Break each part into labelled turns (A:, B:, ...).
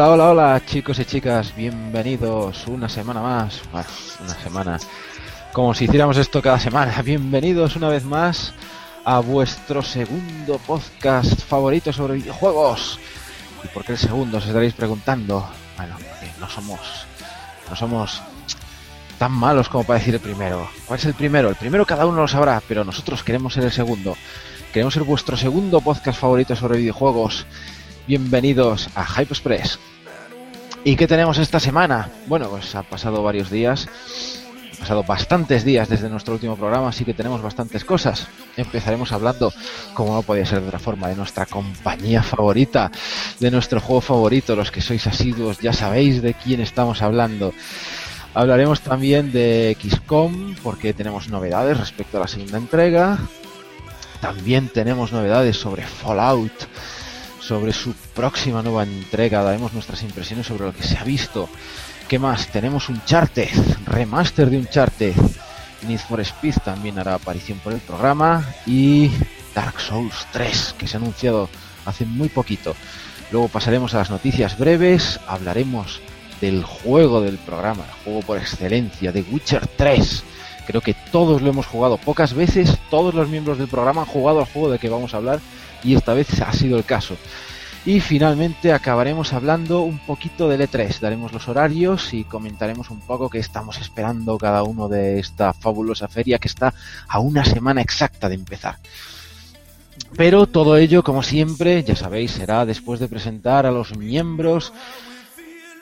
A: Hola, hola, hola, chicos y chicas, bienvenidos una semana más. Bueno, una semana. Como si hiciéramos esto cada semana. Bienvenidos una vez más a vuestro segundo podcast favorito sobre videojuegos. ¿Y por qué el segundo? Os estaréis preguntando. Bueno, porque no somos. No somos tan malos como para decir el primero. ¿Cuál es el primero? El primero cada uno lo sabrá, pero nosotros queremos ser el segundo. Queremos ser vuestro segundo podcast favorito sobre videojuegos. Bienvenidos a Hype Express. ¿Y qué tenemos esta semana? Bueno, pues ha pasado varios días, ha pasado bastantes días desde nuestro último programa, así que tenemos bastantes cosas. Empezaremos hablando, como no podía ser de otra forma, de nuestra compañía favorita, de nuestro juego favorito. Los que sois asiduos ya sabéis de quién estamos hablando. Hablaremos también de XCOM, porque tenemos novedades respecto a la segunda entrega. También tenemos novedades sobre Fallout sobre su próxima nueva entrega, daremos nuestras impresiones sobre lo que se ha visto. ¿Qué más? Tenemos un Uncharted, remaster de un Uncharted. Need for Speed también hará aparición por el programa y Dark Souls 3, que se ha anunciado hace muy poquito. Luego pasaremos a las noticias breves, hablaremos del juego del programa, el juego por excelencia, de Witcher 3. Creo que todos lo hemos jugado pocas veces, todos los miembros del programa han jugado al juego de que vamos a hablar y esta vez ha sido el caso. Y finalmente acabaremos hablando un poquito del E3, daremos los horarios y comentaremos un poco qué estamos esperando cada uno de esta fabulosa feria que está a una semana exacta de empezar. Pero todo ello, como siempre, ya sabéis, será después de presentar a los miembros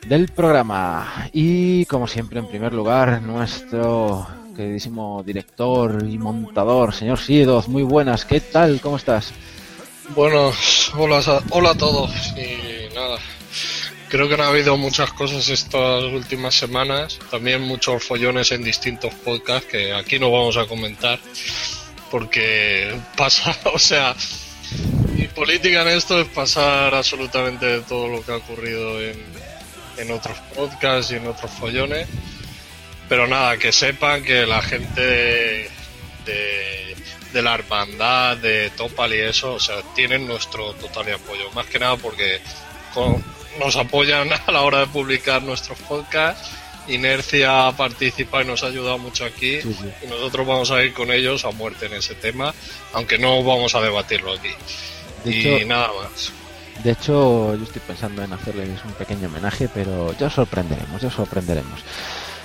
A: del programa. Y como siempre, en primer lugar, nuestro queridísimo director y montador, señor Siedoz, muy buenas, ¿qué tal? ¿Cómo estás?
B: Bueno, hola, hola a todos y nada. Creo que no ha habido muchas cosas estas últimas semanas, también muchos follones en distintos podcasts que aquí no vamos a comentar porque pasa, o sea, mi política en esto es pasar absolutamente todo lo que ha ocurrido en, en otros podcasts y en otros follones. Pero nada, que sepan que la gente de la hermandad, de Topal y eso, o sea, tienen nuestro total apoyo. Más que nada porque nos apoyan a la hora de publicar nuestros podcasts. Inercia participa y nos ha ayudado mucho aquí. Y nosotros vamos a ir con ellos a muerte en ese tema, aunque no vamos a debatirlo aquí. y nada más.
A: De hecho, yo estoy pensando en hacerles un pequeño homenaje, pero ya sorprenderemos, ya sorprenderemos.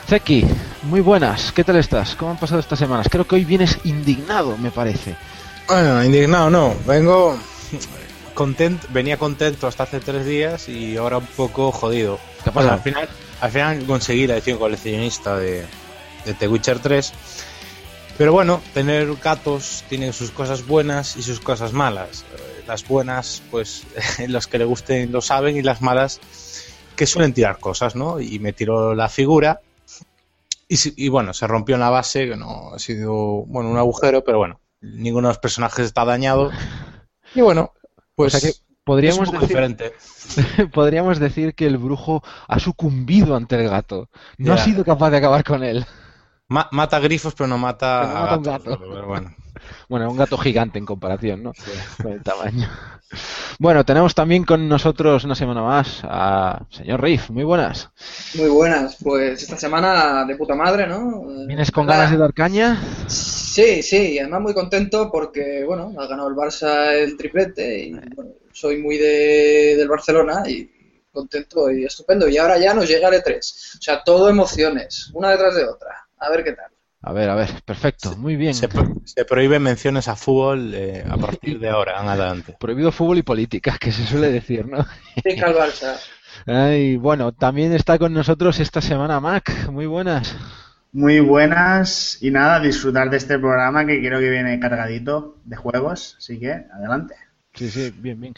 A: Zeki, muy buenas, ¿qué tal estás? ¿Cómo han pasado estas semanas? Creo que hoy vienes indignado, me parece.
C: Bueno, indignado no, vengo contento, venía contento hasta hace tres días y ahora un poco jodido.
A: ¿Qué pasa?
C: al final, al final conseguí la edición coleccionista de, de The Witcher 3. Pero bueno, tener gatos tiene sus cosas buenas y sus cosas malas. Las buenas, pues los que le gusten lo saben y las malas que suelen tirar cosas, ¿no? Y me tiró la figura y, bueno, se rompió en la base, que no ha sido, bueno, un agujero, pero bueno, ninguno de los personajes está dañado. Y bueno, pues
A: podríamos decir, diferente. podríamos decir que el brujo ha sucumbido ante el gato. No ha sido capaz de acabar con él.
C: mata grifos, pero no mata,
A: a un gato. bueno. bueno, un gato gigante en comparación, ¿no? Con el tamaño. Bueno, tenemos también con nosotros una semana más a señor Riff. Muy buenas.
D: Muy buenas. Pues esta semana de puta madre, ¿no?
A: ¿Vienes con ganas de dar caña?
D: Sí, sí. Y además muy contento porque, bueno, ha ganado el Barça el triplete y bueno, soy muy de, del Barcelona y contento y estupendo. Y ahora ya nos llega el E3. O sea, todo emociones, una detrás de otra. A ver qué tal.
A: A ver, a ver, perfecto, muy bien.
C: Se, prohíbe menciones a fútbol eh, a partir de ahora en adelante.
A: Prohibido fútbol y política, que se suele decir, ¿no?
D: Venga al Barça.
A: Ay, bueno, también está con nosotros esta semana Mac. Muy buenas.
E: Muy buenas y nada, disfrutar de este programa que creo que viene cargadito de juegos, así que adelante.
A: Sí, sí, bien, bien.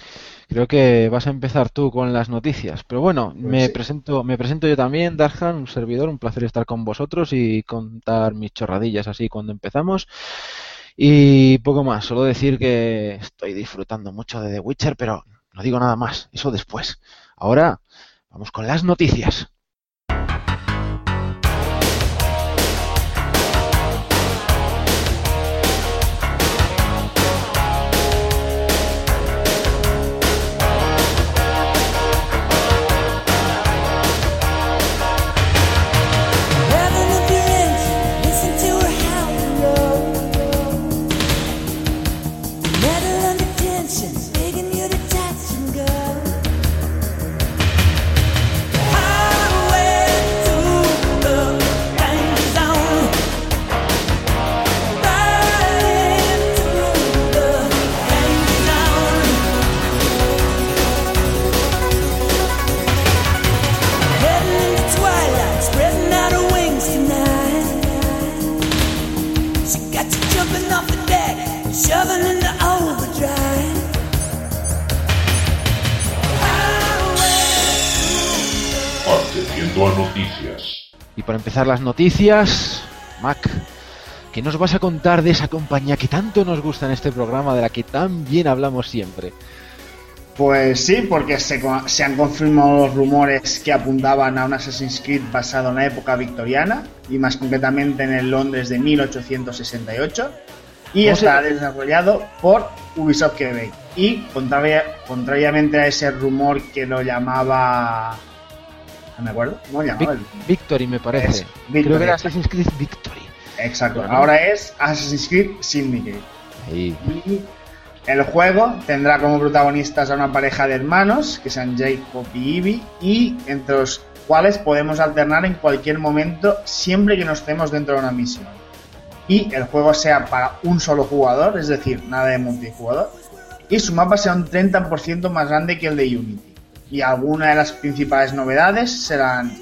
A: Creo que vas a empezar tú con las noticias. Pero bueno, pues me presento, me presento yo también, Darhan, un servidor, un placer estar con vosotros y contar mis chorradillas así cuando empezamos. Y poco más, solo decir que estoy disfrutando mucho de The Witcher, pero no digo nada más, eso después. Ahora vamos con las noticias. Las noticias, Mac, ¿qué nos vas a contar de esa compañía que tanto nos gusta en este programa, de la que tan bien hablamos siempre?
E: Pues sí, porque se, se han confirmado los rumores que apuntaban a un Assassin's Creed basado en la época victoriana y más concretamente en el Londres de 1868 y
A: ¿Cómo
E: estará
A: se-
E: desarrollado por Ubisoft Quebec y contraria- contrariamente a ese rumor que lo llamaba no me acuerdo cómo llamaba el-
A: Victory, me parece.
E: Es Victory,
A: Creo que era. Assassin's Creed Victory.
E: exacto ahora es Assassin's Creed Syndicate
A: Ahí.
E: Y el juego tendrá como protagonistas a una pareja de hermanos, que sean Jacob y Ivy, y entre los cuales podemos alternar en cualquier momento siempre que no estemos dentro de una misión. Y el juego sea para un solo jugador, es decir, nada de multijugador, y su mapa sea un 30% más grande que el de Unity. Y algunas de las principales novedades serán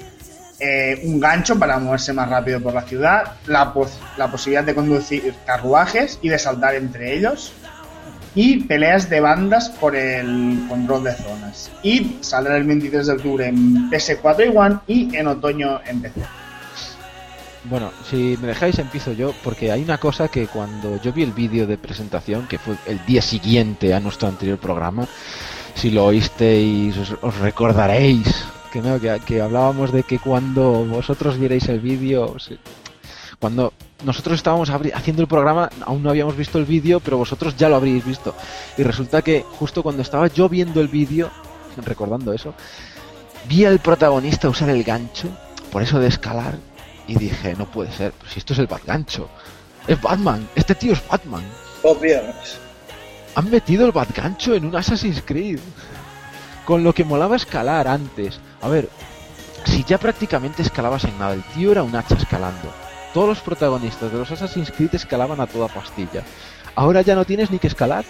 E: eh, un gancho para moverse más rápido por la ciudad, la, pos- la posibilidad de conducir carruajes y de saltar entre ellos, y peleas de bandas por el control de zonas. Y saldrá el 23 de octubre en PS4 y One y en otoño en PC.
A: Bueno, si me dejáis empiezo yo, porque hay una cosa que cuando yo vi el vídeo de presentación, que fue el día siguiente a nuestro anterior programa, si lo oísteis os, recordaréis que no, que, que hablábamos de que cuando vosotros vierais el vídeo, cuando nosotros estábamos haciendo el programa, aún no habíamos visto el vídeo, pero vosotros ya lo habríais visto. Y resulta que justo cuando estaba yo viendo el vídeo, recordando eso, vi al protagonista usar el gancho, por eso de escalar, y dije, no puede ser, si esto es el Batgancho. Es Batman, este tío es Batman.
D: Obviamente.
A: Han metido el Batgancho en un Assassin's Creed. Con lo que molaba escalar antes. A ver, si ya prácticamente escalabas en nada, el tío era un hacha escalando. Todos los protagonistas de los Assassin's Creed escalaban a toda pastilla. Ahora ya no tienes ni que escalar.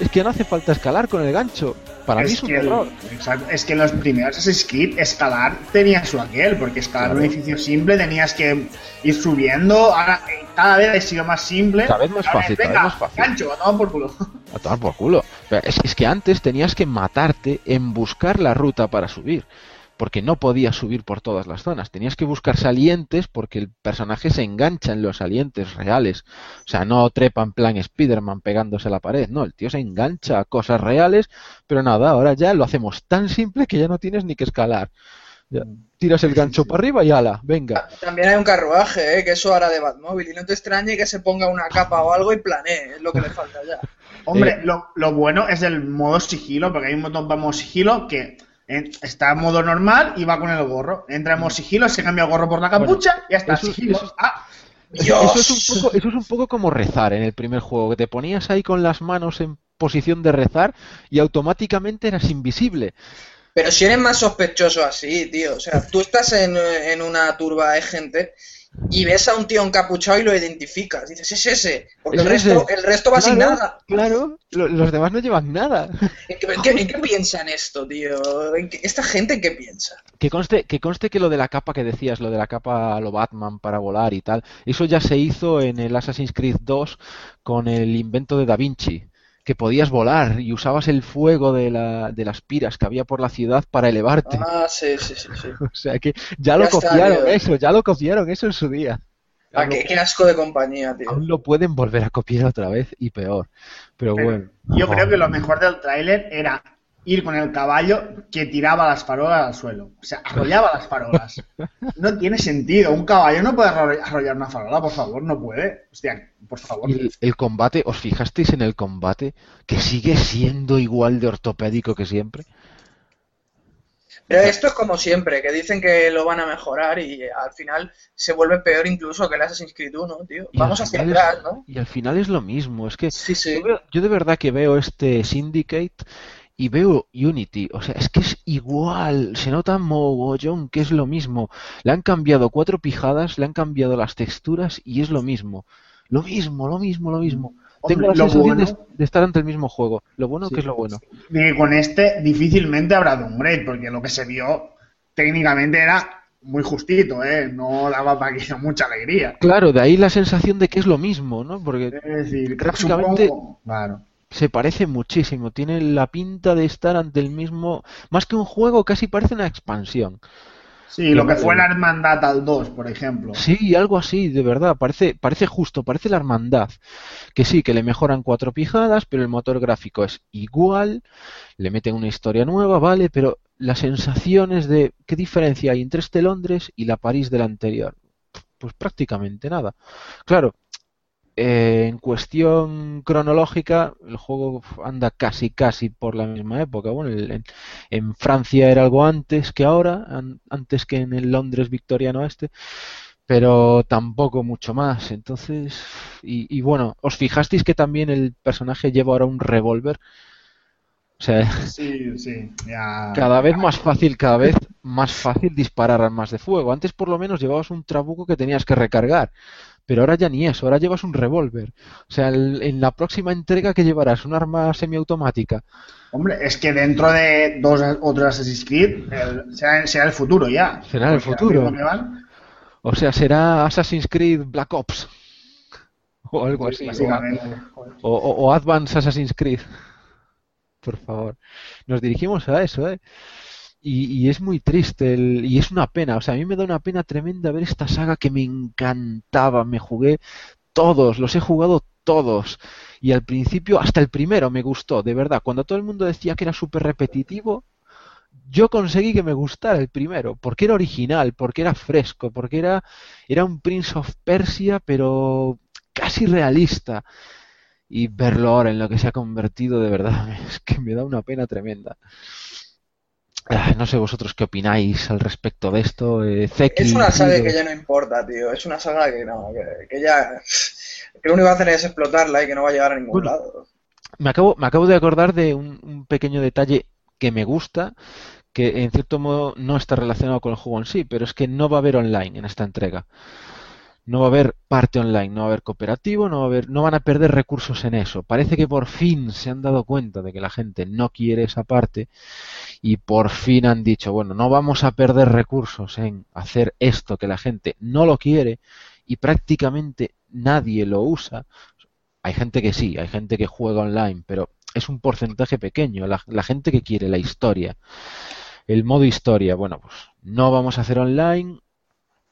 A: Es que no hace falta escalar con el gancho. Para mí es un
E: que,
A: error.
E: exacto, es que en los primeros Assassin's Creed escalar tenía su aquel, porque escalar
A: Claro.
E: un edificio simple tenías que ir subiendo, ahora eh, cada vez ha sido más simple.
A: Cada vez más
E: Ahora
A: fácil,
E: es,
A: cada vez
E: venga,
A: más fácil.
E: gancho, a tomar por culo.
A: A tomar por culo. Pero es, es que antes tenías que matarte en buscar la ruta para subir. Porque no podías subir por todas las zonas. Tenías que buscar salientes porque el personaje se engancha en los salientes reales. O sea, no trepa en plan Spider-Man pegándose a la pared. No, el tío se engancha a cosas reales. Pero nada, ahora ya lo hacemos tan simple que ya no tienes ni que escalar. Ya, tiras el gancho para arriba y ala, venga.
D: También hay un carruaje, ¿eh? que eso hará de Batmóvil. Y no te extrañe que se ponga una capa o algo y planee. Es lo que le falta ya.
E: Hombre,
A: Eh.
E: lo, lo bueno es el modo sigilo, porque hay un para modo sigilo que está en modo normal y va con el gorro. Entra en modo sigilo, se cambia el gorro por la capucha y ya está,
A: eso-
E: sigilo.
A: eso-
E: Ah,
A: Eso es, un poco, eso es un poco como rezar en el primer juego, que te ponías ahí con las manos en posición de rezar y automáticamente eras invisible.
D: Pero si eres más sospechoso así, tío. O sea, tú estás en, en una turba de gente y ves a un tío encapuchado y lo identificas. Dices, es ese. Porque el
A: Es
D: resto, el resto va sin nada.
A: Claro, lo- los demás no llevan nada.
D: ¿En qué, en qué- en qué piensan esto, tío? ¿En qué- ¿Esta gente en qué piensa?
A: Que conste, que conste que lo de la capa que decías, lo de la capa a lo Batman para volar y tal, eso ya se hizo en el Assassin's Creed 2 con el invento de Da Vinci, que podías volar y usabas el fuego de, la, de las piras que había por la ciudad para elevarte.
D: Ah, sí, sí, sí. sí.
A: O sea que ya lo
D: Ya
A: copiaron eso, ya lo copiaron eso en su día.
D: Ah, qué, qué asco de compañía, tío.
A: Aún lo pueden volver a copiar otra vez y peor. Pero
E: Pero
A: bueno.
E: Yo creo que lo mejor del tráiler era ir con el caballo que tiraba las farolas al suelo. O sea, arrollaba las farolas. No tiene sentido. Un caballo no puede arro- arrollar una farola, por favor, no puede. Hostia, por favor.
A: El, el combate, ¿os fijasteis en el combate? Que sigue siendo igual de ortopédico que siempre.
D: Pero esto es como siempre, que dicen que lo van a mejorar y al final se vuelve peor incluso que el Assassin's Creed 1, tío.
A: Y
D: Vamos hacia atrás, ¿no?
A: Y al final es lo mismo. Es que
D: Sí, sí.
A: yo, veo- yo de verdad que veo este Syndicate y veo Unity. O sea, es que es igual. Se nota mogollón que es lo mismo. Le han cambiado cuatro pijadas, le han cambiado las texturas y es lo mismo. Lo mismo, lo mismo, lo mismo.
E: Hombre,
A: Tengo la sensación de,
E: bueno-
A: de estar ante el mismo juego. Lo bueno
E: Sí.
A: que es lo bueno.
E: de que con este difícilmente habrá downgrade, porque lo que se vio técnicamente era muy justito, ¿eh? No daba para que mucha alegría.
A: Claro, de ahí la sensación de que es lo mismo, ¿no? Porque
E: Es decir, supongo- Claro.
A: Se parece muchísimo, tiene la pinta de estar ante el mismo, más que un juego, casi parece una expansión.
E: Sí, lo que fue la Hermandad al 2, por ejemplo.
A: Sí, algo así, de verdad. Parece, parece justo, parece la Hermandad. Que sí, que le mejoran cuatro pijadas, pero el motor gráfico es igual. Le meten una historia nueva, ¿vale? Pero las sensaciones de qué diferencia hay entre este Londres y la París del anterior. Pues prácticamente nada. Claro, eh, en cuestión cronológica, el juego anda casi casi por la misma época. Bueno, en, Francia era algo antes que ahora, antes que en el Londres victoriano este, pero tampoco mucho más. Entonces, y, bueno, ¿os fijasteis que también el personaje lleva ahora un revólver? O sea,
E: sí, sí,
A: cada vez más fácil, cada vez más fácil disparar armas de fuego. Antes por lo menos llevabas un trabuco que tenías que recargar pero ahora ya ni eso, ahora llevas un revólver. O sea, en la próxima entrega que llevarás un arma semiautomática.
E: Hombre, es que dentro de dos otros Assassin's Creed será, el futuro ya.
A: Será el futuro. O sea, será Assassin's Creed Black Ops. O algo así. O, o, o Advance Assassin's Creed. Por favor. Nos dirigimos a eso, ¿eh? Y, es muy triste y es una pena. O sea, a mí me da una pena tremenda ver esta saga que me encantaba. Me jugué todos, los he jugado todos. Y al principio, hasta el primero me gustó, de verdad. Cuando todo el mundo decía que era súper repetitivo, yo conseguí que me gustara el primero, porque era original, porque era fresco, porque era, era un Prince of Persia, pero casi realista. Y verlo ahora en lo que se ha convertido, de verdad, es que me da una pena tremenda. No sé vosotros qué opináis al respecto de esto. Eh,
D: es una saga que ya no importa, tío. Es una saga que no, que, ya. Que lo único que va a hacer es explotarla y que no va a llegar a ningún lado.
A: Me acabo, me acabo de acordar de un, pequeño detalle que me gusta, que en cierto modo no está relacionado con el juego en sí, pero es que no va a haber online en esta entrega. No va a haber parte online, no va a haber cooperativo, no va a haber, no van a perder recursos en eso. Parece que por fin se han dado cuenta de que la gente no quiere esa parte y por fin han dicho, bueno, no vamos a perder recursos en hacer esto que la gente no lo quiere y prácticamente nadie lo usa. Hay gente que sí, hay gente que juega online, pero es un porcentaje pequeño, la, la gente que quiere la historia. El modo historia, bueno, pues no vamos a hacer online,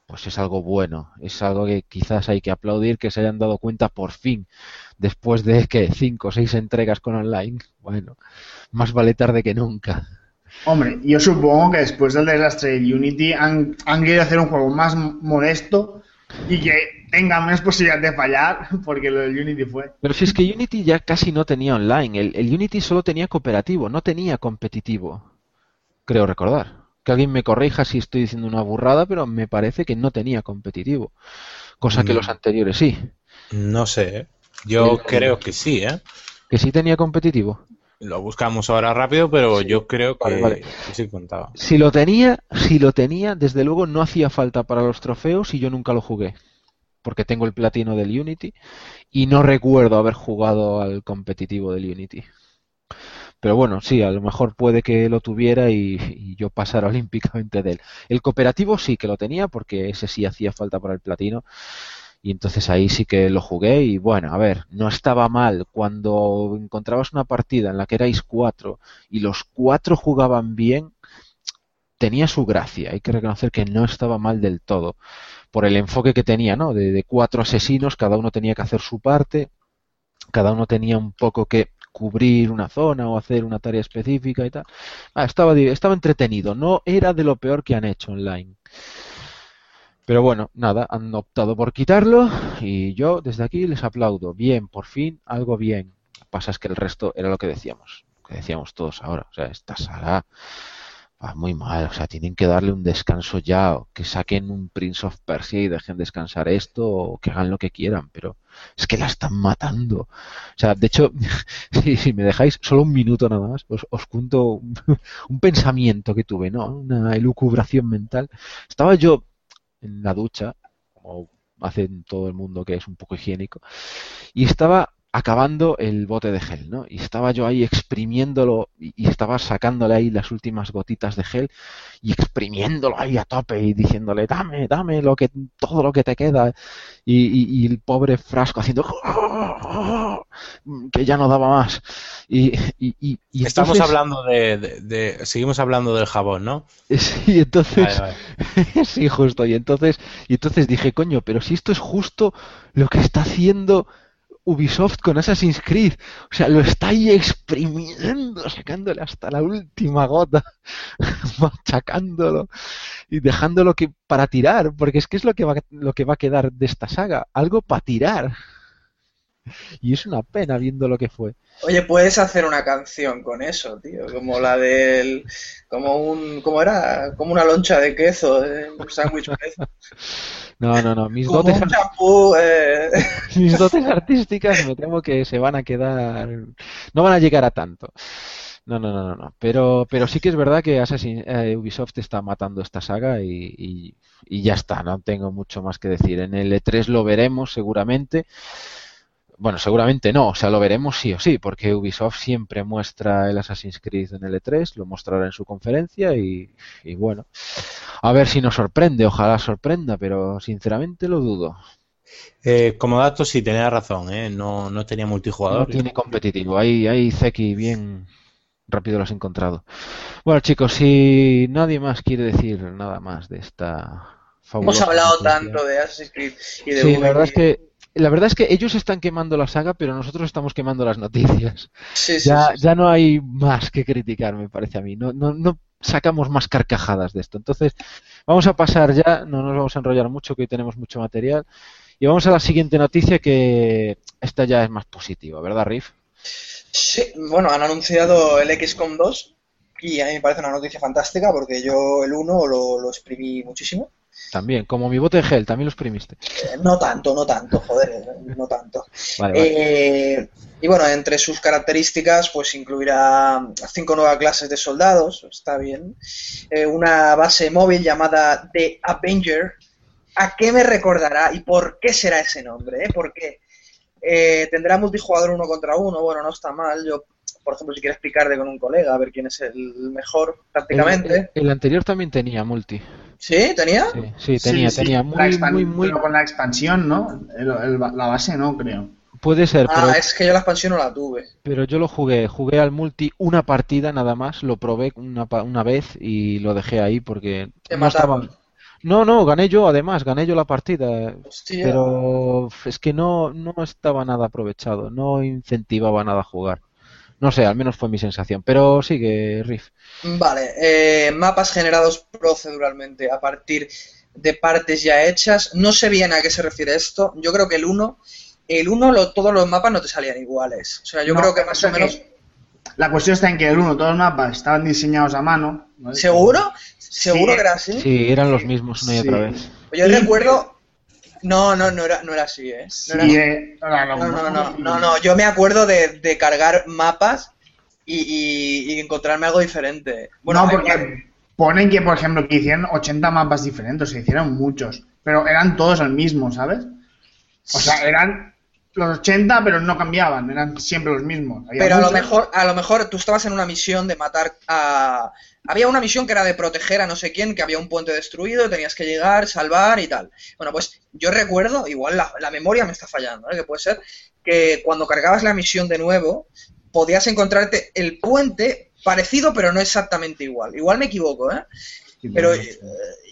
A: pues es algo bueno, es algo que quizás hay que aplaudir que se hayan dado cuenta por fin, después de que cinco o seis entregas con online, bueno, más vale tarde que nunca.
E: Hombre, yo supongo que después del desastre de Unity han, querido hacer un juego más modesto y que tenga menos posibilidad de fallar, porque lo del Unity fue.
A: Pero si es que Unity ya casi no tenía online, el, el Unity solo tenía cooperativo, no tenía competitivo, creo recordar que alguien me corrija si estoy diciendo una burrada, pero me parece que no tenía competitivo, cosa que los mm. anteriores sí.
C: No sé, ¿eh? yo creo que sí, ¿eh?
A: Que sí tenía competitivo.
C: Lo buscamos ahora rápido, pero yo creo que, sí contaba.
A: Si lo tenía, si lo tenía, desde luego no hacía falta para los trofeos y yo nunca lo jugué. Porque tengo el platino del Unity y no recuerdo haber jugado al competitivo del Unity. Pero bueno, sí, a lo mejor puede que lo tuviera y, yo pasara olímpicamente de él. El cooperativo sí que lo tenía porque ese sí hacía falta para el platino. Y entonces ahí sí que lo jugué y bueno, a ver, no estaba mal cuando encontrabas una partida en la que erais cuatro y los cuatro jugaban bien, tenía su gracia. Hay que reconocer que no estaba mal del todo por el enfoque que tenía, ¿no? de cuatro asesinos, cada uno tenía que hacer su parte, cada uno tenía un poco que cubrir una zona o hacer una tarea específica y tal. Ah, estaba, estaba entretenido, no era de lo peor que han hecho online. Pero bueno, nada, han optado por quitarlo y yo desde aquí les aplaudo. Bien, por fin, algo bien. Lo que pasa es que el resto era lo que decíamos, que decíamos todos ahora. O sea, esta sala muy mal, o sea, tienen que darle un descanso ya, o que saquen un Prince of Persia y dejen descansar esto, o que hagan lo que quieran, pero es que la están matando. O sea, de hecho, si, me dejáis solo un minuto nada más, os, os cuento un, un, pensamiento que tuve, ¿no? Una elucubración mental. Estaba yo en la ducha, como hace todo el mundo que es un poco higiénico, y estaba acabando el bote de gel, ¿no? Y estaba yo ahí exprimiéndolo y, estaba sacándole ahí las últimas gotitas de gel y exprimiéndolo ahí a tope y diciéndole, dame, dame lo que, todo lo que te queda. Y, el pobre frasco haciendo... que ya no daba más. Y, y, y, y
C: Estamos
A: entonces-
C: hablando de, de- de- Seguimos hablando del jabón, ¿no?
A: Sí, entonces...
C: Vale, vale.
A: sí, justo. Y entonces, y entonces dije, coño, pero si esto es justo lo que está haciendo Ubisoft con Assassin's Creed. O sea, lo está ahí exprimiendo, sacándole hasta la última gota, machacándolo y dejándolo que para tirar, porque es que es lo que va, lo que va a quedar de esta saga, algo para tirar. Y es una pena viendo lo que fue.
D: Oye, puedes hacer una canción con eso, tío, como la del, como un, ¿cómo era? Como una loncha de queso, eh, un sándwich queso,
A: No, no, no. Mis
D: como
A: dotes
D: un champú, eh,
A: mis dotes artísticas me temo que se van a quedar no van a llegar a tanto no no no no, no. pero pero sí que es verdad que Assassin, eh, Ubisoft está matando esta saga y, y- y ya está no tengo mucho más que decir en el E3 lo veremos seguramente bueno seguramente no o sea lo veremos sí o sí porque Ubisoft siempre muestra el Assassin's Creed en el E3 lo mostrará en su conferencia y, y bueno a ver si nos sorprende ojalá sorprenda pero sinceramente lo dudo
C: Eh, como dato, sí, tenía razón, ¿eh? No, no tenía
A: No
C: multijugador.
A: tiene competitivo. Ahí, ahí Zeki bien rápido lo has encontrado. Bueno, chicos, si nadie más quiere decir nada más de esta
D: hemos
A: fabulosa
D: hablado
A: noticia.
D: tanto de Assassin's Creed y de
A: Sí, la verdad es que la verdad es que ellos están quemando la saga, pero nosotros estamos quemando las noticias.
D: Sí, sí,
A: Ya,
D: sí,
A: ya no hay más que criticar, me parece a mí. No, no, no sacamos más carcajadas de esto. Entonces, vamos a pasar ya, no nos vamos a enrollar mucho, que hoy tenemos mucho material. Y vamos a la siguiente noticia, que esta ya es más positiva, ¿verdad, Riff?
D: Sí, bueno, han anunciado el XCOM 2 y a mí me parece una noticia fantástica porque yo el 1 lo, lo exprimí muchísimo.
A: También, como mi bote de gel, también lo exprimiste.
D: Eh, No tanto, no tanto, joder, eh, no tanto.
A: Vale, vale.
D: Eh, y bueno, entre sus características, pues incluirá cinco nuevas clases de soldados, está bien. Eh, una base móvil llamada The Avenger. ¿A qué me recordará y por qué será ese nombre? eh? ¿Por qué? Eh, tendrá multijugador uno contra uno, bueno, no está mal. Yo, por ejemplo, si quieres picarte con un colega, a ver quién es el mejor, prácticamente.
A: El, el anterior también tenía multi.
D: ¿Sí? ¿Tenía?
A: Sí, sí, tenía,
E: Sí,
A: tenía
E: la
A: muy, muy, muy.
E: Pero con la expansión, ¿no? El- el- la base no, creo.
A: Puede ser,
D: Ah,
A: pero,
D: es que yo la expansión no la tuve.
A: pero yo lo jugué. Jugué al multi una partida nada más, lo probé una, pa- una vez y lo dejé ahí porque
D: Te
A: no estaba. No, no, gané yo además, gané yo la partida.
D: Hostia.
A: Pero es que no, no estaba nada aprovechado, no incentivaba nada a jugar. No sé, al menos fue mi sensación. Pero sigue, Riff.
D: Vale, eh, mapas generados proceduralmente a partir de partes ya hechas. No sé bien a qué se refiere esto. Yo creo que el 1, el 1 lo- todos los mapas no te salían iguales. O sea, yo
E: No,
D: creo que más o menos...
E: La cuestión está en que el 1, todos los mapas estaban diseñados a mano.
D: ¿Seguro? ¿Seguro
E: Sí.
D: que era así?
A: Sí, eran los mismos una y
E: Sí.
A: otra vez.
D: Yo
E: Y-
D: recuerdo... No, no, no era, no era así, ¿eh? No,
E: Sí,
D: era-
E: eh,
D: no, no, no, no, no, yo me acuerdo de, de cargar mapas y, y- y encontrarme algo diferente. Bueno,
E: no,
D: hay-
E: porque ponen que, por ejemplo, que hicieron 80 mapas diferentes, se hicieron muchos, pero eran todos el mismo, ¿sabes? O sea, eran los 80, pero no cambiaban, eran siempre los mismos. Había
D: Pero a lo mejor, a lo mejor tú estabas en una misión de matar a. Había una misión que era de proteger a no sé quién, que había un puente destruido, tenías que llegar, salvar y tal. Bueno, pues yo recuerdo, igual la, la memoria me está fallando, ¿eh? que puede ser, que cuando cargabas la misión de nuevo, podías encontrarte el puente parecido, pero no exactamente igual. Igual me equivoco, ¿eh? Pero eh,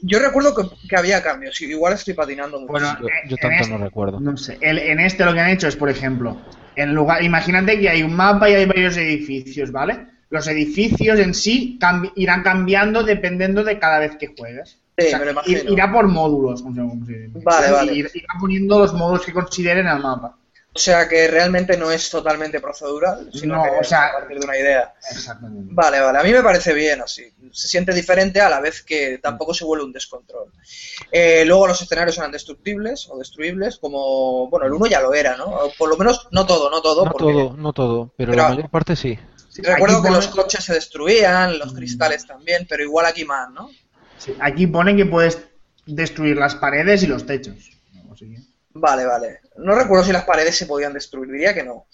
D: yo recuerdo que, que había cambios, y igual estoy patinando mucho.
E: Bueno,
A: Yo,
E: eh,
A: yo
E: en
A: tanto
E: este-
A: no recuerdo.
E: No sé, el- en este lo que han hecho es, por ejemplo, en lugar, imagínate que hay un mapa y hay varios edificios, ¿vale? Los edificios en sí cambi- irán cambiando dependiendo de cada vez que juegues.
D: Sí,
E: O sea,
D: me lo imagino.
E: ir- irá por módulos, como se- como se dice.
D: Vale, vale.
E: ir- Irá poniendo los módulos que consideren al mapa.
D: O sea que realmente no es totalmente procedural, sino
E: No,
D: que
E: o sea-
D: a partir de una idea.
E: Exactamente.
D: Vale, vale, a mí me parece bien así. Se siente diferente a la vez que tampoco se vuelve un descontrol. Eh, luego los escenarios eran destructibles o destruibles, como, bueno, el uno ya lo era, ¿no? O por lo menos, no todo, no todo,
A: No
D: porque
A: todo, no todo, pero,
D: Pero-
A: la mayor parte sí.
D: recuerdo que
E: pone-
D: los coches se destruían, los cristales también, pero igual aquí más, ¿no?
E: Sí, Aquí pone que puedes destruir las paredes y los techos.
D: Vale, vale. No recuerdo si las paredes se podían destruir, diría que no.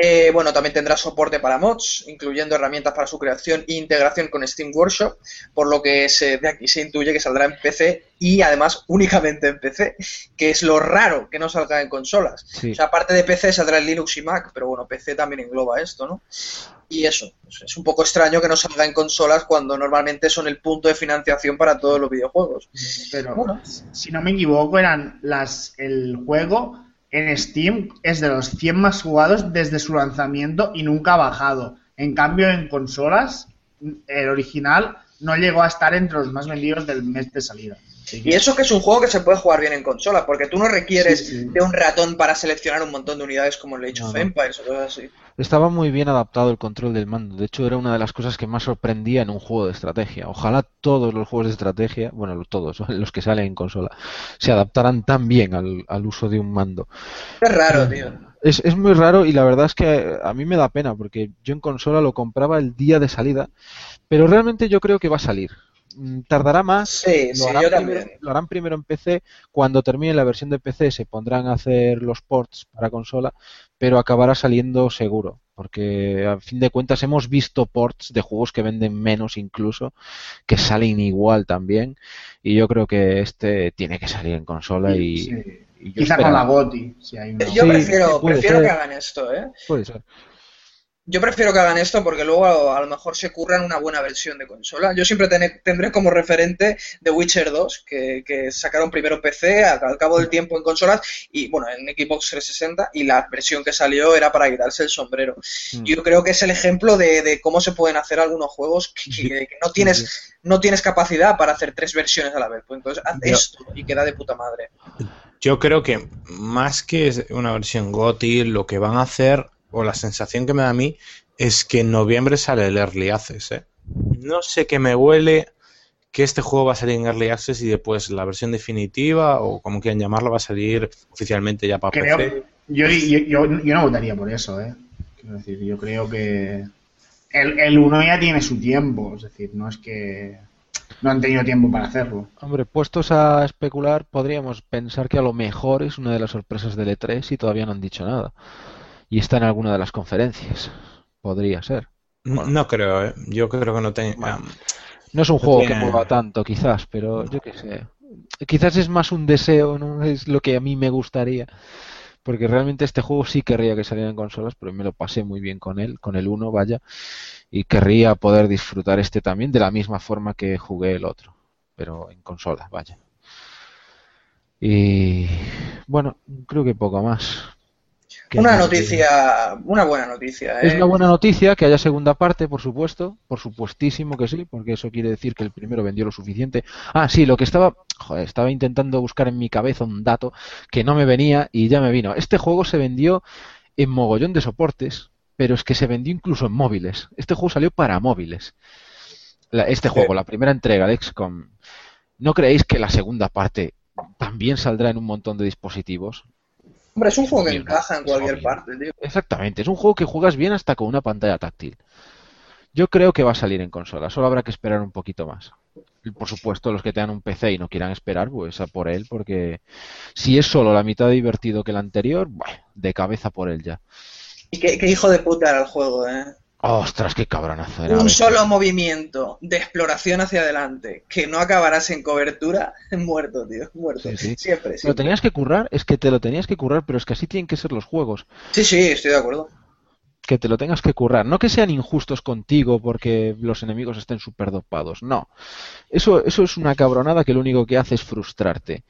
D: Eh, bueno, también tendrá soporte para mods, incluyendo herramientas para su creación e integración con Steam Workshop, por lo que se, de aquí se intuye que saldrá en PC y además únicamente en PC, que es lo raro que no salga en consolas.
A: Sí.
D: O sea, aparte de PC saldrá en Linux y Mac, pero bueno, PC también engloba esto, ¿no? Y eso, pues es un poco extraño que no salga en consolas cuando normalmente son el punto de financiación para todos los videojuegos.
E: Pero,
D: Bueno.
E: si no me equivoco, eran las el juego en Steam es de los 100 más jugados desde su lanzamiento y nunca ha bajado. En cambio, en consolas, el original no llegó a estar entre los más vendidos del mes de salida.
D: Y eso que es un juego que se puede jugar bien en consola, porque tú no requieres
E: Sí, sí.
D: de un ratón para seleccionar un montón de unidades como en Age of. Empires o cosas así.
A: Estaba muy bien adaptado el control del mando. De hecho, era una de las cosas que más sorprendía en un juego de estrategia. Ojalá todos los juegos de estrategia, bueno, todos, los que salen en consola, se adaptaran tan bien al, al uso de un mando.
D: Es raro, tío.
A: Es, es muy raro y la verdad es que a mí me da pena porque yo en consola lo compraba el día de salida, pero realmente yo creo que va a salir. Mm, Tardará más,
D: Sí,
A: lo,
D: sí,
A: harán
D: yo
A: primero,
D: también.
A: lo harán primero en PC, cuando termine la versión de PC se pondrán a hacer los ports para consola, pero acabará saliendo seguro, porque a fin de cuentas hemos visto ports de juegos que venden menos incluso, que salen igual también, y yo creo que este tiene que salir en consola y,
E: Sí.
A: y yo
E: Quizá con la GOTI, si hay una.
D: Yo
A: Sí,
D: prefiero, prefiero
A: ser.
D: que hagan esto, ¿eh?
A: puede ser.
D: Yo prefiero que hagan esto porque luego a, lo mejor se curran una buena versión de consola. Yo siempre tendré como referente The Witcher 2, que, que sacaron primero PC, al cabo del tiempo en consolas, y bueno, en Xbox 360, y la versión que salió era para quitarse el sombrero.
A: Mm.
D: Yo creo que es el ejemplo de, de cómo se pueden hacer algunos juegos que, que- que no tienes no tienes capacidad para hacer tres versiones a la vez. Pues entonces haz
C: Yo-
D: esto y queda de puta madre.
C: Yo creo que más que una versión GOTY, lo que van a hacer, o la sensación que me da a mí, es que en noviembre sale el Early Access. ¿eh? No sé qué me huele que este juego va a salir en Early Access y después la versión definitiva, o como quieran llamarla, va a salir oficialmente ya para
E: Creo,
C: PC.
E: yo, yo, yo, yo no votaría por eso, ¿eh? Quiero decir, yo creo que el, el 1 ya tiene su tiempo, es decir, no es que no han tenido tiempo para hacerlo.
A: Hombre, puestos a especular, podríamos pensar que a lo mejor es una de las sorpresas del E3 y todavía no han dicho nada. Y está en alguna de las conferencias. Podría ser.
C: No creo, ¿eh? yo creo que no tenga.
A: No es un juego que mueva tanto, quizás, pero yo qué sé. Quizás es más un deseo, no es lo que a mí me gustaría. Porque realmente este juego sí querría que saliera en consolas, pero me lo pasé muy bien con él, con el 1, vaya. Y querría poder disfrutar este también de la misma forma que jugué el otro. Pero en consola, vaya. Y bueno, creo que poco más. ¿Qué
D: Una noticia, una buena noticia.
A: Es
D: ¿eh?
A: una buena noticia que haya segunda parte, por supuesto, por supuestísimo que sí, porque eso quiere decir que el primero vendió lo suficiente. Ah, sí, lo que estaba, joder, estaba intentando buscar en mi cabeza un dato que no me venía y ya me vino. Este juego se vendió en mogollón de soportes, pero es que se vendió incluso en móviles. Este juego salió para móviles. La- este juego, la primera entrega de XCOM. ¿No creéis que la segunda parte también saldrá en un montón de dispositivos?
D: Hombre, es un juego que encaja en cualquier parte, tío.
A: Exactamente, es un juego que juegas bien hasta con una pantalla táctil. Yo creo que va a salir en consola, solo habrá que esperar un poquito más. Por supuesto, los que tengan un PC y no quieran esperar, pues a por él, porque si es solo la mitad divertido que el anterior, bueno, de cabeza por él ya.
D: Y qué, qué hijo de puta era el juego, ¿eh?
A: Ostras, qué cabronazo era.
D: Un solo movimiento de exploración hacia adelante que no acabarás en cobertura, muerto, tío, muerto.
A: Sí, sí.
D: Siempre,
A: Te lo
D: siempre.
A: tenías que currar, es que te lo tenías que currar, pero es que así tienen que ser los juegos.
D: Sí, sí, estoy de acuerdo.
A: que te lo tengas que currar. No que sean injustos contigo porque los enemigos estén súper dopados. No. Eso, eso es una cabronada que lo único que hace es frustrarte.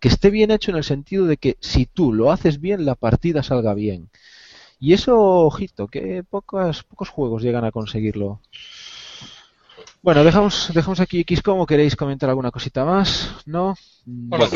A: Que esté bien hecho en el sentido de que si tú lo haces bien, la partida salga bien. Y eso, ojito, que pocos, pocos juegos llegan a conseguirlo. Bueno, dejamos, dejamos aquí X como queréis comentar alguna cosita más, ¿no?
B: Bueno,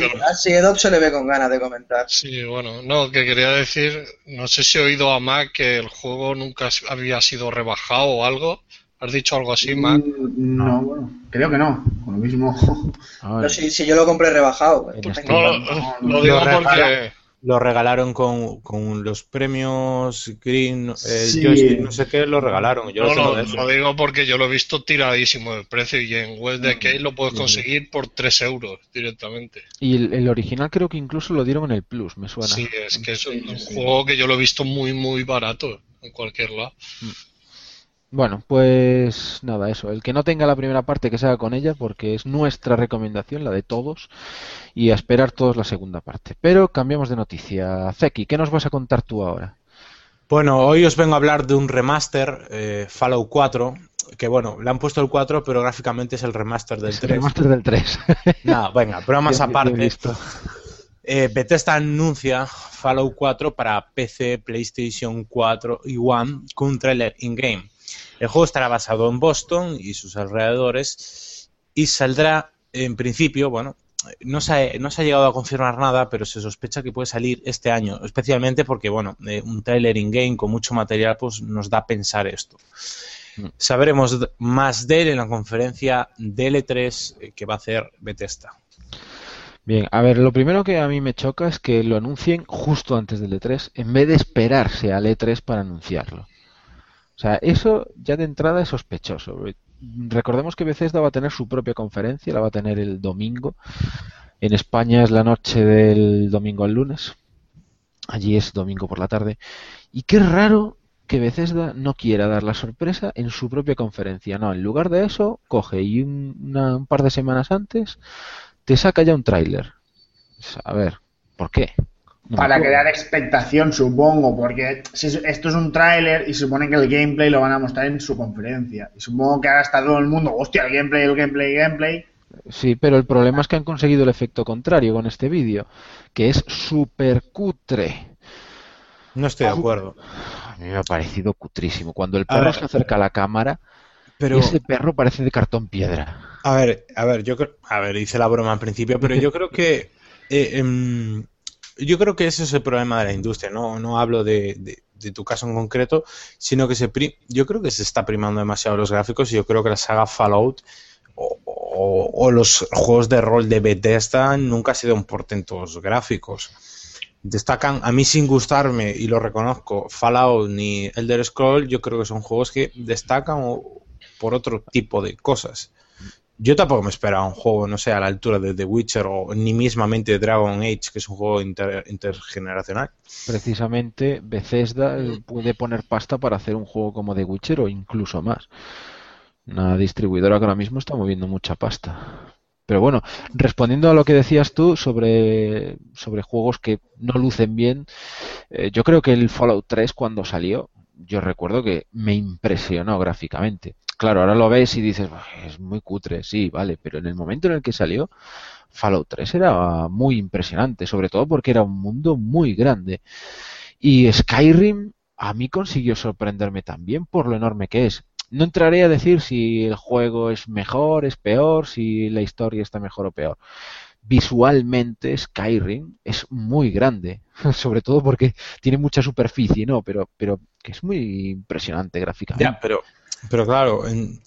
D: Edop se le ve con ganas de comentar.
B: Sí, bueno, no, que quería decir, no sé si he oído a Mac que el juego nunca había sido rebajado o algo. ¿Has dicho algo así, Mac?
E: Mm, No, bueno, creo que no. Con lo mismo.
D: Pero si, si yo lo compré rebajado.
A: En
D: tú
A: este-
D: ten-
B: No, lo, digo porque
C: Lo regalaron con, con los premios Green, eh,
E: Sí.
C: joystick, no sé qué, lo regalaron. Yo
B: no,
C: lo tengo
B: lo, digo porque yo lo he visto tiradísimo de precio y en web de Key lo puedes conseguir por 3 euros directamente.
A: y el, el original creo que incluso lo dieron en el Plus, me suena.
B: Sí, es que es un, un juego que yo lo he visto muy, muy barato. en cualquier lado.
A: Bueno, pues nada, eso. El que no tenga la primera parte que se haga con ella, porque es nuestra recomendación, la de todos, y a esperar todos la segunda parte. Pero cambiamos de noticia. Zeki, ¿qué nos vas a contar tú ahora?
C: Bueno, hoy os vengo a hablar de un remaster, eh, Fallout 4, que bueno, le han puesto el 4, pero gráficamente es el remaster del
A: Es
C: 3.
A: el remaster del 3.
C: Nada, venga, bromas
A: Bien, bien
C: aparte.
A: visto.
C: Eh, Bethesda anuncia Fallout 4 para PC, PlayStation 4 y One con un trailer in-game. El juego estará basado en Boston y sus alrededores y saldrá en principio, bueno, no se, ha, no se ha llegado a confirmar nada, pero se sospecha que puede salir este año, especialmente porque, bueno, eh, un trailer in-game con mucho material pues nos da a pensar esto.
A: Mm.
C: Sabremos más de él en la conferencia DL3 eh, que va a hacer Bethesda.
A: Bien, a ver, lo primero que a mí me choca es que lo anuncien justo antes del E3, en vez de esperarse al E3 para anunciarlo. O sea, eso ya de entrada es sospechoso. Recordemos que Bethesda va a tener su propia conferencia, la va a tener el domingo. En España es la noche del domingo al lunes. Allí es domingo por la tarde. Y qué raro que Bethesda no quiera dar la sorpresa en su propia conferencia. No, en lugar de eso, coge y un, una- un par de semanas antes te saca ya un tráiler. A ver, ¿por qué?
E: Para crear expectación, supongo, porque esto es un tráiler y supone que el gameplay lo van a mostrar en su conferencia. Y supongo que ahora está todo el mundo, hostia, el gameplay, el gameplay, el gameplay.
A: Sí, pero el problema es que han conseguido el efecto contrario con este vídeo, que es súper cutre.
C: No estoy de acuerdo.
A: A mí me ha parecido cutrísimo. Cuando el perro
C: ver,
A: se acerca a la cámara,
C: Pero,
A: ese perro parece de cartón piedra.
C: a ver, a ver, yo creo, a ver, hice la broma al principio, pero yo creo que, eh, em, yo creo que ese es el problema de la industria. No, no hablo de, de- de tu caso en concreto, sino que se, pri- yo creo que se está primando demasiado los gráficos y yo creo que la saga Fallout o, los juegos de rol de Bethesda nunca han sido un portentos gráficos. Destacan, a mí sin gustarme, y lo reconozco, Fallout ni Elder Scroll, yo creo que son juegos que destacan por otro tipo de cosas. Yo tampoco me esperaba un juego, no sé, a la altura de The Witcher o ni mismamente Dragon Age, que es un juego inter- intergeneracional.
A: Precisamente Bethesda puede poner pasta para hacer un juego como The Witcher o incluso más. Una distribuidora que ahora mismo está moviendo mucha pasta. Pero bueno, respondiendo a lo que decías tú sobre, sobre juegos que no lucen bien, eh, yo creo que el Fallout 3 cuando salió, yo recuerdo que me impresionó gráficamente. Claro, ahora lo ves y dices, "Bah, es muy cutre, sí, vale, pero en el momento en el que salió, Fallout 3 era muy impresionante, sobre todo porque era un mundo muy grande. Y Skyrim a mí consiguió sorprenderme también por lo enorme que es. No entraré a decir si el juego es mejor, es peor, si la historia está mejor o peor. Visualmente Skyrim es muy grande, sobre todo porque tiene mucha superficie, ¿no? Pero, pero que es muy impresionante gráficamente.
C: Ya, pero, pero claro, en-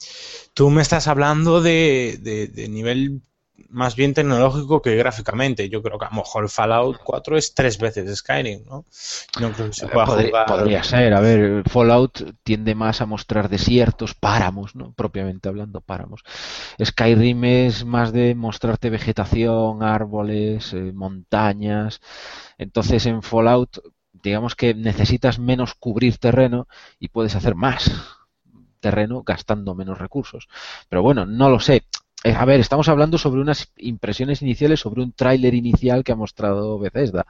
C: tú me estás hablando de, de- de nivel más bien tecnológico que gráficamente. Yo creo que a lo mejor Fallout 4 es tres veces Skyrim, ¿no? No creo que se pueda
A: Podría,
C: jugar.
A: podría ser, a ver, Fallout tiende más a mostrar desiertos, páramos, ¿no? Propiamente hablando, páramos. Skyrim es más de mostrarte vegetación, árboles, eh, montañas. Entonces en Fallout, digamos que necesitas menos cubrir terreno y puedes hacer más terreno gastando menos recursos. Pero bueno, no lo sé. Eh, A ver, estamos hablando sobre unas impresiones iniciales, sobre un tráiler inicial que ha mostrado Bethesda.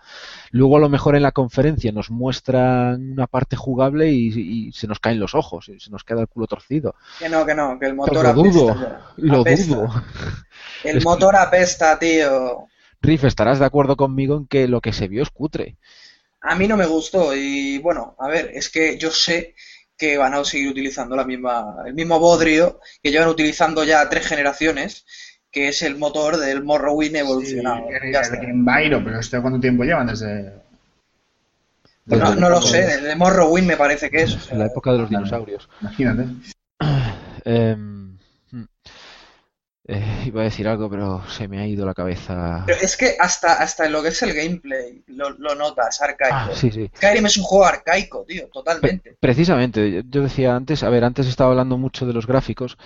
A: Luego a lo mejor en la conferencia nos muestran una parte jugable y, y se nos caen los ojos, y se nos queda el culo torcido.
D: Que no, que no, que el motor
A: lo dudo,
D: apesta
A: lo
D: Apesta.
A: dudo.
D: El motor apesta, tío.
A: Riff, estarás de acuerdo conmigo en que lo que se vio es cutre.
D: A mí no me gustó y bueno, a ver, es que yo sé que van a seguir utilizando la misma, el mismo bodrio que llevan utilizando ya tres generaciones, que es el motor del Morrowind evolucionado.
E: el,
D: Ya
E: el
D: está.
E: Gamebyro, pero ¿esto cuánto tiempo llevan desde...?
D: Pues no,
A: Desde-
D: no lo sé, el de Morrowind me parece que es.
A: En la época de los dinosaurios.
E: Imagínate.
A: Hmm. Eh, iba a decir algo, pero se me ha ido la cabeza.
D: Pero es que hasta, hasta en lo que es el gameplay lo, lo notas arcaico.
A: Ah, sí, sí.
D: Skyrim es un juego arcaico, tío, totalmente.
A: Precisamente, yo decía antes, a ver, antes estaba hablando mucho de los gráficos,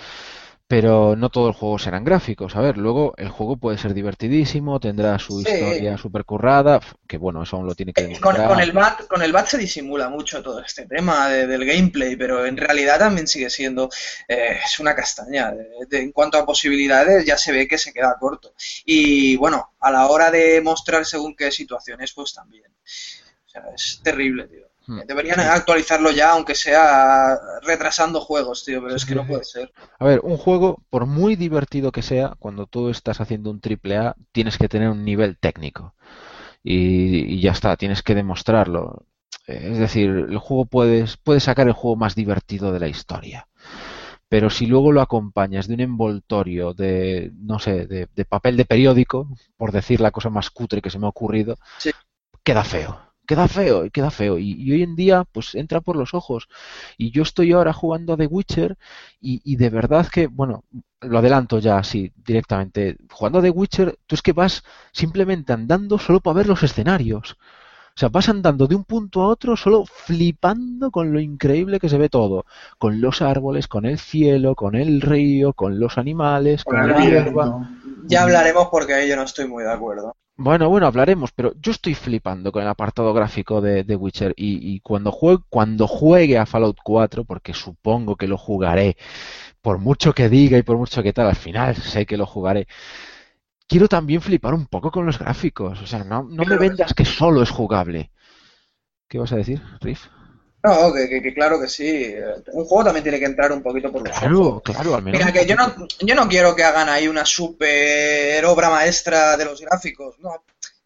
A: pero no todo el juego serán gráficos. A ver, luego el juego puede ser divertidísimo, tendrá su
D: Sí.
A: historia super currada, que bueno, eso aún lo tiene que
D: Eh, Con,
A: demostrar.
D: con el bat, con el bat se disimula mucho todo este tema de- del gameplay, pero en realidad también sigue siendo eh, es una castaña. De- de- en cuanto a posibilidades, ya se ve que se queda corto. Y bueno, a la hora de mostrar según qué situaciones, pues también. O sea, es terrible, tío.
A: Hmm.
D: Deberían actualizarlo ya, aunque sea retrasando juegos, tío, pero es que no puede ser.
A: A ver, un juego, por muy divertido que sea, cuando tú estás haciendo un triple A, tienes que tener un nivel técnico. Y, y ya está, tienes que demostrarlo. Es decir, el juego puedes, puedes sacar el juego más divertido de la historia. Pero si luego lo acompañas de un envoltorio de, no sé, de, de papel de periódico, por decir la cosa más cutre que se me ha ocurrido,
D: Sí.
A: queda feo. Queda feo, y queda feo. Y, y hoy en día, pues entra por los ojos. Y yo estoy ahora jugando a The Witcher y, y de verdad que, bueno, lo adelanto ya así directamente. Jugando a The Witcher, tú es que vas simplemente andando solo para ver los escenarios. O sea, vas andando de un punto a otro solo flipando con lo increíble que se ve todo. Con los árboles, con el cielo, con el río, con los animales, con
E: Con
A: la
E: el
A: hierba.
D: Ya hablaremos porque ahí yo no estoy muy de acuerdo.
A: Bueno, bueno, hablaremos, pero yo estoy flipando con el apartado gráfico de, de Witcher y, y cuando juegue, cuando juegue a Fallout 4, porque supongo que lo jugaré, por mucho que diga y por mucho que tal, al final sé que lo jugaré, quiero también flipar un poco con los gráficos. O sea, no, no me vendas que solo es jugable. ¿Qué vas a decir, Riff?
D: No, que, que- que claro que sí. Un juego también tiene que entrar un poquito por los
A: Claro,
D: ojos.
A: claro, al menos.
D: Mira, que yo no, yo no quiero que hagan ahí una super obra maestra de los gráficos, no.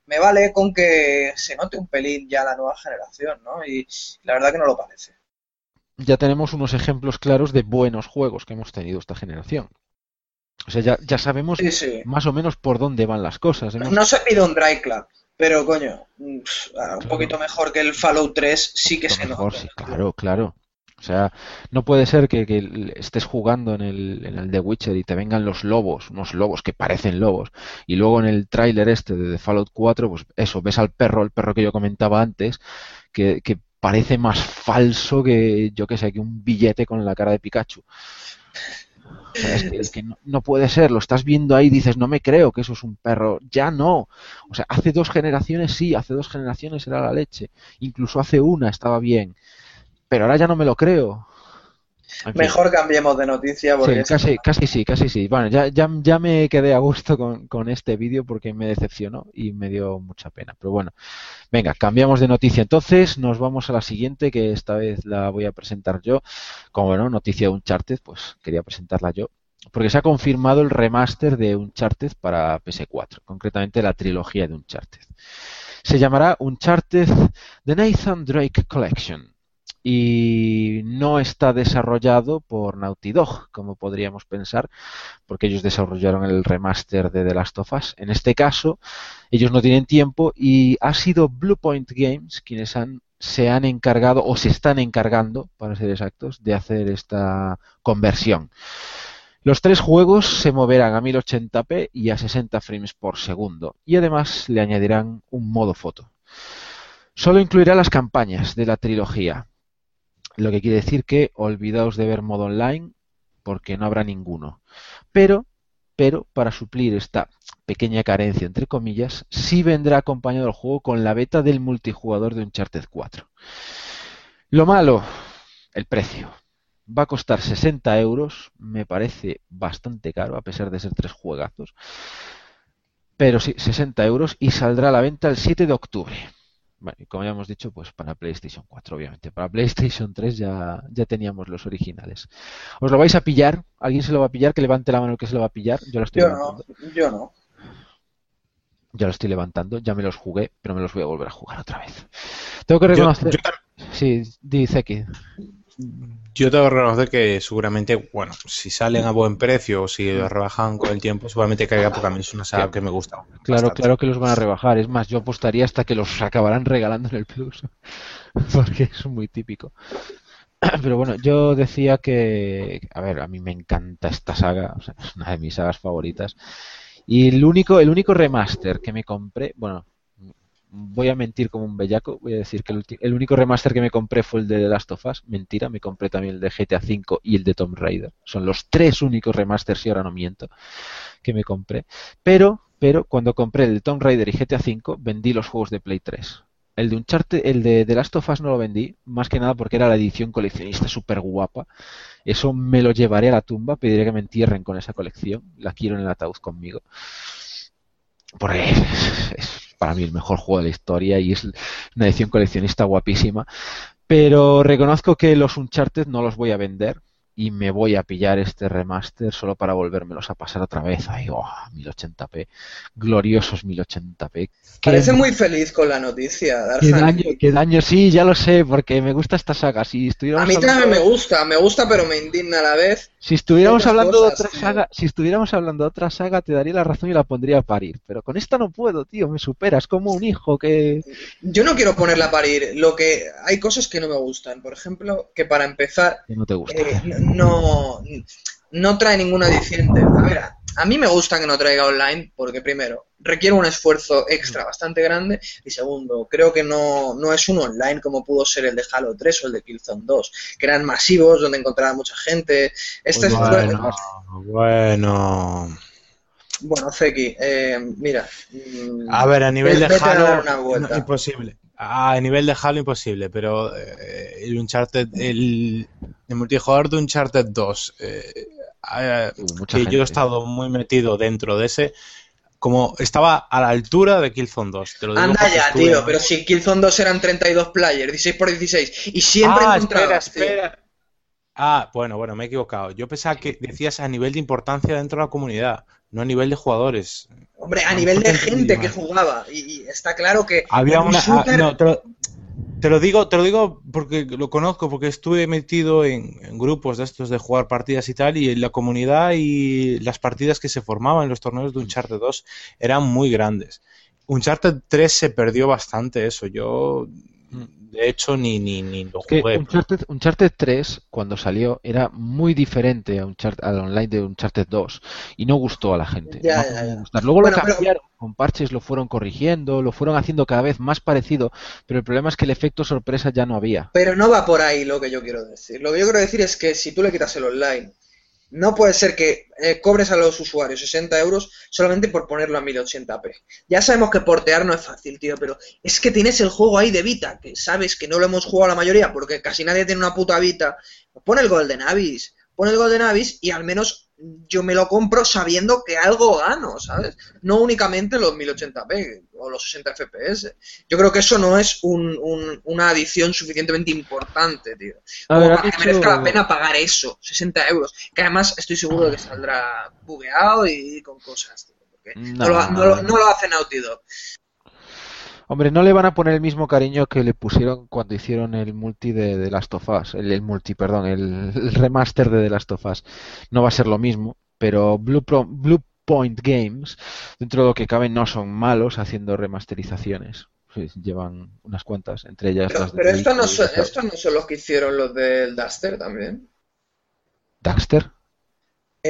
D: Me vale con que se note un pelín ya la nueva generación, ¿no? Y la verdad que no lo parece.
A: ya tenemos unos ejemplos claros de buenos juegos que hemos tenido esta generación. O sea, ya, ya sabemos
D: Sí, sí.
A: más o menos por dónde van las cosas. Hemos-
D: No se pide un Dry Club, pero coño, mm, ah, un poquito mejor que el Fallout 3 sí que se
A: mejor,
D: nota.
A: sí, claro, claro. O sea, no puede ser que, estés jugando en el, en el The Witcher y te vengan los lobos, unos lobos que parecen lobos, y luego en el tráiler este de The Fallout 4, pues eso, ves al perro, el perro que yo comentaba antes, que, que parece más falso que, yo que sé, que un billete con la cara de Pikachu. O sea, es que, es que no, no puede ser, lo estás viendo ahí y dices, no me creo que eso es un perro, ya no. O sea, hace dos generaciones sí, hace dos generaciones era la leche, incluso hace una estaba bien, pero ahora ya no me lo creo.
D: Mejor cambiemos de noticia porque
A: Sí, casi, casi sí, casi sí. Bueno, ya, ya, ya me quedé a gusto con, con este vídeo porque me decepcionó y me dio mucha pena. Pero bueno, venga, cambiamos de noticia. Entonces nos vamos a la siguiente, que esta vez la voy a presentar yo. Como no, noticia de Uncharted, pues quería presentarla yo. Porque se ha confirmado el remaster de Uncharted para PS4, concretamente la trilogía de Uncharted. Se llamará Uncharted The Nathan Drake Collection y no está desarrollado por Naughty Dog, como podríamos pensar, porque ellos desarrollaron el remaster de The Last of Us. En este caso, ellos no tienen tiempo y ha sido Bluepoint Games quienes han, se han encargado o se están encargando, para ser exactos, de hacer esta conversión. Los tres juegos se moverán a 1080p y a 60 frames por segundo y además le añadirán un modo foto. Solo incluirá las campañas de la trilogía, lo que quiere decir que olvidaos de ver modo online porque no habrá ninguno. Pero, pero para suplir esta pequeña carencia entre comillas, sí vendrá acompañado el juego con la beta del multijugador de Uncharted 4. Lo malo, el precio. Va a costar 60 euros, me parece bastante caro, a pesar de ser tres juegazos. Pero sí, 60 euros y saldrá a la venta el 7 de octubre. Bueno, y como ya hemos dicho, pues para PlayStation 4, obviamente. Para PlayStation 3 ya, ya teníamos los originales. ¿Os lo vais a pillar? ¿Alguien se lo va a pillar? Que levante la mano el que se lo va a pillar. Yo lo estoy
D: Yo no, yo no.
A: Ya lo estoy levantando. Ya me los jugué, pero me los voy a volver a jugar otra vez. Tengo que reconocer.
C: yo-
A: Sí, dice que.
C: yo tengo que reconocer que seguramente, bueno, si salen a buen precio o si lo rebajan con el tiempo, seguramente caiga porque a mí es una saga que me gusta.
A: Claro,
C: bastante.
A: claro que los van a rebajar. Es más, yo apostaría hasta que los acabarán regalando en el Plus. Porque es muy típico. Pero bueno, yo decía que, a ver, a mí me encanta esta saga, o sea, es una de mis sagas favoritas. Y el único, el único remaster que me compré, bueno, voy a mentir como un bellaco, voy a decir que el, el único remaster que me compré fue el de The Last of Us, mentira, me compré también el de GTA V y el de Tomb Raider. Son los tres únicos remasters, y ahora no miento, que me compré. Pero, pero cuando compré el de Tomb Raider y GTA V, vendí los juegos de Play 3. El de Uncharted, el de The Last of Us no lo vendí, más que nada porque era la edición coleccionista súper guapa. Eso me lo llevaré a la tumba, pediré que me entierren con esa colección. La quiero en el ataúd conmigo. Porque es, para mí el mejor juego de la historia y es una edición coleccionista guapísima. Pero reconozco que los Uncharted no los voy a vender y me voy a pillar este remaster solo para volvérmelos a pasar otra vez. Ay, oh, 1080p. Gloriosos 1080p. Qué
D: Parece muy feliz con la noticia,
A: Qué daño, qué daño, sí, ya lo sé, porque me gusta esta saga. Si
D: A mí también
A: hablando,
D: me gusta, me gusta, pero me indigna a la vez.
A: si estuviéramos hablando de otra
D: tío.
A: saga, si estuviéramos hablando de otra saga, te daría la razón y la pondría a parir. Pero con esta no puedo, tío, me superas como un hijo que.
D: Yo no quiero ponerla a parir. Lo que hay cosas que no me gustan. Por ejemplo, que para empezar,
A: que no te gusta.
D: eh, no, no trae ningún adiciente. A ver, a- mí me gusta que no traiga online porque primero requiere un esfuerzo extra bastante grande y segundo creo que no, no es un online como pudo ser el de Halo 3 o el de Killzone 2 que eran masivos donde encontraba mucha gente. Este es-
A: bueno.
C: Bueno,
D: bueno, Zeki, eh, mira. mm,
C: a ver, a nivel de Halo, no, imposible. A nivel de Halo, imposible, pero eh, el Uncharted, el, el multijugador de Uncharted 2, eh, eh,
A: Uh,
C: que yo
A: gente.
C: he estado muy metido dentro de ese, como estaba a la altura de Killzone 2. Te lo digo
D: Anda ya,
C: estuve-
D: tío, pero si Killzone 2 eran 32 players, 16 por 16 y siempre
C: ah,
D: encontrabas,
C: espera,
D: tío.
C: espera. Ah, bueno, bueno, me he equivocado. Yo pensaba que decías a nivel de importancia dentro de la comunidad, no a nivel de jugadores.
D: Hombre, a
C: lo
D: nivel de gente que jugaba. Y, y está claro que
C: Había
D: un
C: una. ah,
D: shooter-
C: no, te lo, te lo digo, te lo digo porque lo conozco, porque estuve metido en, grupos de estos de jugar partidas y tal, y en la comunidad y las partidas que se formaban en los torneos de Uncharted 2 eran muy grandes. Uncharted 3 se perdió bastante eso. Yo, de hecho, ni, ni, ni lo
A: Que
C: jugué.
A: Uncharted, Uncharted 3, cuando salió, era muy diferente a Uncharted- al online de Uncharted 2 y no gustó a la gente.
D: Ya,
A: no
D: ya,
A: acabó de
D: ya.
A: gustar. Luego
D: Bueno,
A: lo
D: pero-
A: cambiaron, con parches lo fueron corrigiendo, lo fueron haciendo cada vez más parecido, pero el problema es que el efecto sorpresa ya no había.
D: Pero no va por ahí lo que yo quiero decir. Lo que yo quiero decir es que si tú le quitas el online, no puede ser que eh, cobres a los usuarios 60 euros solamente por ponerlo a 1080p. Ya sabemos que portear no es fácil, tío, pero es que tienes el juego ahí de Vita, que sabes que no lo hemos jugado la mayoría porque casi nadie tiene una puta Vita. Pon el Golden Abyss, pon el Golden Abyss y al menos yo me lo compro sabiendo que algo gano, ¿sabes? No únicamente los 1080p o los 60 FPS. Yo creo que eso no es un- un- una adición suficientemente importante, tío. Como
A: ver,
D: para que merezca la pena pagar eso, 60 euros. Que además estoy seguro de que saldrá bugueado y con cosas, tío. porque no,
A: No,
D: lo, no lo- no lo hace Naughty Dog.
A: Hombre, no le van a poner el mismo cariño que le pusieron cuando hicieron el multi de The Last of Us, el, el multi, perdón, el, el remaster de The Last of Us. No va a ser lo mismo, pero Blue, Pro- Blue Point Games, dentro de lo que cabe, no son malos haciendo remasterizaciones. Sí, llevan unas cuantas, entre ellas
D: Pero,
A: las de
D: pero esto, no son,
A: de
D: estos no son los que hicieron los del Duster también.
A: Daxter.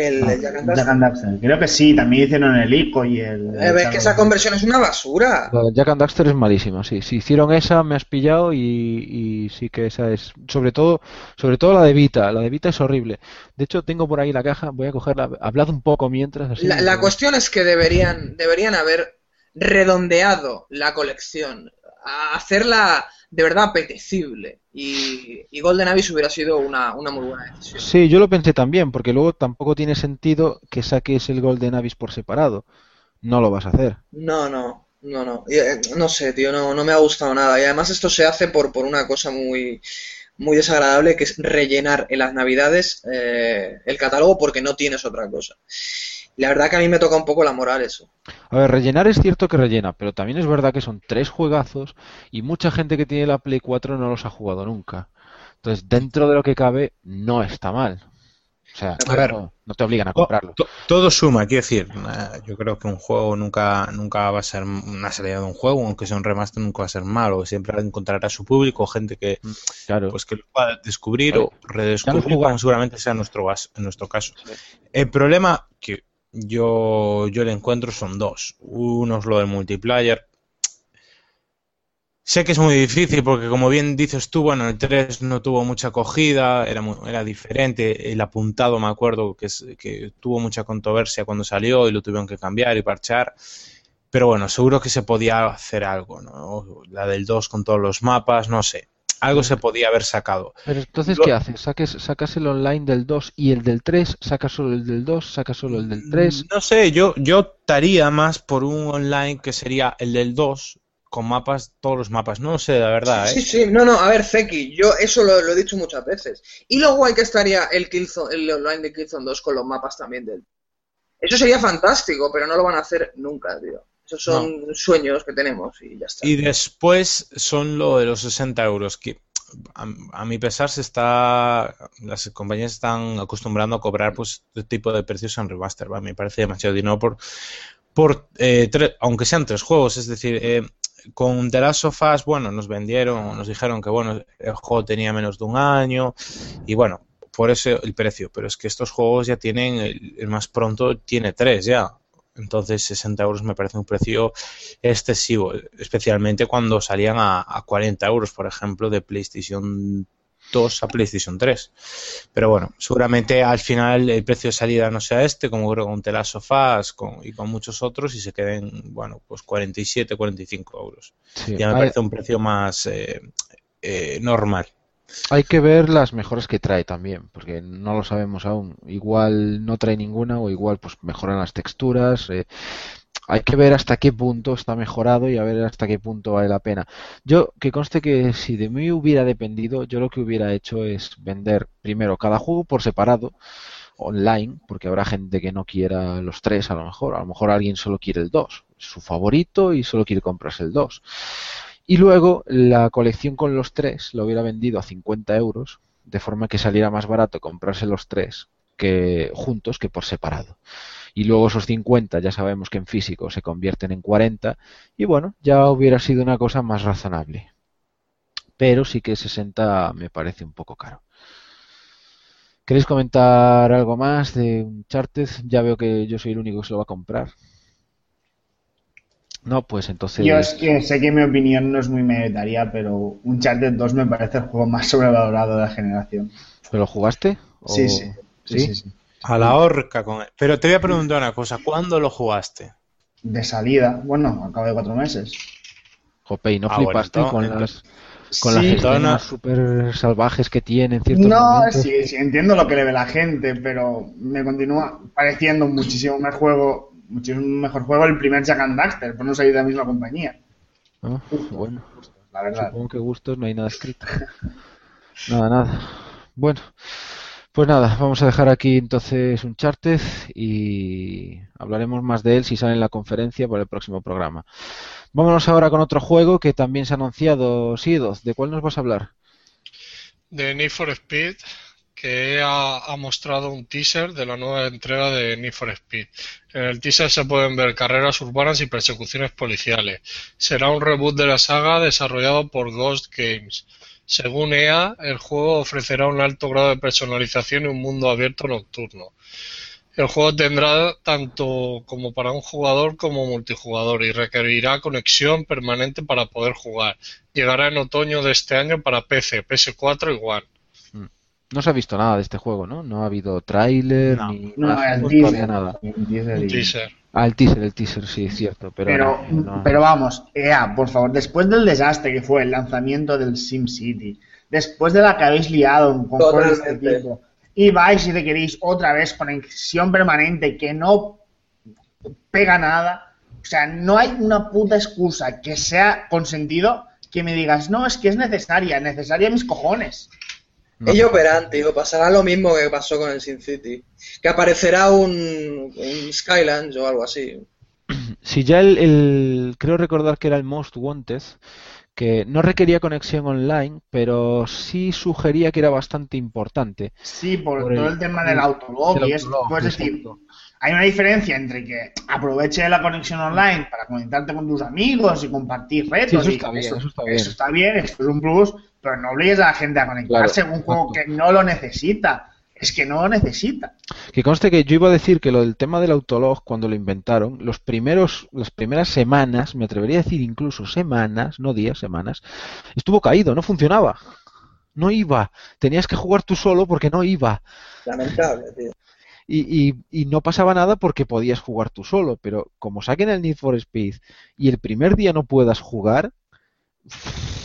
D: El, el Jack and
E: Jack
D: Duster.
E: and Daxter. Creo que sí, también hicieron el ICO y el.
D: Eh, ves que esa conversión es una basura.
A: La de Jack and Daxter es malísima, sí. Si hicieron esa, me has pillado y, y sí que esa es. Sobre todo, sobre todo la de Vita. La de Vita es horrible. De hecho, tengo por ahí la caja, voy a cogerla. Hablad un poco mientras. Así
D: La, la cuestión es que deberían, deberían haber redondeado la colección, a hacerla de verdad apetecible. Y, y Golden Abyss hubiera sido una, una muy buena decisión.
A: Sí, yo lo pensé también, porque luego tampoco tiene sentido que saques el Golden Abyss por separado. No lo vas a hacer.
D: No, no, no, no. Eh, No sé, tío, no, no me ha gustado nada. Y además esto se hace por, por una cosa muy, muy desagradable, que es rellenar en las navidades eh, el catálogo porque no tienes otra cosa. La verdad que a mí me toca un poco la moral eso.
A: A ver, rellenar es cierto que rellena, pero también es verdad que son tres juegazos y mucha gente que tiene la Play 4 no los ha jugado nunca. Entonces, dentro de lo que cabe, no está mal. O sea,
C: A ver.
A: no, no te obligan a
C: To-
A: comprarlo.
C: to- todo suma, quiero decir, eh, yo creo que un juego nunca, nunca va a ser una salida de un juego, aunque sea un remaster, nunca va a ser malo, siempre encontrará su público, gente que
A: Claro.
C: pues que lo pueda descubrir
A: Claro.
C: o redescubrir, como seguramente sea nuestro, nuestro caso. El problema que yo, yo le encuentro son dos. Uno es lo del multiplayer. Sé que es muy difícil porque, como bien dices tú, bueno, el 3 no tuvo mucha acogida, era, era diferente. El apuntado, me acuerdo, que, que tuvo mucha controversia cuando salió y lo tuvieron que cambiar y parchar. Pero bueno, seguro que se podía hacer algo, ¿no? La del 2 con todos los mapas, no sé. Algo se podía haber sacado.
A: Pero entonces, ¿qué haces? ¿Saques, ¿Sacas el online del 2 y el del 3? ¿Sacas solo el del 2? ¿Sacas solo el del 3?
C: No sé, yo, yo optaría más por un online que sería el del 2 con mapas, todos los mapas. No sé, la verdad, ¿eh?
D: Sí, sí, no, no, a ver, Zeki, yo eso lo, lo he dicho muchas veces. Y lo guay que estaría el, Killzone, el online de Killzone 2 con los mapas también del... Eso sería fantástico, pero no lo van a hacer nunca, tío. Esos son sueños que tenemos y ya está.
C: Y después son lo de los 60 euros, que a, a, mi pesar se está las compañías están acostumbrando a cobrar pues este tipo de precios en remaster ¿va? me parece demasiado dinero por por eh, aunque sean tres juegos es decir eh, con The Last of Us, bueno nos vendieron nos dijeron que bueno el juego tenía menos de un año y bueno por eso el precio pero es que estos juegos ya tienen el, el más pronto tiene tres ya entonces 60 euros me parece un precio excesivo, especialmente cuando salían a, a 40 euros, por ejemplo, de PlayStation 2 a PlayStation 3. Pero bueno, seguramente al final el precio de salida no sea este, como creo con Telas Sofás con, y con muchos otros, y se queden, bueno, pues 47, 45 euros. Sí, ya me hay... parece un precio más eh, eh, normal.
A: Hay que ver las mejoras que trae también, porque no lo sabemos aún. Igual no trae ninguna o igual pues mejoran las texturas. Eh, hay que ver hasta qué punto está mejorado y a ver hasta qué punto vale la pena. Yo, que conste que si de mí hubiera dependido, yo lo que hubiera hecho es vender primero cada juego por separado, online, porque habrá gente que no quiera los tres a lo mejor. A lo mejor alguien solo quiere el 2, su favorito y solo quiere comprarse el 2. Y luego la colección con los tres lo hubiera vendido a 50 euros, de forma que saliera más barato comprarse los tres que juntos que por separado. Y luego esos 50 ya sabemos que en físico se convierten en 40 y bueno, ya hubiera sido una cosa más razonable. Pero sí que 60 me parece un poco caro. ¿Queréis comentar algo más de Uncharted? Ya veo que yo soy el único que se lo va a comprar. No, pues entonces.
E: Yo es que sé que mi opinión no es muy mayoritaria, pero Uncharted 2 me parece el juego más sobrevalorado de la generación.
A: ¿Pero lo jugaste?
E: ¿O... Sí, sí, sí, sí, sí.
C: A la horca con él. Pero te voy a preguntar una cosa: ¿cuándo lo jugaste?
E: De salida, bueno, a cabo de cuatro meses.
A: Jope, ¿y no ah, flipaste bueno, con las.? Con sí, las súper salvajes que tienen ciertos
E: No,
A: momentos.
E: sí, sí, entiendo lo que le ve la gente, pero me continúa pareciendo muchísimo más juego muchísimo mejor juego el primer Jack and Daxter, por no salir de la misma compañía.
A: Ah, bueno,
E: la verdad.
A: Supongo que gustos no hay nada escrito. nada, nada. Bueno, pues nada, vamos a dejar aquí entonces un charted y hablaremos más de él si sale en la conferencia por el próximo programa. Vámonos ahora con otro juego que también se ha anunciado, Sidos. ¿De cuál nos vas a hablar?
B: De Need for Speed, que ha, ha, mostrado un teaser de la nueva entrega de Need for Speed. En el teaser se pueden ver carreras urbanas y persecuciones policiales. Será un reboot de la saga desarrollado por Ghost Games. Según EA, el juego ofrecerá un alto grado de personalización y un mundo abierto nocturno. El juego tendrá tanto como para un jugador como multijugador y requerirá conexión permanente para poder jugar. Llegará en otoño de este año para PC, PS4 y One.
A: No se ha visto nada de este juego, ¿no? No ha habido tráiler
E: no,
A: ni
E: no,
A: nada,
E: el
A: no
E: teaser,
A: nada.
E: El teaser.
A: Ah, el teaser, el teaser, sí, es cierto. Pero,
E: pero,
A: no,
E: pero vamos, EA, por favor, después del desastre que fue el lanzamiento del SimCity, después de la que habéis liado con juegos de este tipo, y vais y te queréis otra vez conexión permanente que no pega nada, o sea, no hay una puta excusa que sea consentido que me digas, no, es que es necesaria, necesaria mis cojones.
D: No. Ellos verán, tío, pasará lo mismo que pasó con el Sin City. Que aparecerá un, un Skylands o algo así.
A: Si ya el, el, creo recordar que era el Most Wanted, que no requería conexión online, pero sí sugería que era bastante importante.
E: Sí, por, por todo el, el, tema del autolog y eso. Puedes decir, hay una diferencia entre que aproveche la conexión online para conectarte con tus amigos y compartir retos.
A: Sí, eso,
E: y
A: está bien,
E: eso,
A: eso, está bien,
E: eso está bien, esto es un plus, pero no obligues a la gente a conectarse claro, en un juego que no lo necesita. es que no lo necesita.
A: Que conste que yo iba a decir que lo del tema del autolog, cuando lo inventaron, los primeros, las primeras semanas, me atrevería a decir incluso semanas, no días, semanas, estuvo caído, no funcionaba. No iba. Tenías que jugar tú solo porque no iba.
D: Lamentable, tío.
A: Y, y, y, no pasaba nada porque podías jugar tú solo, pero como saquen el Need for Speed y el primer día no puedas jugar,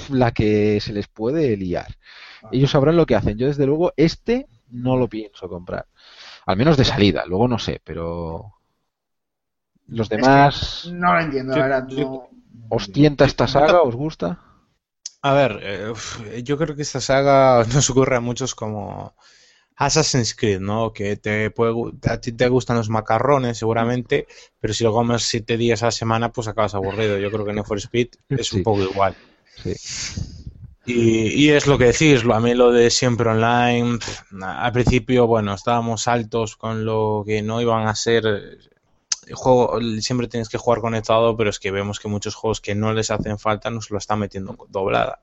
A: la que se les puede liar. Ellos sabrán lo que hacen. Yo desde luego este no lo pienso comprar. Al menos de salida, luego no sé, pero los demás...
E: Es que no lo entiendo, la verdad. No...
A: ¿Os tienta esta saga? ¿Os gusta?
C: A ver, eh, yo creo que esta saga nos ocurre a muchos como Assassin's Creed, ¿no? Que te puede, a ti te gustan los macarrones seguramente, pero si lo comes siete días a la semana, pues acabas aburrido. Yo creo que Need for Speed es
A: Sí.
C: un poco igual.
A: Sí.
C: Y, y es lo que decís, lo- a mí lo de siempre online, al principio, bueno, estábamos altos con lo que no iban a ser el juego, siempre tienes que jugar conectado, pero es que vemos que muchos juegos que no les hacen falta nos lo están metiendo doblada.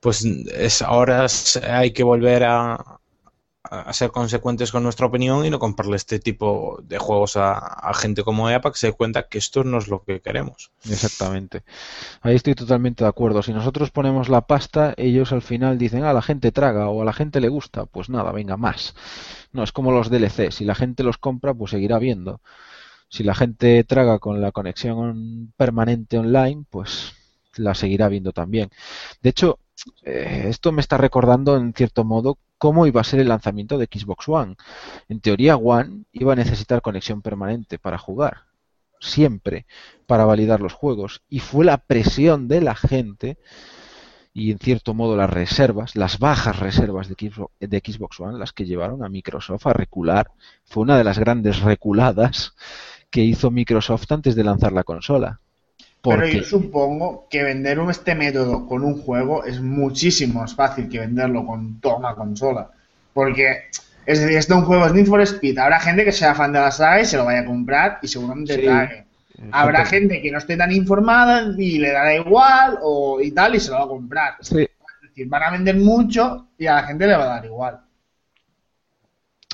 C: Pues es, ahora hay que volver a, a ser consecuentes con nuestra opinión y no comprarle este tipo de juegos a, gente como EA para que se dé cuenta que esto no es lo que queremos.
A: Exactamente. Ahí estoy totalmente de acuerdo. Si nosotros ponemos la pasta, ellos al final dicen, ah, la gente traga o a la gente le gusta, pues nada, venga, más. No, es como los DLC. Si la gente los compra, pues seguirá viendo. Si la gente traga con la conexión permanente online, pues la seguirá viendo también. De hecho, eh, esto me está recordando en cierto modo cómo iba a ser el lanzamiento de Xbox One. En teoría, One iba a necesitar conexión permanente para jugar. Siempre para validar los juegos y fue la presión de la gente y en cierto modo las reservas, las bajas reservas de Xbox, One las que llevaron a Microsoft a recular. Fue una de las grandes reculadas que hizo Microsoft antes de lanzar la consola.
E: Pero yo supongo que vender un- este método con un juego es muchísimo más fácil que venderlo con toda una consola. Porque, es decir, esto un juego es Need for Speed. Habrá gente que sea fan de la saga y se lo vaya a comprar y seguramente
A: Sí.
E: trague. Habrá gente que no esté tan informada y le dará igual o y tal y se lo va a comprar.
A: Sí,
E: Es decir, van a vender mucho y a la gente le va a dar igual.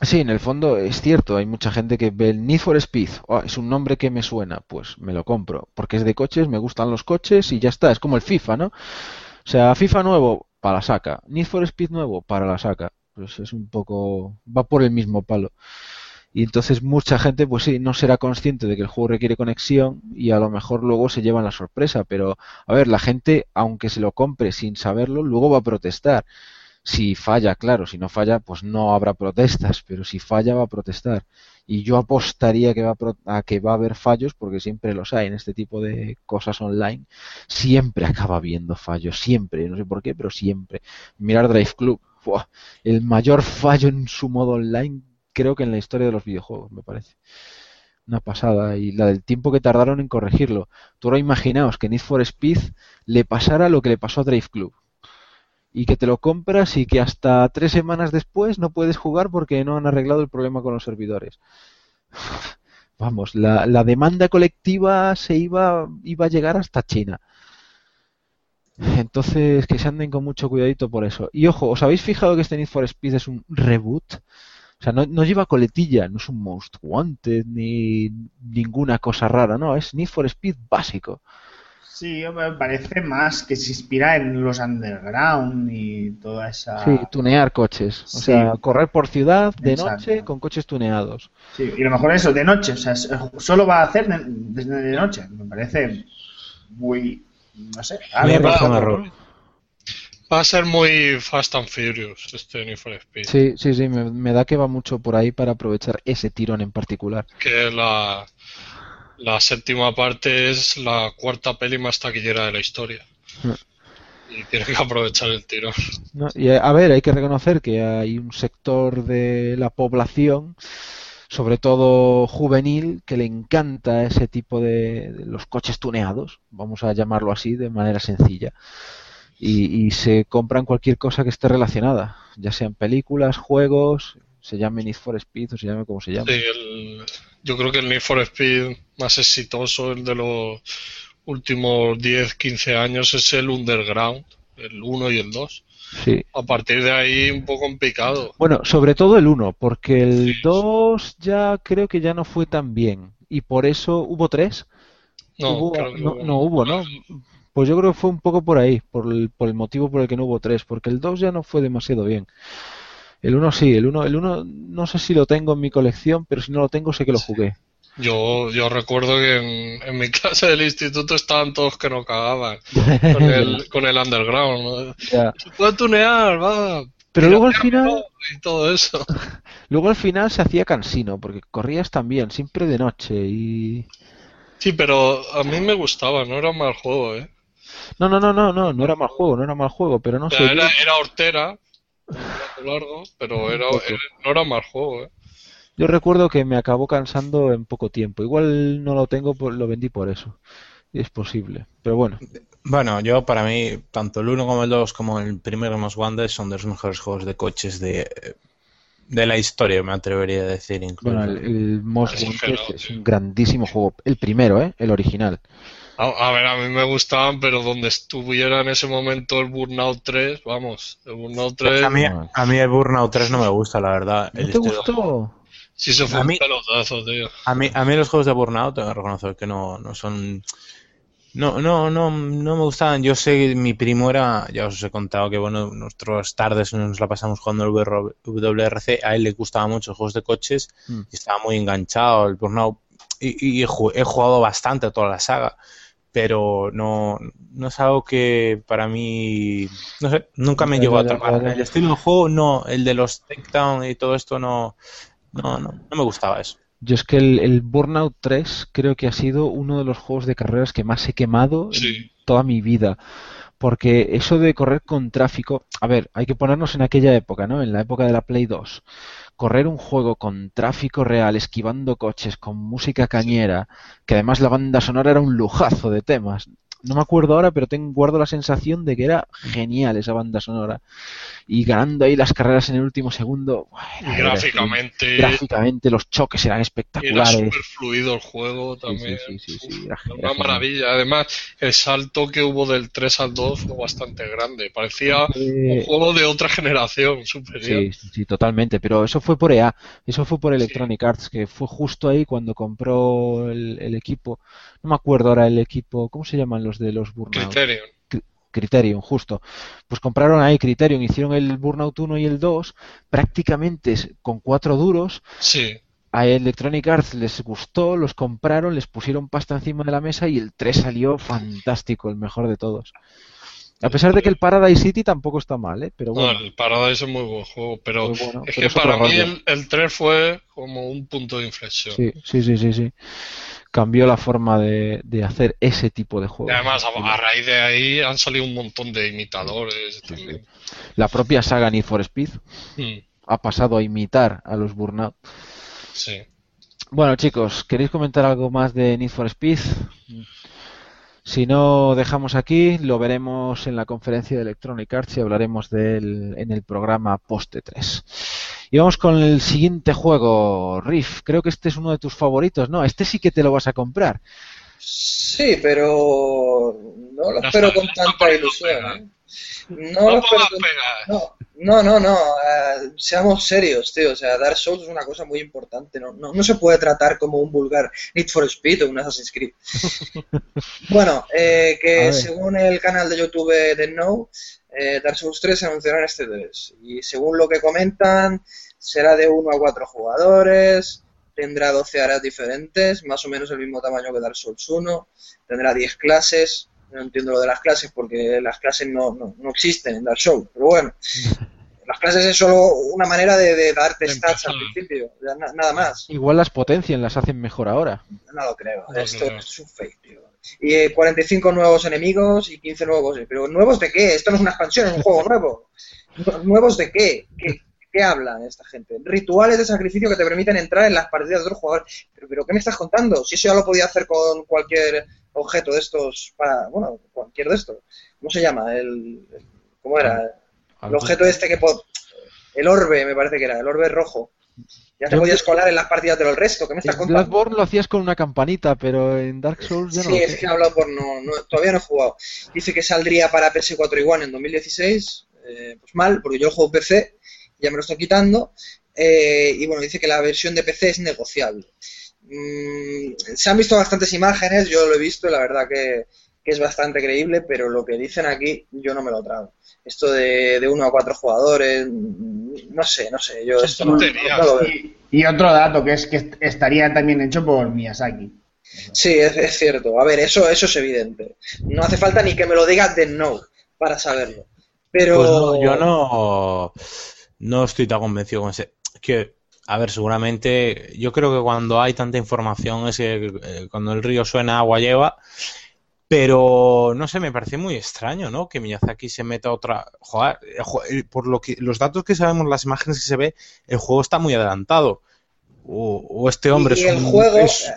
A: Sí, en el fondo es cierto, hay mucha gente que ve el Need for Speed, oh, es un nombre que me suena, pues me lo compro, porque es de coches, me gustan los coches y ya está, es como el FIFA, ¿no? O sea, FIFA nuevo, para la saca, Need for Speed nuevo, para la saca, pues es un poco, va por el mismo palo. Y entonces mucha gente, pues sí, no será consciente de que el juego requiere conexión y a lo mejor luego se llevan la sorpresa, pero a ver, la gente, aunque se lo compre sin saberlo, luego va a protestar. Si falla, claro, si no falla, pues no habrá protestas, pero si falla va a protestar. Y yo apostaría que va a, a que va a haber fallos, porque siempre los hay en este tipo de cosas online. Siempre acaba habiendo fallos, siempre, no sé por qué, pero siempre. Mirar Drive Club, el mayor fallo en su modo online, creo que en la historia de los videojuegos, me parece. Una pasada, y la del tiempo que tardaron en corregirlo. Tú ahora imaginaos que Need for Speed le pasara lo que le pasó a Drive Club y que te lo compras y que hasta tres semanas después no puedes jugar porque no han arreglado el problema con los servidores. Vamos, la, demanda colectiva se iba, iba a llegar hasta China. Entonces, que se anden con mucho cuidadito por eso. Y ojo, ¿os habéis fijado que este Need for Speed es un reboot? O sea, no, no lleva coletilla, no es un Most Wanted ni ninguna cosa rara, no, es Need for Speed básico.
E: Sí, me parece más que se inspira en los underground y toda esa...
A: Sí, tunear coches. O
E: Sí.
A: sea, correr por ciudad de
E: Exacto.
A: noche con coches tuneados.
E: Sí, y lo mejor eso, de noche, o sea, es- solo va a hacer de, desde de noche. Me parece muy, no sé. Algo
C: error.
B: Va a ser muy Fast and Furious este Need for Speed.
A: Sí, sí, sí, me, me da que va mucho por ahí para aprovechar ese tirón en particular.
B: Que la, la séptima parte es la cuarta peli más taquillera de la historia. Y tiene que aprovechar el tiro.
A: ¿no? Y eh, a ver, hay que reconocer que hay un sector de la población, sobre todo juvenil, que le encanta ese tipo de, de los coches tuneados, vamos a llamarlo así de manera sencilla. Y, y se compran cualquier cosa que esté relacionada, ya sean películas, juegos, se llame Need for Speed o se llame como se llame.
B: Sí, el- yo creo que el Need for Speed más exitoso, el de los últimos 10, 15 años, es el Underground. el 1 y el 2.
A: Sí.
B: A partir de ahí un poco complicado.
A: Bueno, sobre todo el 1, porque el
B: Sí.
A: 2 ya creo que ya no fue tan bien. Y por eso hubo 3.
B: No,
A: hubo,
B: creo que
A: no,
B: hubo-
A: no hubo, ¿no? Pues yo creo que fue un poco por ahí, por el, por el motivo por el que no hubo 3, porque el 2 ya no fue demasiado bien. El 1 sí, el 1, el 1 no sé si lo tengo en mi colección, pero si no lo tengo sé que lo jugué.
B: Yo, yo recuerdo que en, en mi clase del instituto estaban todos que no cagaban con el, con el underground. Se puede tunear, va.
A: Pero luego al final,
B: Y todo eso.
A: luego al final se hacía cansino, porque corrías también, siempre de noche y...
B: Sí, pero a mí me gustaba, no era un mal juego, ¿eh?
A: No, no, no, no, no, no era mal juego, no era mal juego, pero no
B: O
A: sé. yo-
B: era, era hortera, largo, pero era, era- no era mal juego, ¿eh?
A: Yo recuerdo que me acabó cansando en poco tiempo. Igual no lo tengo, por- lo vendí por eso. Es posible. Pero bueno,
C: Bueno, yo para mí, tanto el 1 como el 2 como el primer Most Wanted son de los mejores juegos de coches de, de la historia, me atrevería a decir incluso.
A: bueno, el, el Most Wanted es un grandísimo juego. El primero, ¿eh? El original.
B: A, a ver, a mí me gustaban, pero donde estuviera en ese momento el Burnout 3, vamos, el Burnout 3,
C: Pues a, mí, a mí el Burnout 3 no me gusta, la verdad.
A: ¿No
C: el
A: te
C: estilo
A: gustó?
B: sí se fue
C: a
B: un
C: mí-
B: pelotazo, tío.
C: A mí, a mí los juegos de Burnout tengo que reconocer que no, no son... No, no, no, no me gustaban. Yo sé, mi primo era, ya os he contado que bueno, nuestras tardes nos la pasamos jugando el WRC, a él le gustaban mucho los juegos de coches
A: Mm.
C: y estaba muy enganchado el Burnout y, y he ju- he jugado bastante a toda la saga, pero no, no es algo que para mí, no sé, nunca me llegó a atrapar. El estilo de juego, no, el de los takedown y todo esto no, no, no, no me gustaba eso.
A: Yo es que el, el Burnout 3 creo que ha sido uno de los juegos de carreras que más he quemado en toda mi vida. Porque eso de correr con tráfico, a ver, hay que ponernos en aquella época, ¿no? En la época de la Play 2. Correr un juego con tráfico real, esquivando coches, con música cañera, que además la banda sonora era un lujazo de temas. No me acuerdo ahora, pero tengo, guardo la sensación de que era genial esa banda sonora. Y ganando ahí las carreras en el último segundo. era- era
B: gráficamente
A: gráficamente los choques eran
B: era
A: espectaculares.
B: súper fluido el juego también.
A: sí, sí, sí,
B: Uf,
A: era-
B: una
A: era genial.
B: maravilla. Además, el salto que hubo del 3 al 2 fue bastante grande. Parecía un juego de otra generación superior.
A: Sí, sí, sí, totalmente, pero eso fue por EA, eso fue por Electronic Arts, que fue justo ahí cuando compró el, el equipo, no me acuerdo ahora el equipo, ¿cómo se llaman los de los Burnout?
B: Criterion.
A: Criterion, justo. Pues compraron ahí Criterion, hicieron el Burnout 1 y el 2 prácticamente con cuatro duros.
B: Sí.
A: A Electronic Arts les gustó, los compraron, les pusieron pasta encima de la mesa y el 3 salió fantástico, el mejor de todos. A pesar de que el Paradise City tampoco está mal, ¿eh? Pero
B: No,
A: bueno,
B: el Paradise es muy buen juego, pero
A: bueno,
B: es
A: pero
B: que para mí el, el 3 fue como un punto de inflexión.
A: Sí, sí, sí, sí, sí. Cambió la forma de, de hacer ese tipo de
B: Y
A: juegos.
B: además, a, a raíz de ahí han salido un montón de imitadores.
A: La propia saga Need for Speed
B: Mm,
A: ha pasado a imitar a los Burnout.
B: sí.
A: Bueno, chicos, ¿queréis comentar algo más de Need for Speed? Si no dejamos aquí, lo veremos en la conferencia de Electronic Arts y hablaremos de él en el programa Poste 3. Y vamos con el siguiente juego, Riff. Creo que este es uno de tus favoritos, ¿no? Este sí que te lo vas a comprar.
D: Sí, pero no lo espero
B: está,
D: con tanta ilusión.
B: pega.
D: ¿eh? No lo
B: Vamos
D: espero con-
B: pegar.
D: No, no, no, no. eh, seamos serios, tío. O sea, Dark Souls es una cosa muy importante. No, no, no se puede tratar como un vulgar Need for Speed o un Assassin's Creed. bueno, eh, que según el canal de YouTube de No, eh, Dark Souls 3 se anunciará en este 3. Y según lo que comentan, será de 1 a 4 jugadores. Tendrá 12 áreas diferentes, más o menos el mismo tamaño que Dark Souls 1. Tendrá 10 clases. No entiendo lo de las clases porque las clases no, no, no existen en Dark Souls. Pero bueno, las clases es solo una manera de, de darte
B: De
D: stats al principio, na- nada más.
A: Igual las potencian, las hacen mejor ahora.
D: No lo creo,
B: No
D: esto es un fake, tío. Y eh, 45 nuevos enemigos y 15 nuevos bosses. ¿Pero nuevos de qué? Esto no es una expansión, es un juego nuevo. Nu- ¿Nuevos de qué? ¿Qué, qué hablan esta gente? Rituales de sacrificio que te permiten entrar en las partidas de otros jugadores. ¿Pero, pero qué me estás contando? Si eso ya lo podía hacer con cualquier objeto de estos, para, bueno, cualquier de estos. ¿Cómo se llama? El, el- ¿Cómo era? El
A: Algún-
D: objeto este que... El orbe, me parece que era, el orbe rojo. Ya te podías colar en las partidas del resto. ¿Qué me estás
A: En
D: contando?
A: Bloodborne lo hacías con una campanita, pero en Dark Souls ya no
D: Sí,
A: lo
D: es que por no, no- todavía no he jugado. Dice que saldría para PS4 y One en 2016. eh, pues mal, porque yo juego PC, ya me lo estoy quitando. eh, y bueno, dice que la versión de PC es negociable. Mm, se han visto bastantes imágenes, yo lo he visto la verdad que, que es bastante creíble, pero lo que dicen aquí yo no me lo trago. Esto de, de uno a cuatro jugadores, no sé, no sé, yo esto no, no-
B: tonterías.
D: no lo veo.
E: Y, y otro dato que es que estaría también hecho por Miyazaki.
D: Sí, es, es cierto. A ver, eso, eso es evidente. No hace falta ni que me lo diga de no para saberlo. Pero
C: Pues no, yo no, no estoy tan convencido con ese. Que, a ver, seguramente, yo creo que cuando hay tanta información es que eh, cuando el río suena agua lleva, pero no sé, me parece muy extraño, ¿no? Que Miyazaki se meta otra. Joder, jue- el- por lo que los datos que sabemos, las imágenes que se ve, el juego está muy adelantado. O, o este hombre
D: y
C: es
D: el
C: un.
D: juego,
C: es-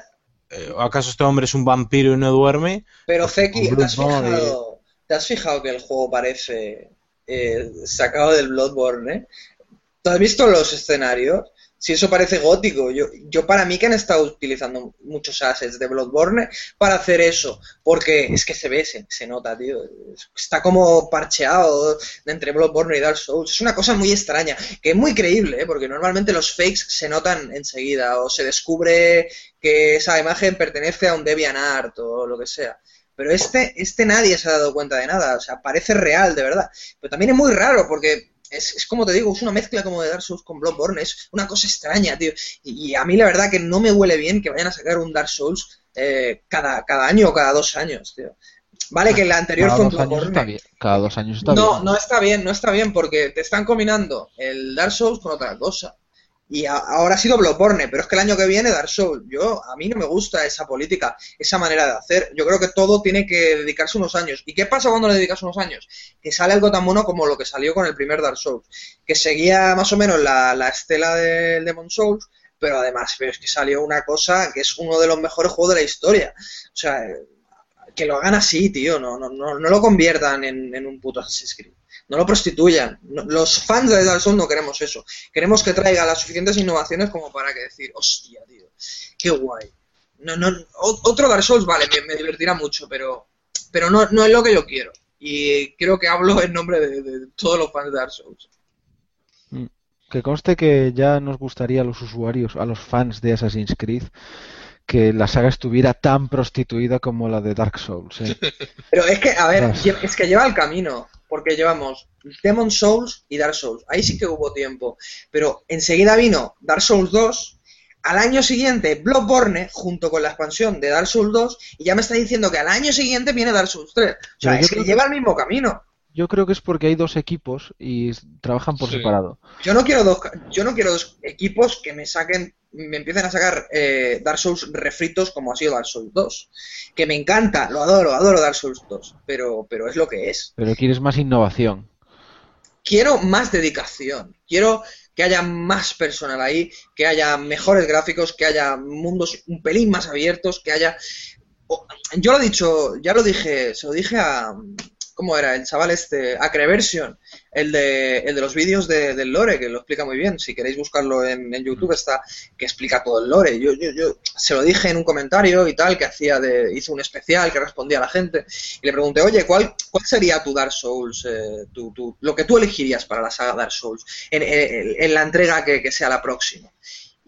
C: eh, ¿o ¿Acaso este hombre es un vampiro y no duerme?
D: pero Zeki,
C: con
D: ¿te has, fijado, ¿te has fijado que el juego parece eh, sacado del Bloodborne? eh? ¿Tú has visto los escenarios? Si eso parece gótico, yo, yo para mí que han estado utilizando muchos assets de Bloodborne para hacer eso, porque es que se ve, se, se nota, tío, está como parcheado entre Bloodborne y Dark Souls, es una cosa muy extraña, que es muy creíble, ¿eh? porque normalmente los fakes se notan enseguida, o se descubre que esa imagen pertenece a un DeviantArt o lo que sea. Pero este, este nadie se ha dado cuenta de nada, o sea, parece real, de verdad. Pero también es muy raro, porque es, es como te digo, es una mezcla como de Dark Souls con Bloodborne, es una cosa extraña, tío. Y, y a mí la verdad que no me huele bien que vayan a sacar un Dark Souls eh, cada, cada año o cada dos años, tío. Vale, que el anterior
A: Cada
D: fue un Bloodborne.
A: está bien. Cada dos años está
D: No,
A: bien.
D: no está bien, no está bien, porque te están combinando el Dark Souls con otra cosa. Y ahora ha sido Bloodborne, pero es que el año que viene Dark Souls. Yo, a mí no me gusta esa política, esa manera de hacer. Yo creo que todo tiene que dedicarse unos años. ¿Y qué pasa cuando le dedicas unos años? Que sale algo tan bueno como lo que salió con el primer Dark Souls, que seguía más o menos la, la estela del Demon Souls, pero además pero que salió una cosa que es uno de los mejores juegos de la historia. O sea, que lo hagan así, tío, no, no, no, no lo conviertan en, en un puto Assassin's Creed. No lo prostituyan. No- los fans de Dark Souls no queremos eso. Queremos que traiga las suficientes innovaciones como para que decir, hostia, tío, qué guay. No, no, otro Dark Souls, vale, me, me divertirá mucho, pero, pero no, no es lo que yo quiero. Y creo que hablo en nombre de, de todos los fans de Dark Souls.
A: Que conste que ya nos gustaría a los usuarios, a los fans de Assassin's Creed, que la saga estuviera tan prostituida como la de Dark Souls. ¿eh?
D: Pero es que, a ver, es que lleva el camino, porque llevamos Demon Souls y Dark Souls. Ahí sí que hubo tiempo. Pero enseguida vino Dark Souls 2. Al año siguiente, Bloodborne, junto con la expansión de Dark Souls 2, y ya me está diciendo que al año siguiente viene Dark Souls 3. O sea,
A: Pero
D: es que
A: creo que-
D: lleva el mismo camino.
A: Yo creo que es porque hay dos equipos y trabajan por
B: Sí.
A: separado.
D: Yo no quiero dos, ca- yo no quiero dos equipos que me saquen, me empiecen a sacar eh, Dark Souls refritos como ha sido Dark Souls 2. Que me encanta, lo adoro, adoro Dark Souls 2, pero, pero es lo que es.
A: Pero quieres más innovación.
D: quiero más dedicación, quiero que haya más personal ahí, que haya mejores gráficos, que haya mundos un pelín más abiertos, que haya... Yo lo he dicho, ya lo dije, se lo dije a... ¿Cómo era? El chaval este, Acreversion, el de, el de los vídeos de- del lore, que lo explica muy bien. Si queréis buscarlo en, YouTube está, que explica todo el lore. Yo, yo, yo se lo dije en un comentario y tal, que hacía de, hizo un especial que respondía a la gente. Y le pregunté, oye, ¿cuál, cuál sería tu Dark Souls, eh, tu- tu- lo que tú elegirías para la saga Dark Souls en, en- en la entrega que, que sea la próxima?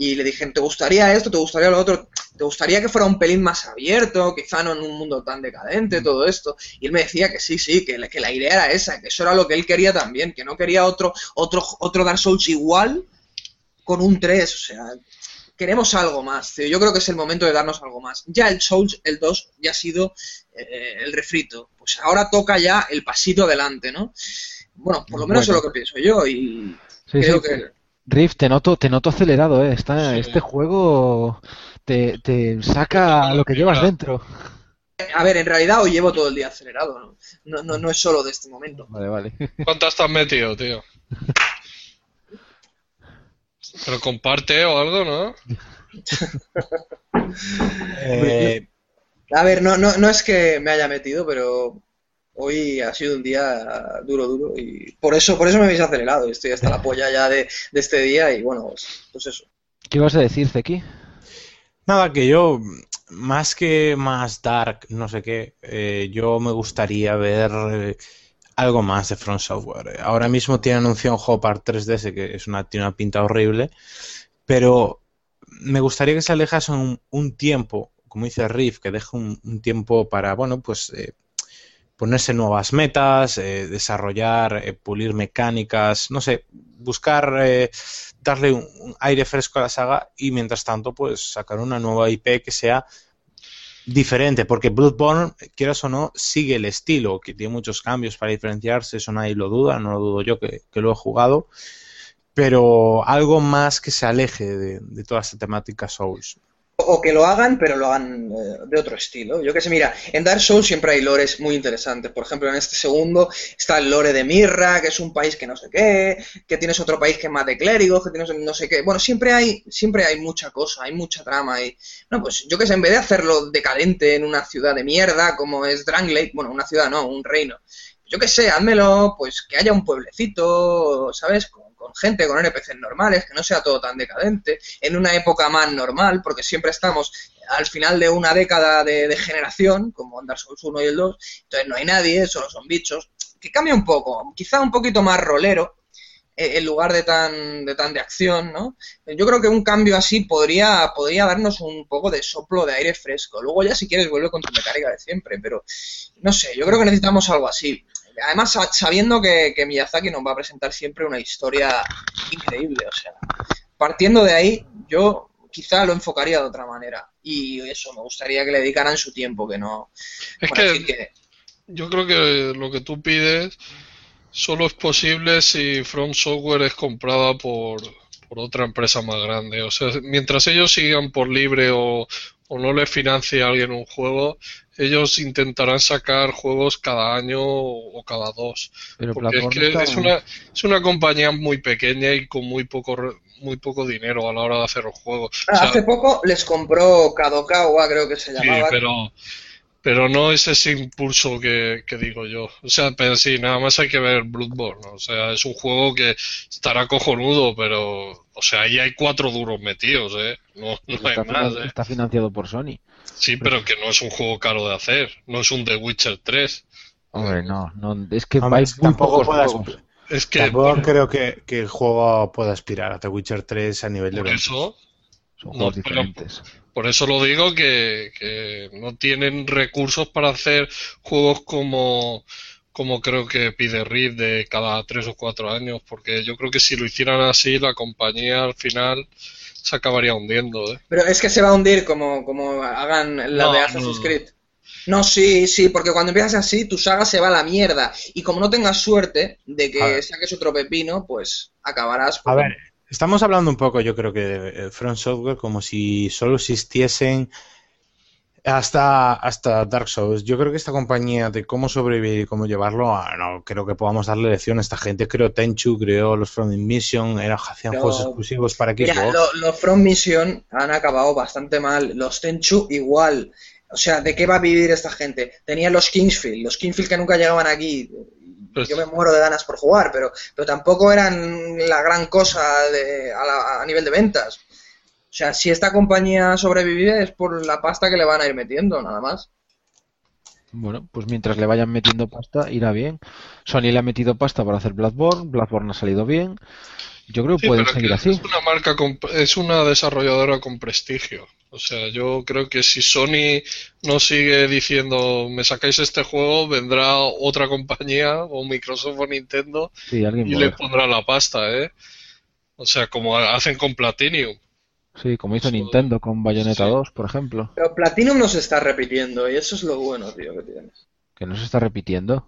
D: Y le dije, ¿te gustaría esto? ¿Te gustaría lo otro? ¿Te gustaría que fuera un pelín más abierto? Quizá no en un mundo tan decadente, todo esto. Y él me decía que sí, sí, que, la- que la idea era esa, que eso era lo que él quería también, que no quería otro, otro, otro Dark Souls igual con un 3. O sea, queremos algo más, tío. Yo creo que es el momento de darnos algo más. Ya el Souls, el 2, ya ha sido eh, el refrito. Pues ahora toca ya el pasito adelante, ¿no? Bueno, por lo menos
A: Bueno.
D: es lo que pienso yo y
A: Sí,
D: creo
A: sí.
D: que...
A: Riff, te noto, te noto acelerado, ¿eh? Está,
B: Sí.
A: Este juego te, te saca lo que llevas dentro.
D: A ver, en realidad hoy llevo todo el día acelerado, ¿no? No, no, no es solo de este momento.
A: Vale, vale.
B: ¿Cuántas te has metido, tío? Pero comparte o algo, ¿no?
C: Eh,
D: A ver, no, no, no es que me haya metido, pero hoy ha sido un día duro, duro y por eso, por eso me habéis acelerado. Estoy hasta la polla ya de, de este día y bueno, pues, pues eso.
A: ¿Qué ibas a decir, Zeki?
C: Nada, que yo, más que más dark, no sé qué, eh, yo me gustaría ver eh, algo más de Front Software. Ahora mismo tiene anunciado un juego para 3DS que es una, tiene una pinta horrible, pero me gustaría que se alejase un, un tiempo, como dice Riff, que deje un, un tiempo para, bueno, pues eh, ponerse nuevas metas, eh, desarrollar, eh, pulir mecánicas, no sé, buscar eh, darle un, aire fresco a la saga y mientras tanto, pues sacar una nueva IP que sea diferente, porque Bloodborne, quieras o no, sigue el estilo, que tiene muchos cambios para diferenciarse, eso nadie lo duda, no lo dudo yo que, que lo he jugado, pero algo más que se aleje de, de toda esta temática Souls.
D: O que lo hagan, pero lo hagan eh, de otro estilo. Yo que sé, mira, en Dark Souls siempre hay lores muy interesantes. Por ejemplo, en este segundo está el lore de Mirra, que es un país que no sé qué, que tienes otro país que es más de clérigos, que tienes no sé qué. Bueno, siempre hay, siempre hay mucha cosa, hay mucha trama. Y, no, pues yo que sé, en vez de hacerlo decadente en una ciudad de mierda como es Dranglake, bueno, una ciudad no, un reino. Yo que sé, házmelo, pues que haya un pueblecito, ¿sabes? Con, gente, con NPCs normales, que no sea todo tan decadente, en una época más normal, porque siempre estamos al final de una década de, de generación, como Dark Souls 1 y el 2, entonces no hay nadie, solo son bichos, que cambia un poco, quizá un poquito más rolero, eh, en lugar de tan, de tan de acción, ¿no? Yo creo que un cambio así podría, podría darnos un poco de soplo de aire fresco. Luego ya si quieres vuelve con tu mecánica de siempre, pero no sé, yo creo que necesitamos algo así. Además, sa- sabiendo que, que Miyazaki nos va a presentar siempre una historia increíble, o sea, partiendo de ahí, yo quizá lo enfocaría de otra manera. Y eso, me gustaría que le dedicaran su tiempo, que no...
B: Es que
D: que
B: yo creo que lo que tú pides solo es posible si From Software es comprada por, por otra empresa más grande. O sea, mientras ellos sigan por libre o, o no les financie a alguien un juego, ellos intentarán sacar juegos cada año o cada dos.
A: Pero
B: Porque es que es una, es una compañía muy pequeña y con muy poco, re- muy poco dinero a la hora de hacer los juegos. O
D: Ah,
B: sea,
D: hace poco les compró Kadokawa, creo que se
B: Sí,
D: llamaba.
B: pero, pero no es ese impulso que, que digo yo. O sea, pero sí, nada más hay que ver Bloodborne. O sea, es un juego que estará cojonudo, pero, o sea, ahí hay cuatro duros metidos, ¿eh? No, no hay
A: está,
B: más, ¿eh?
A: está financiado por Sony.
B: Sí, pero que no es un juego caro de hacer. No es un The Witcher 3.
A: Hombre, no, no, es que
C: Hombre,
A: hay
C: es que
A: muy
C: tampoco
A: pocos
C: puedas-
A: juegos.
B: Es que
C: Tampoco
B: por,
C: creo que, que el juego pueda aspirar a The Witcher 3 a nivel de
B: por eso,
A: Son
B: No,
A: juegos
B: pero-
A: diferentes.
B: por eso lo digo que, que no tienen recursos para hacer juegos como, como creo que pide Reed de cada tres o cuatro años, porque yo creo que si lo hicieran así, la compañía al final se acabaría hundiendo, ¿eh?
D: Pero es que se va a hundir como, como hagan la
B: No,
D: de Assassin's
B: no.
D: Creed. No, sí, sí, porque cuando empiezas así, tu saga se va a la mierda. Y como no tengas suerte de que saques otro pepino, pues acabarás.
C: A ver, estamos hablando un poco, yo creo que de eh, Front Software como si solo existiesen hasta, hasta Dark Souls. Yo creo que esta compañía de cómo sobrevivir y cómo llevarlo, ah, no creo que podamos darle lección a esta gente. Creo Tenchu, creó los From Mission, era, hacían
D: Pero-
C: juegos exclusivos para Xbox.
D: Mira, lo- los From Mission han acabado bastante mal. Los Tenchu igual. O sea, ¿de qué va a vivir esta gente? Tenían los Kingsfield, los Kingsfield que nunca llegaban aquí.
B: Pues-
D: Yo me muero de ganas por jugar, pero, pero tampoco eran la gran cosa de- a, la- a nivel de ventas. O sea, si esta compañía sobrevive es por la pasta que le van a ir metiendo, nada más.
A: Bueno, pues mientras le vayan metiendo pasta, irá bien. Sony le ha metido pasta para hacer Bloodborne, Bloodborne ha salido bien. Yo creo que
B: Sí,
A: pueden
B: pero
A: seguir
B: que
A: así.
B: es una marca con- es una desarrolladora con prestigio. O sea, yo creo que si Sony no sigue diciendo me sacáis este juego, vendrá otra compañía o Microsoft o Nintendo
A: Sí,
B: y le pondrá la pasta, ¿eh? O sea, como hacen con Platinum.
A: Sí, como hizo
B: Eso-
A: Nintendo con Bayonetta
B: sí.
A: 2, por ejemplo,
D: Pero Platinum no se está repitiendo y eso es lo bueno, tío, que tienes.
A: que no se está repitiendo.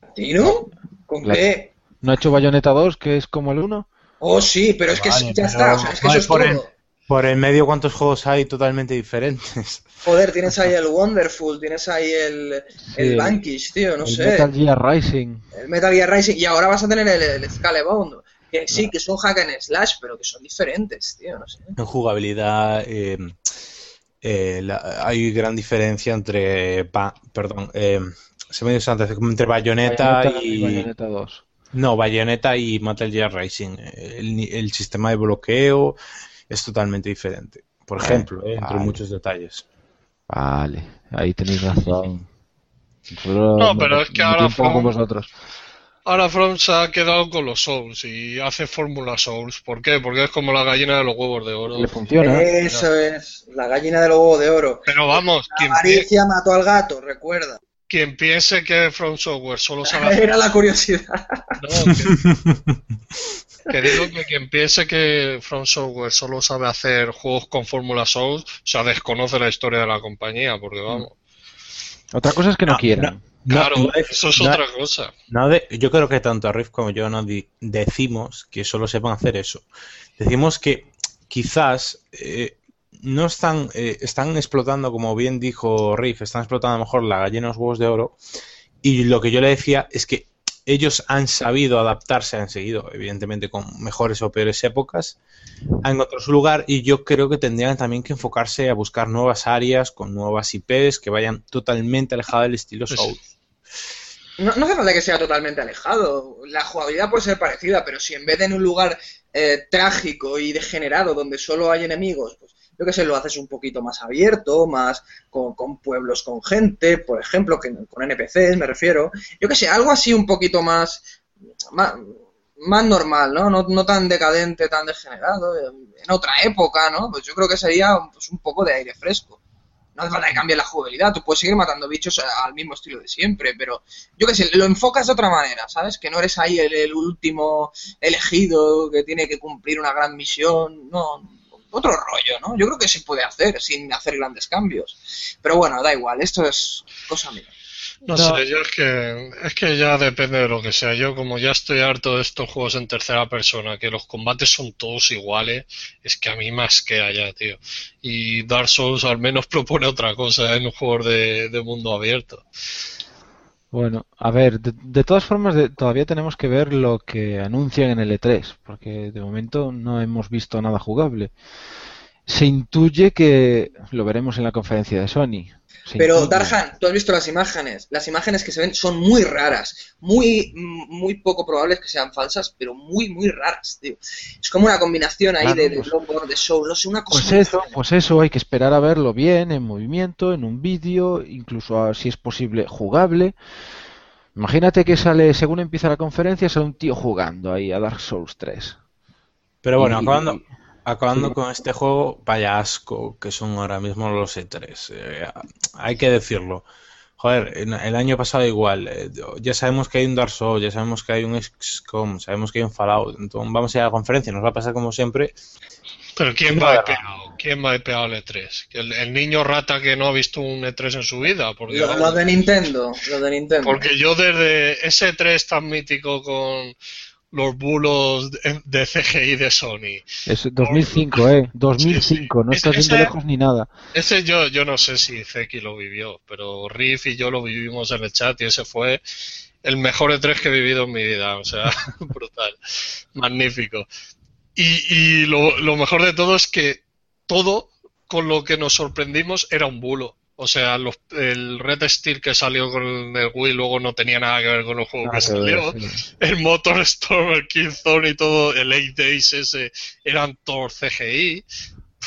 D: ¿Platinum? ¿Con
A: Claro.
D: qué?
A: ¿No ha hecho Bayonetta 2, que es como el 1?
D: Oh, sí, pero es que
C: Vale,
D: ya
C: pero-
D: está, o sea, es que
C: vale,
D: eso es
C: por el-
D: todo.
C: Por el medio, ¿cuántos juegos hay totalmente diferentes?
D: Joder, tienes ahí el Wonderful, tienes ahí el, el
A: el-
D: Vanquish, tío, no
A: el
D: sé.
A: Metal Gear Rising.
D: El Metal Gear Rising. Y ahora vas a tener el, el Scalebound. Que sí, que son hack and slash, pero que son diferentes, tío, no sé.
C: En jugabilidad eh, eh, la- hay gran diferencia entre, pa- perdón, eh, se me dio entre Bayonetta, y...
A: Bayonetta 2.
C: No, Bayonetta y Metal Gear Racing. El, el, sistema de bloqueo es totalmente diferente. Por ejemplo, eh, entre muchos detalles.
A: Vale, ahí tenéis razón.
B: no, pero es que ahora
A: From, vosotros.
B: Ahora From se ha quedado con los Souls y hace Fórmula Souls. ¿Por qué? Porque es como la gallina de los huevos de oro.
A: Le funciona.
D: Eso es, la gallina de los huevos de oro.
B: Pero vamos,
D: la avaricia mató al gato, recuerda.
B: Quien piense que From Software solo sabe hacer...
D: Era la curiosidad.
B: No, que... que digo que quien piense que From Software solo sabe hacer juegos con Fórmula Souls, o sea, desconoce la historia de la compañía, porque vamos.
A: Otra cosa es que no, no quieran.
B: No, claro, no, eso es otra cosa.
C: De, yo creo que tanto Riff como yo no di, decimos que solo sepan hacer eso. Decimos que quizás eh, no están, eh, están explotando, como bien dijo Riff, están explotando a lo mejor la gallina los huevos de oro. Y lo que yo le decía es que ellos han sabido adaptarse, han seguido, evidentemente, con mejores o peores épocas, han encontrado su lugar y yo creo que tendrían también que enfocarse a buscar nuevas áreas con nuevas IPs que vayan totalmente alejadas del estilo
B: Pues
C: Souls.
D: No, no, hace falta que sea totalmente alejado. La jugabilidad puede ser parecida, pero si en vez de en un lugar eh, trágico y degenerado donde solo hay enemigos, pues yo que sé, lo haces un poquito más abierto, más con, pueblos con gente, por ejemplo, que, con NPCs me refiero. Yo que sé, algo así un poquito más, más, más normal, ¿no? ¿no? No tan decadente, tan degenerado, en otra época, ¿no? Pues yo creo que sería pues, un poco de aire fresco. No hace falta que cambie la jugabilidad, tú puedes seguir matando bichos al mismo estilo de siempre, pero yo que sé, lo enfocas de otra manera, ¿sabes? Que no eres ahí el último elegido que tiene que cumplir una gran misión, no, otro rollo, ¿no? Yo creo que se puede hacer sin hacer grandes cambios. Pero bueno, da igual, esto es cosa mía.
B: No, no, sé, yo es que, es que ya depende de lo que sea. Yo como ya estoy harto de estos juegos en tercera persona, que los combates son todos iguales, es que a mí más que allá, tío. Y Dark Souls al menos propone otra cosa en un juego de, de mundo abierto.
A: Bueno, a ver, de, de todas formas de, todavía tenemos que ver lo que anuncian en el E3, porque de momento no hemos visto nada jugable. Se intuye que lo veremos en la conferencia de Sony. Se
D: Pero
A: intuye.
D: Darhan, tú has visto las imágenes. Las imágenes que se ven son muy raras, muy muy poco probables que sean falsas, pero muy muy raras, tío. Es como una combinación ahí
A: Claro,
D: de, de
A: pues-
D: Bloodborne, de Soul, no sé, una cosa
A: Pues eso,
D: rara.
A: pues eso, hay que esperar a verlo bien, en movimiento, en un vídeo, incluso a- si es posible jugable. Imagínate que sale, según empieza la conferencia, sale un tío jugando ahí a Dark Souls 3.
C: Pero bueno,
A: Y-
C: acabando, acabando con este juego, vaya asco que son ahora mismo los E3. Eh, hay que decirlo. Joder, el año pasado igual. eh, ya sabemos que hay un Dark Souls, ya sabemos que hay un XCOM, sabemos que hay un Fallout. Entonces vamos a ir a la conferencia, nos va a pasar como siempre.
B: Pero ¿quién va epeado? ¿Quién va al E3? ¿Que el, el niño rata que no ha visto un E3 en su vida? Porque,
D: Lo, lo de Nintendo, lo de Nintendo.
B: porque yo desde ese E3 tan mítico con los bulos de, CGI de Sony,
A: Es 2005, eh, 2005, no estás viendo lejos ni nada.
B: ese yo, yo no sé si Zeki lo vivió, pero Riff y yo lo vivimos en el chat y ese fue el mejor E3 que he vivido en mi vida, o sea, brutal, magnífico. Y, y lo, lo mejor de todo es que todo con lo que nos sorprendimos era un bulo. O sea, los- el Red Steel que salió con el Wii luego no tenía nada que ver con el juego
A: Nada
B: que
A: ver,
B: salió.
A: sí.
B: El Motor Storm, el Killzone y todo, el 8 Days ese, eran todos CGI.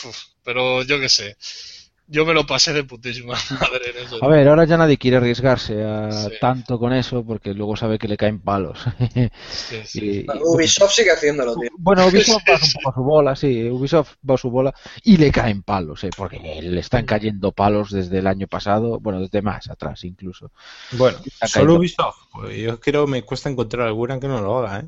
B: Uf, pero yo qué sé. Yo me lo pasé de putísima madre en eso.
A: A ver, ahora ya nadie quiere arriesgarse a
B: Sí.
A: tanto con eso porque luego sabe que le caen palos.
B: Sí, sí.
A: Y- y-
D: Ubisoft sigue haciéndolo, tío.
A: Bueno, Ubisoft va
B: sí.
A: un poco a su bola, sí, Ubisoft va a su bola y le caen palos, eh, porque le están cayendo palos desde el año pasado, bueno, desde más atrás incluso.
C: Bueno, solo. Ubisoft. Pues yo creo me cuesta encontrar alguna que no lo haga, ¿eh?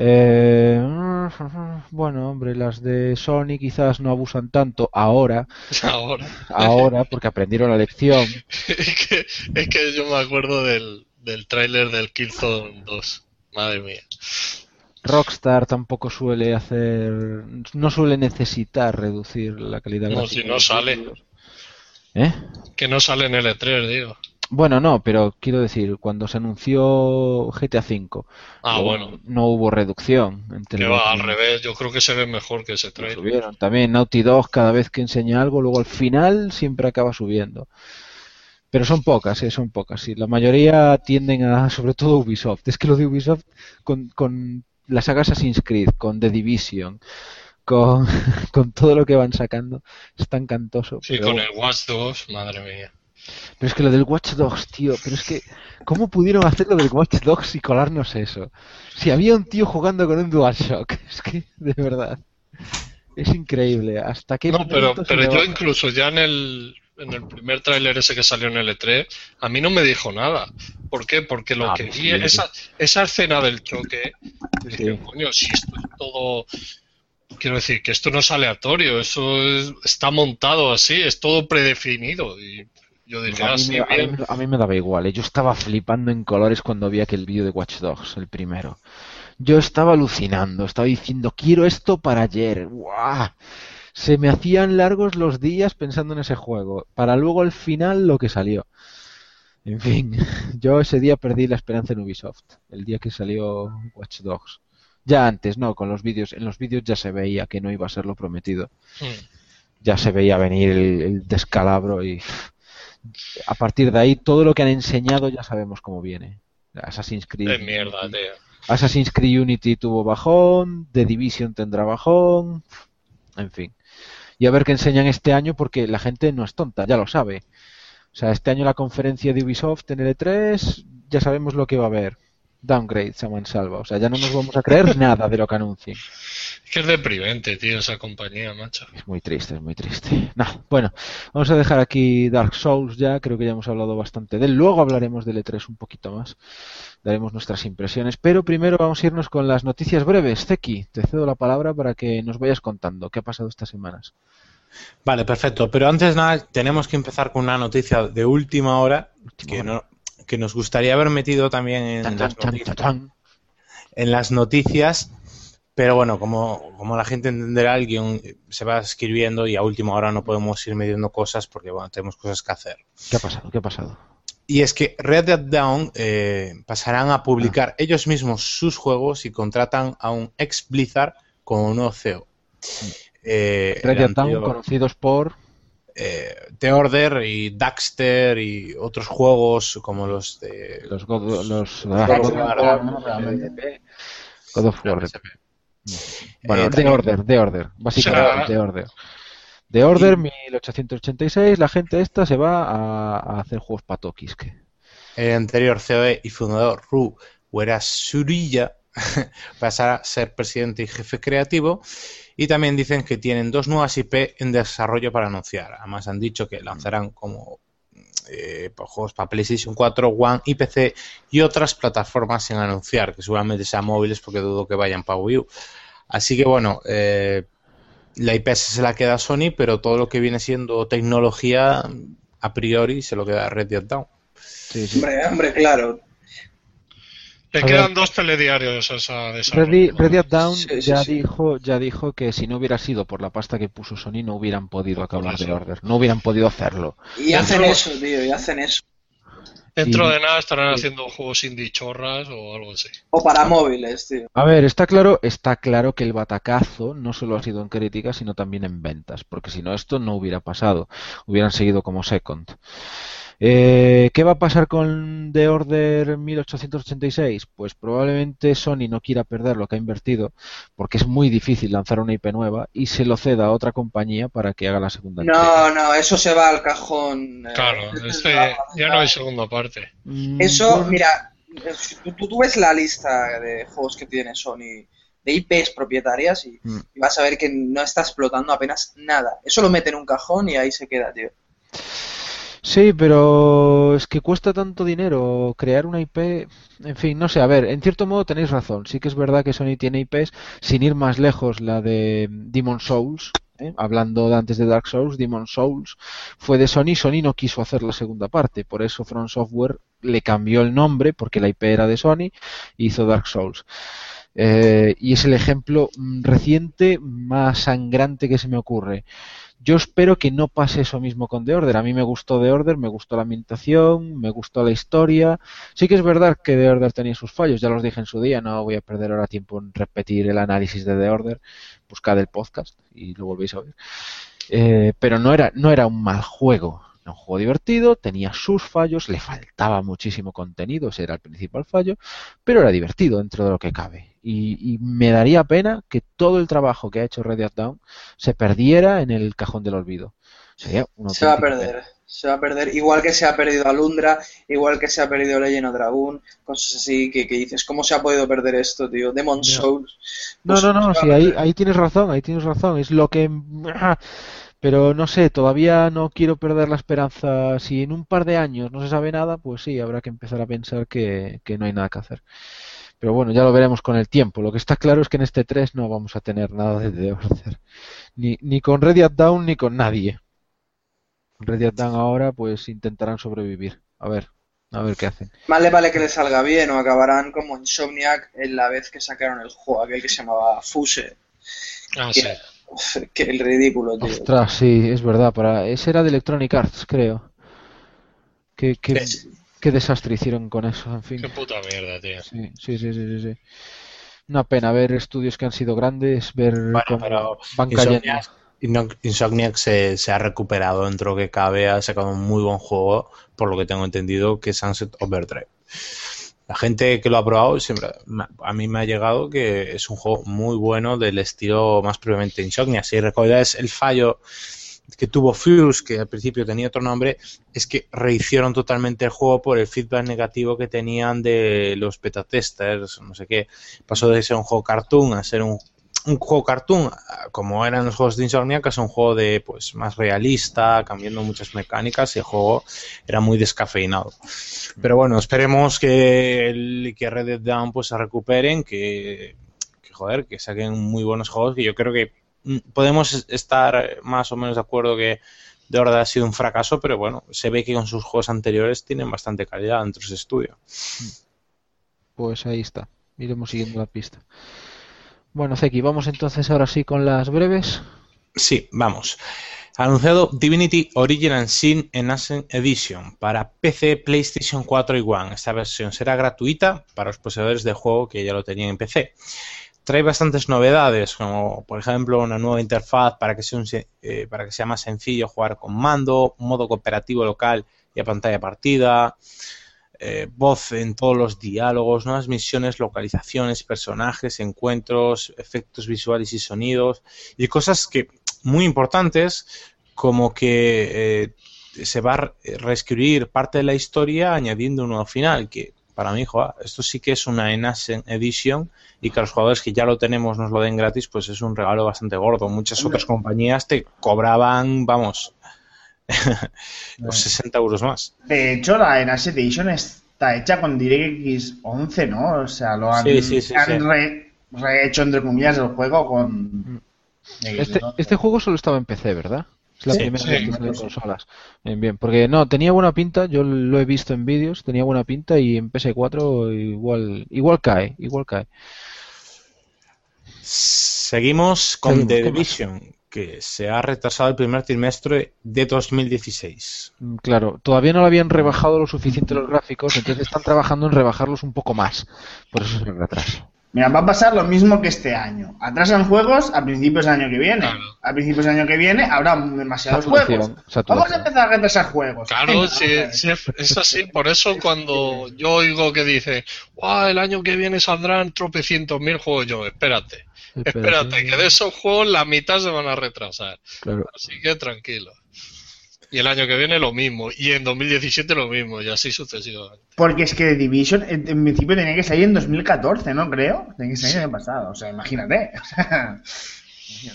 A: Eh, bueno, hombre, las de Sony quizás no abusan tanto ahora,
B: Ahora.
A: ahora porque aprendieron la lección.
B: es, que, es que yo me acuerdo del, del tráiler del Killzone 2. Madre mía.
A: Rockstar tampoco suele hacer, no suele necesitar reducir la calidad
B: No, si
A: de
B: no
A: los
B: sale.
A: ¿Eh?
B: Que no sale en el E3, digo.
A: Bueno, no, pero quiero decir, cuando se anunció GTA V,
B: Ah,
A: no,
B: bueno.
A: no hubo reducción entre
B: Que
A: los
B: va al revés. Yo creo que se ve mejor que ese
A: lo
B: tráiler.
A: subieron. También Naughty Dog cada vez que enseña algo, luego al final siempre acaba subiendo. Pero son pocas, ¿eh? son pocas. Sí. La mayoría tienden a, sobre todo Ubisoft. Es que lo de Ubisoft con, con la saga Assassin's Creed, con The Division, con, con todo lo que van sacando, es tan cantoso.
B: Sí, con el Watch 2, madre mía.
A: Pero es que lo del Watch Dogs, tío, pero es que, ¿cómo pudieron hacer lo del Watch Dogs y colarnos eso? Si había un tío jugando con un DualShock, es que, de verdad, es increíble. ¿Hasta qué
B: No, pero, pero yo incluso ya en el, en el primer tráiler ese que salió en el E3, a mí no me dijo nada. ¿Por qué? Porque lo ah, que vi, esa, esa escena del choque, dije, coño, si esto es todo quiero decir que esto no es aleatorio, eso está montado así, es todo predefinido. Y yo
A: a, mí, me daba igual, ¿eh? yo estaba flipando en colores cuando vi aquel vídeo de Watch Dogs, el primero. Yo estaba alucinando, estaba diciendo, quiero esto para ayer. ¡Guau! Se me hacían largos los días pensando en ese juego, para luego al final lo que salió. En fin, yo ese día perdí la esperanza en Ubisoft, el día que salió Watch Dogs. Ya antes, no, con los vídeos, en los vídeos ya se veía que no iba a ser lo prometido. Hmm. Ya se veía venir el descalabro y a partir de ahí todo lo que han enseñado ya sabemos cómo viene. Assassin's Creed.
B: mierda,
A: Assassin's Creed Unity tuvo bajón, The Division tendrá bajón, en fin. Y a ver qué enseñan este año porque la gente no es tonta, ya lo sabe. O sea, este año la conferencia de Ubisoft en el E3 ya sabemos lo que va a haber downgrade a mansalva. O sea, ya no nos vamos a creer nada de lo que anuncien.
B: Es que es deprimente, tío, esa compañía, macho.
A: Es muy triste, es muy triste. No, bueno, vamos a dejar aquí Dark Souls ya, creo que ya hemos hablado bastante de él. Luego hablaremos del E3 un poquito más. Daremos nuestras impresiones. Pero primero vamos a irnos con las noticias breves. Zeki, te cedo la palabra para que nos vayas contando qué ha pasado estas semanas.
C: Vale, perfecto. Pero antes nada, tenemos que empezar con una noticia de última hora, que no, que nos gustaría haber metido también en, las, noticias, en las noticias, pero bueno, como, como la gente entenderá, el guion se va escribiendo y a última hora no podemos ir midiendo cosas porque bueno, tenemos cosas que hacer.
A: ¿Qué ha pasado? ¿Qué ha pasado?
C: Y es que Red Dead Down eh, pasarán a publicar ah. ellos mismos sus juegos y contratan a un ex Blizzard como nuevo CEO.
A: Eh, Red Dead Down, conocidos por
C: eh, The Order y Daxter y otros juegos como los de
A: los God, los, God of War, God of War. Bueno, eh, The Order, The Order, básicamente The Order. The Order 1886, la gente esta se va a, hacer juegos patokis.
C: El anterior CEO y fundador Ru Surilla pasará a ser presidente y jefe creativo y también dicen que tienen dos nuevas IP en desarrollo para anunciar. Además han dicho que lanzarán como eh, juegos para PlayStation 4, One y PC y otras plataformas sin anunciar, que seguramente sean móviles porque dudo que vayan para Wii U. Así que bueno, eh, la IP se la queda Sony, pero todo lo que viene siendo tecnología a priori se lo queda Red Dead Down.
D: Hombre, hombre, claro.
B: Le quedan dos telediarios a esa
A: Red, Dead Down ya dijo ya dijo que si no hubiera sido por la pasta que puso Sony no hubieran podido acabar de Order, no hubieran podido hacerlo.
D: Y hacen eso, tío, y hacen eso.
B: Dentro de nada estarán haciendo juegos indie chorras o algo así.
D: O para móviles, tío.
A: A ver, está claro, está claro que el batacazo no solo ha sido en críticas, sino también en ventas, porque si no esto no hubiera pasado, hubieran seguido como Second. Eh, ¿Qué va a pasar con The Order 1886? Pues probablemente Sony no quiera perder lo que ha invertido, porque es muy difícil lanzar una IP nueva y se lo ceda a otra compañía para que haga la segunda.
D: No, no, eso se va al cajón.
B: Eh, claro, este ya no hay segunda parte.
D: Mm, eso, mira, tú, ves la lista de juegos que tiene Sony de IPs propietarias y, mm. y vas a ver que no está explotando apenas nada. Eso lo mete en un cajón y ahí se queda, tío.
A: Sí, pero es que cuesta tanto dinero crear una IP. En fin, no sé, a ver, en cierto modo tenéis razón. Sí que es verdad que Sony tiene IPs, sin ir más lejos, la de Demon Souls. ¿eh? Hablando de antes de Dark Souls, Demon Souls fue de Sony. Sony no quiso hacer la segunda parte, por eso From Software le cambió el nombre, porque la IP era de Sony, e hizo Dark Souls. Eh, y es el ejemplo mm, reciente más sangrante que se me ocurre. Yo espero que no pase eso mismo con The Order. A mí me gustó The Order, me gustó la ambientación, me gustó la historia. Sí que es verdad que The Order tenía sus fallos, ya los dije en su día, no voy a perder ahora tiempo en repetir el análisis de The Order. Buscad el podcast y lo volvéis a oír. Eh, pero no era, no era un mal juego. Era un juego divertido, tenía sus fallos, le faltaba muchísimo contenido, ese era el principal fallo, pero era divertido dentro de lo que cabe. Y, y me daría pena que todo el trabajo que ha hecho Red Dead Down se perdiera en el cajón del olvido. Sería
D: Se va a perder. Se va a perder. Igual que se ha perdido Alundra, igual que se ha perdido Legend of Dragoon, cosas así que, que dices, ¿cómo se ha podido perder esto, tío? Demon. Souls.
A: No,
D: Pues
A: no, no, sí, ahí, ahí tienes razón, ahí tienes razón. Es lo que... Pero no sé, todavía no quiero perder la esperanza. Si en un par de años no se sabe nada, pues sí, habrá que empezar a pensar que, que no hay nada que hacer. Pero bueno, ya lo veremos con el tiempo. Lo que está claro es que en este 3 no vamos a tener nada de de hacer. Ni, ni con Red Dead Down ni con nadie. Red Dead Down ahora pues intentarán sobrevivir. A ver, a ver qué hacen.
D: Más le vale que le salga bien o acabarán como Insomniac en la vez que sacaron el juego, aquel que se llamaba Fuse.
B: Ah, sí.
D: Que el ridículo, tío.
A: Ostras, sí, es verdad. Para... Ese era de Electronic Arts, creo. Qué, qué, qué desastre hicieron con eso, en fin.
B: Qué puta mierda, tío.
A: Sí, sí, sí, sí, sí, sí. Una pena ver estudios que han sido grandes, ver
C: Bueno,
A: cómo
C: pero
A: van cayendo.
C: Insomniac, Insomniac se, se ha recuperado dentro que cabe, ha sacado un muy buen juego, por lo que tengo entendido, que es Sunset Overdrive. La gente que lo ha probado siempre a mí me ha llegado que es un juego muy bueno del estilo más previamente Insomnia. Si recordáis el fallo que tuvo Fuse, que al principio tenía otro nombre, es que rehicieron totalmente el juego por el feedback negativo que tenían de los beta testers, no sé qué. Pasó de ser un juego cartoon a ser un, un juego cartoon, como eran los juegos de Insomnia, que es un juego de pues más realista, cambiando muchas mecánicas, y el juego era muy descafeinado. Pero bueno, esperemos que, el, que Red Dead Down pues se recuperen, que, que joder, que saquen muy buenos juegos, que yo creo que mm, podemos estar más o menos de acuerdo que de ha sido un fracaso, pero bueno, se ve que con sus juegos anteriores tienen bastante calidad dentro de ese estudio.
A: Pues ahí está. Iremos siguiendo la pista. Bueno, Zeki, vamos entonces ahora sí con las breves.
C: Sí, vamos. Anunciado Divinity Original Sin Enhanced Edition para PC, PlayStation 4 y One. Esta versión será gratuita para los poseedores del juego que ya lo tenían en PC. Trae bastantes novedades, como por ejemplo una nueva interfaz para que sea, un eh, para que sea más sencillo jugar con mando, modo cooperativo local y a pantalla partida, eh, voz en todos los diálogos, nuevas misiones, localizaciones, personajes, encuentros, efectos visuales y sonidos y cosas que muy importantes como que eh, se va a re- reescribir parte de la historia añadiendo un nuevo final que para mí, joder, esto sí que es una Enhanced Edition y que a los jugadores que ya lo tenemos nos lo den gratis, pues es un regalo bastante gordo. Muchas otras compañías te cobraban, vamos, los 60 euros más.
E: De hecho, la Enhanced Edition está hecha con DirectX 11, ¿no? O sea, lo han,
C: Sí, sí, sí,
E: han
C: sí.
E: re- rehecho, entre comillas, el juego con...
A: Este, este juego solo estaba en PC, ¿verdad? Es la
C: Sí,
A: primera
B: sí,
A: vez que sale en consolas. Bien, bien, porque no, tenía buena pinta, yo lo he visto en vídeos, tenía buena pinta y en PS4 igual, igual cae, igual cae.
C: Seguimos con
A: Seguimos,
C: The. Division, que se ha retrasado el primer trimestre de 2016.
A: Mm, Claro, todavía no lo habían rebajado lo suficiente los gráficos, entonces están trabajando en rebajarlos un poco más. Por eso es el retraso.
E: Mira, va a pasar lo mismo que este año. Atrasan juegos a principios del año que viene.
B: Claro.
E: A principios del año que viene habrá demasiados
A: Saturación,
E: juegos.
A: saturación.
E: Vamos a empezar a retrasar juegos.
B: Claro, sí, es así. Por eso cuando yo oigo que dice, "Guau, el año que viene saldrán tropecientos mil juegos, yo, espérate, espérate, que de esos juegos la mitad se van a retrasar.
A: Claro.
B: Así que tranquilo. Y el año que viene lo mismo, y en 2017 lo mismo, y así sucesivamente.
E: Porque es que The Division en, en principio tenía que salir en 2014, ¿no? Creo. Tenía que salir el año pasado. O sea, imagínate. Sea,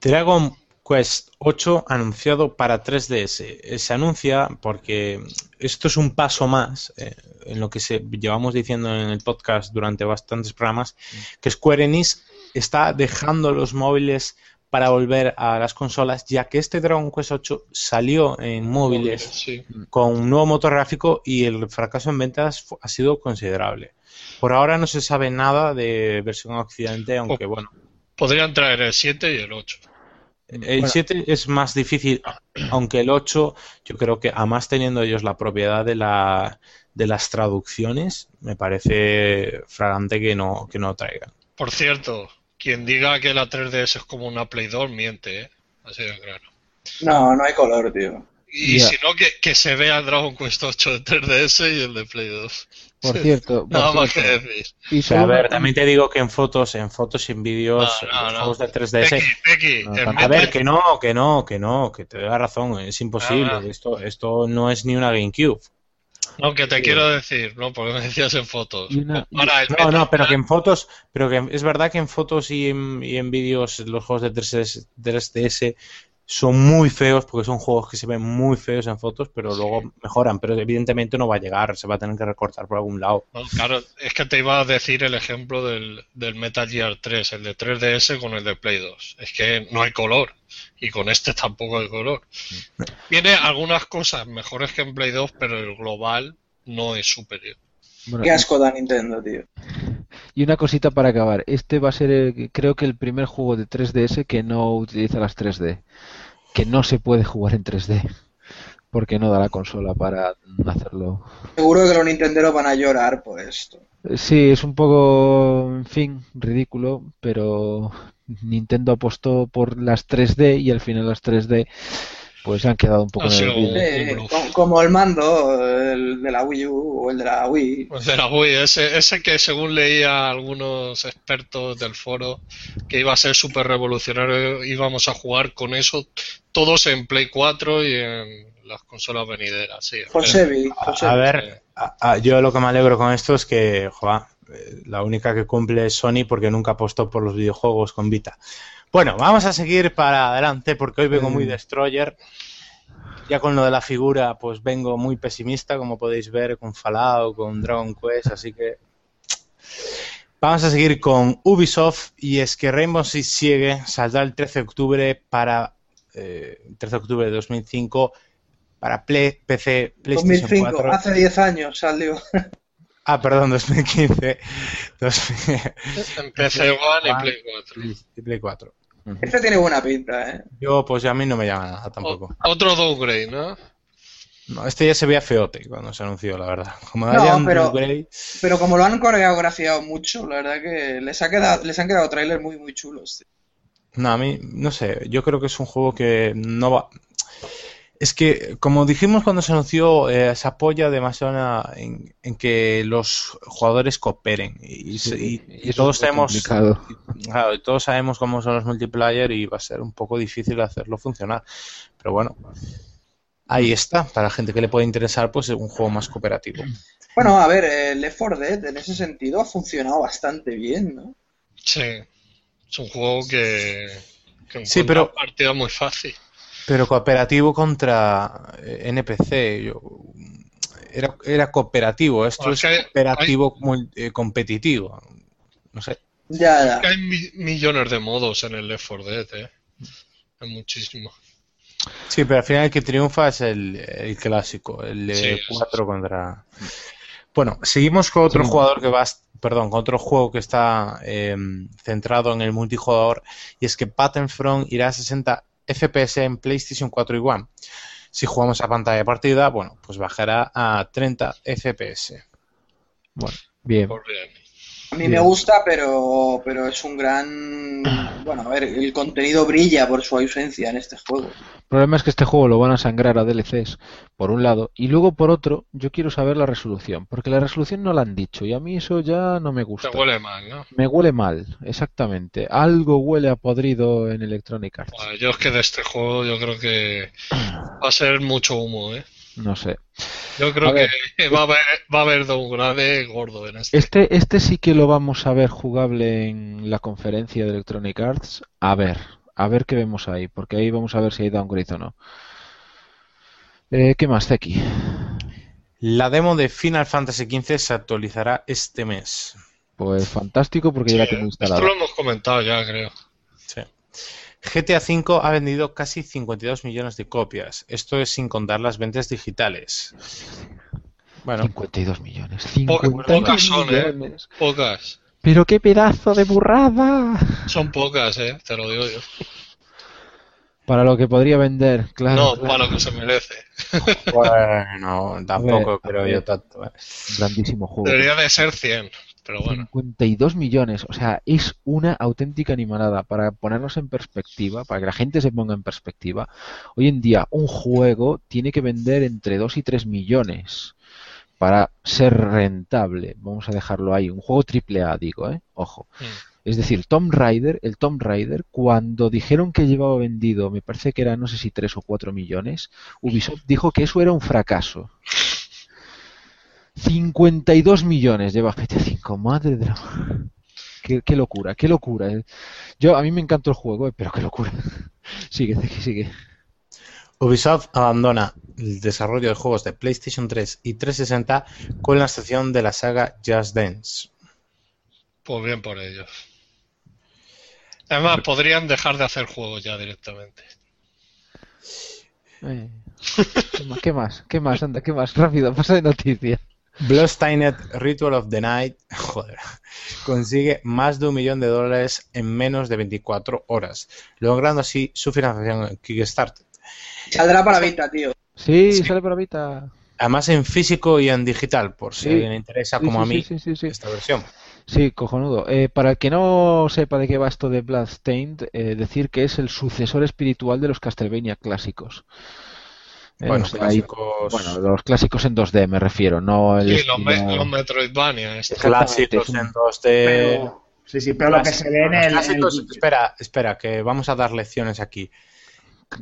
C: Dragon Quest 8 anunciado para 3DS. Eh, Se anuncia porque esto es un paso más eh, en lo que se llevamos diciendo en el podcast durante bastantes programas, que Square Enix está dejando los móviles para volver a las consolas, ya que este Dragon Quest 8 salió en móviles
B: Sí.
C: con un nuevo motor gráfico y el fracaso en ventas ha sido considerable. Por ahora no se sabe nada de versión occidente, aunque bueno,
B: Podrían traer el 7 y el 8.
C: El
A: Bueno.
C: 7 es más difícil, aunque el 8 yo creo que además teniendo ellos la propiedad de la de las traducciones, me parece fragante que no que no traigan.
B: Por cierto, quien diga que la 3DS es como una Play 2 miente, ¿eh? Así de claro.
D: No, no hay color, tío.
B: Y
A: Ya.
B: si no, que, que se vea el Dragon Quest 8 de 3DS y el de Play 2.
A: Por cierto, por
B: que
A: cierto,
B: decir.
A: y
C: O sea, a ver, también te digo que en fotos, en fotos y en vídeos,
B: No, no,
C: los
B: no.
C: juegos de 3DS.
B: Pequi,
A: No.
C: A ver, que no, que no, que no, que te doy la razón, es imposible.
B: Ah.
C: Esto, esto no es ni una GameCube.
B: No, que te quiero decir, no, porque me decías en fotos.
A: Y una-
B: Para el
C: No, no, pero que
B: Gear-
C: en fotos, pero que es verdad que en fotos y en, y en vídeos los juegos de 3DS, 3DS son muy feos porque son juegos que se ven muy feos en fotos, pero luego mejoran. Pero evidentemente no va a llegar, se va a tener que recortar por algún lado.
B: No, claro, es que te iba a decir el ejemplo del, del Metal Gear 3, el de 3DS con el de Play 2. Es que no hay color. Y con este tampoco hay color. Tiene algunas cosas mejores que en Play 2, pero el global no es superior.
A: bueno,
D: Qué asco da Nintendo, tío.
A: Y una cosita para acabar. Este va a ser, el- creo que el primer juego de 3DS que no utiliza las 3D. Que no se puede jugar en 3D. Porque no da la consola para hacerlo.
D: Seguro que los nintenderos van a llorar por esto.
A: Sí, es un poco, en fin, ridículo, pero Nintendo apostó por las 3D y al final las 3D pues han quedado un poco
B: Ha
A: en el
D: Eh, como el mando, el de la Wii U o el de la Wii.
B: Pues de la Wii, ese, ese que según leía algunos expertos del foro, que iba a ser súper revolucionario, íbamos a jugar con eso todos en Play 4 y en las consolas venideras. Sí,
D: Josebi,
C: A,
D: Josebi.
C: a ver, a- a- yo lo que me alegro con esto es que, joa, eh, la única que cumple es Sony porque nunca apostó por los videojuegos con Vita. Bueno, vamos a seguir para adelante porque hoy vengo muy
A: Mm.
C: destroyer. Ya con lo de la figura, pues vengo muy pesimista, como podéis ver, con Fallout, con Dragon Quest, así que vamos a seguir con Ubisoft y es que Rainbow Six Siege saldrá el 13 de octubre para eh, 13 de octubre de 2005 para Play, PC, PlayStation
D: 2005,
C: 4.
D: hace 10 años salió.
C: Ah, perdón, 2015. 2000
B: En PC One y Play 4.
C: y Play 4.
D: Este tiene buena pinta, ¿eh?
C: Yo, pues a mí no me llama nada tampoco.
B: O- otro downgrade, ¿no?
C: No, este ya se veía feote cuando se anunció, la verdad. Como
D: No, pero-
C: downgrade-
D: Pero como lo han coreografiado mucho, la verdad que les, ha quedado, les han quedado trailers muy, muy chulos. tío.
C: No, a mí, no sé, yo creo que es un juego que no va... Es que, como dijimos cuando se anunció, eh, se apoya demasiado en, en- que los jugadores cooperen. Y, todos sabemos, claro, y todos sabemos cómo son los multiplayer y va a ser un poco difícil hacerlo funcionar. Pero bueno, ahí está. Para la gente que le puede interesar, pues es un juego más cooperativo.
D: Bueno, a ver, el Left 4 Dead en ese sentido ha funcionado bastante bien, ¿no?
B: Sí. Es un juego que, que
C: Sí, pero-
B: partida muy fácil.
C: Pero cooperativo contra eh, NPC. Yo, era, era cooperativo. Esto es
B: es que hay-
C: cooperativo eh, competitivo. No sé.
D: Ya, ya.
B: Hay mi- millones de modos en el Left 4 Dead, ¿eh? Hay muchísimo.
C: Sí, pero al final el que triunfa es el, el clásico, el
B: Sí,
C: 4 contra. Bueno, seguimos con otro
A: Sí.
C: jugador que va, perdón, con otro juego que está eh, centrado en el multijugador y es que Battlefront irá a 60 FPS en PlayStation 4 y One. Si jugamos a pantalla partida, bueno, pues bajará a 30 FPS.
A: Bueno, bien.
B: Por bien.
D: A mí me gusta, pero, pero es un gran... Bueno, a ver, el contenido brilla por su ausencia en este juego.
A: El problema es que este juego lo van a sangrar a DLCs, por un lado, y luego por otro, yo quiero saber la resolución, porque la resolución no la han dicho, y a mí eso ya no me gusta.
B: Te huele mal, ¿no?
A: Me huele mal, exactamente. Algo huele a podrido en Electronic Arts.
B: Bueno, yo es que de este juego yo creo que va a ser mucho humo, ¿eh?
A: No sé.
B: Yo creo
A: A ver.
B: que va a haber, va a haber downgrade gordo en este.
A: Este, este sí que lo vamos a ver jugable en la conferencia de Electronic Arts. A ver, a ver qué vemos ahí, porque ahí vamos a ver si hay downgrade o no. Eh, ¿Qué más, Zeki?
C: La demo de Final Fantasy XV se actualizará este mes.
A: Pues fantástico, porque ya la tengo
B: esto
A: instalada.
B: lo hemos comentado ya, creo.
C: Sí. GTA V ha vendido casi 52 millones de copias. Esto es sin contar las ventas digitales. Bueno,
A: 52 millones.
B: Poca-
A: 52
B: pocas son, ¿eh? Pocas.
A: Pero qué pedazo de burrada.
B: Son pocas, ¿eh? Te lo digo yo.
A: Para lo que podría vender, claro.
B: no,
A: claro.
B: para lo que se merece.
C: bueno, tampoco creo yo tanto. ¿eh?
A: Grandísimo juego.
B: Debería de ser 100, Pero bueno,
A: 52 millones, o sea, es una auténtica animalada. Para ponernos en perspectiva, para que la gente se ponga en perspectiva, hoy en día un juego tiene que vender entre 2 y 3 millones para ser rentable. Vamos a dejarlo ahí. Un juego triple A, digo, ¿eh? Ojo.
B: mm,
A: Es decir, Tomb Raider, el Tomb Raider, cuando dijeron que llevaba vendido, me parece que era no sé si 3 o 4 millones, Ubisoft dijo que eso era un fracaso. 52 millones lleva GTA 5, madre de la... Qué, qué locura, qué locura. eh. Yo, a mí me encantó el juego, eh, pero qué locura. Sigue, sigue.
C: Ubisoft abandona el desarrollo de juegos de PlayStation 3 y 360 con la excepción de la saga Just Dance.
B: pues bien por ellos. Además, podrían dejar de hacer juegos ya directamente.
A: Eh, ¿Qué más? ¿Qué más? ¿Qué más? Anda, ¿qué más? Rápido, pasa de noticia.
C: Bloodstained Ritual of the Night joder, consigue más de un millón de dólares en menos de 24 horas, logrando así su financiación en Kickstarter.
D: Saldrá para Vita, tío.
A: Sí,
C: Sí.
A: sale para Vita.
C: Además en físico y en digital, por si
A: Sí.
C: a alguien le interesa, como
A: sí,
C: a mí,
A: sí, sí, sí.
C: esta versión.
A: Sí, cojonudo. Eh, para el que no sepa de qué va esto de Bloodstained, eh, decir que es el sucesor espiritual de los Castlevania clásicos.
C: Bueno,
A: hay-
C: clásicos,
A: bueno, los clásicos en 2D me refiero, no el
B: Sí, los, me-
A: estilo-
B: los Metroidvania. este.
C: Clásicos en 2D.
E: Pero, sí, sí, pero lo que se ve en
C: Los
E: el.
C: clásicos-
E: en el-
C: espera, espera, que vamos a dar lecciones aquí.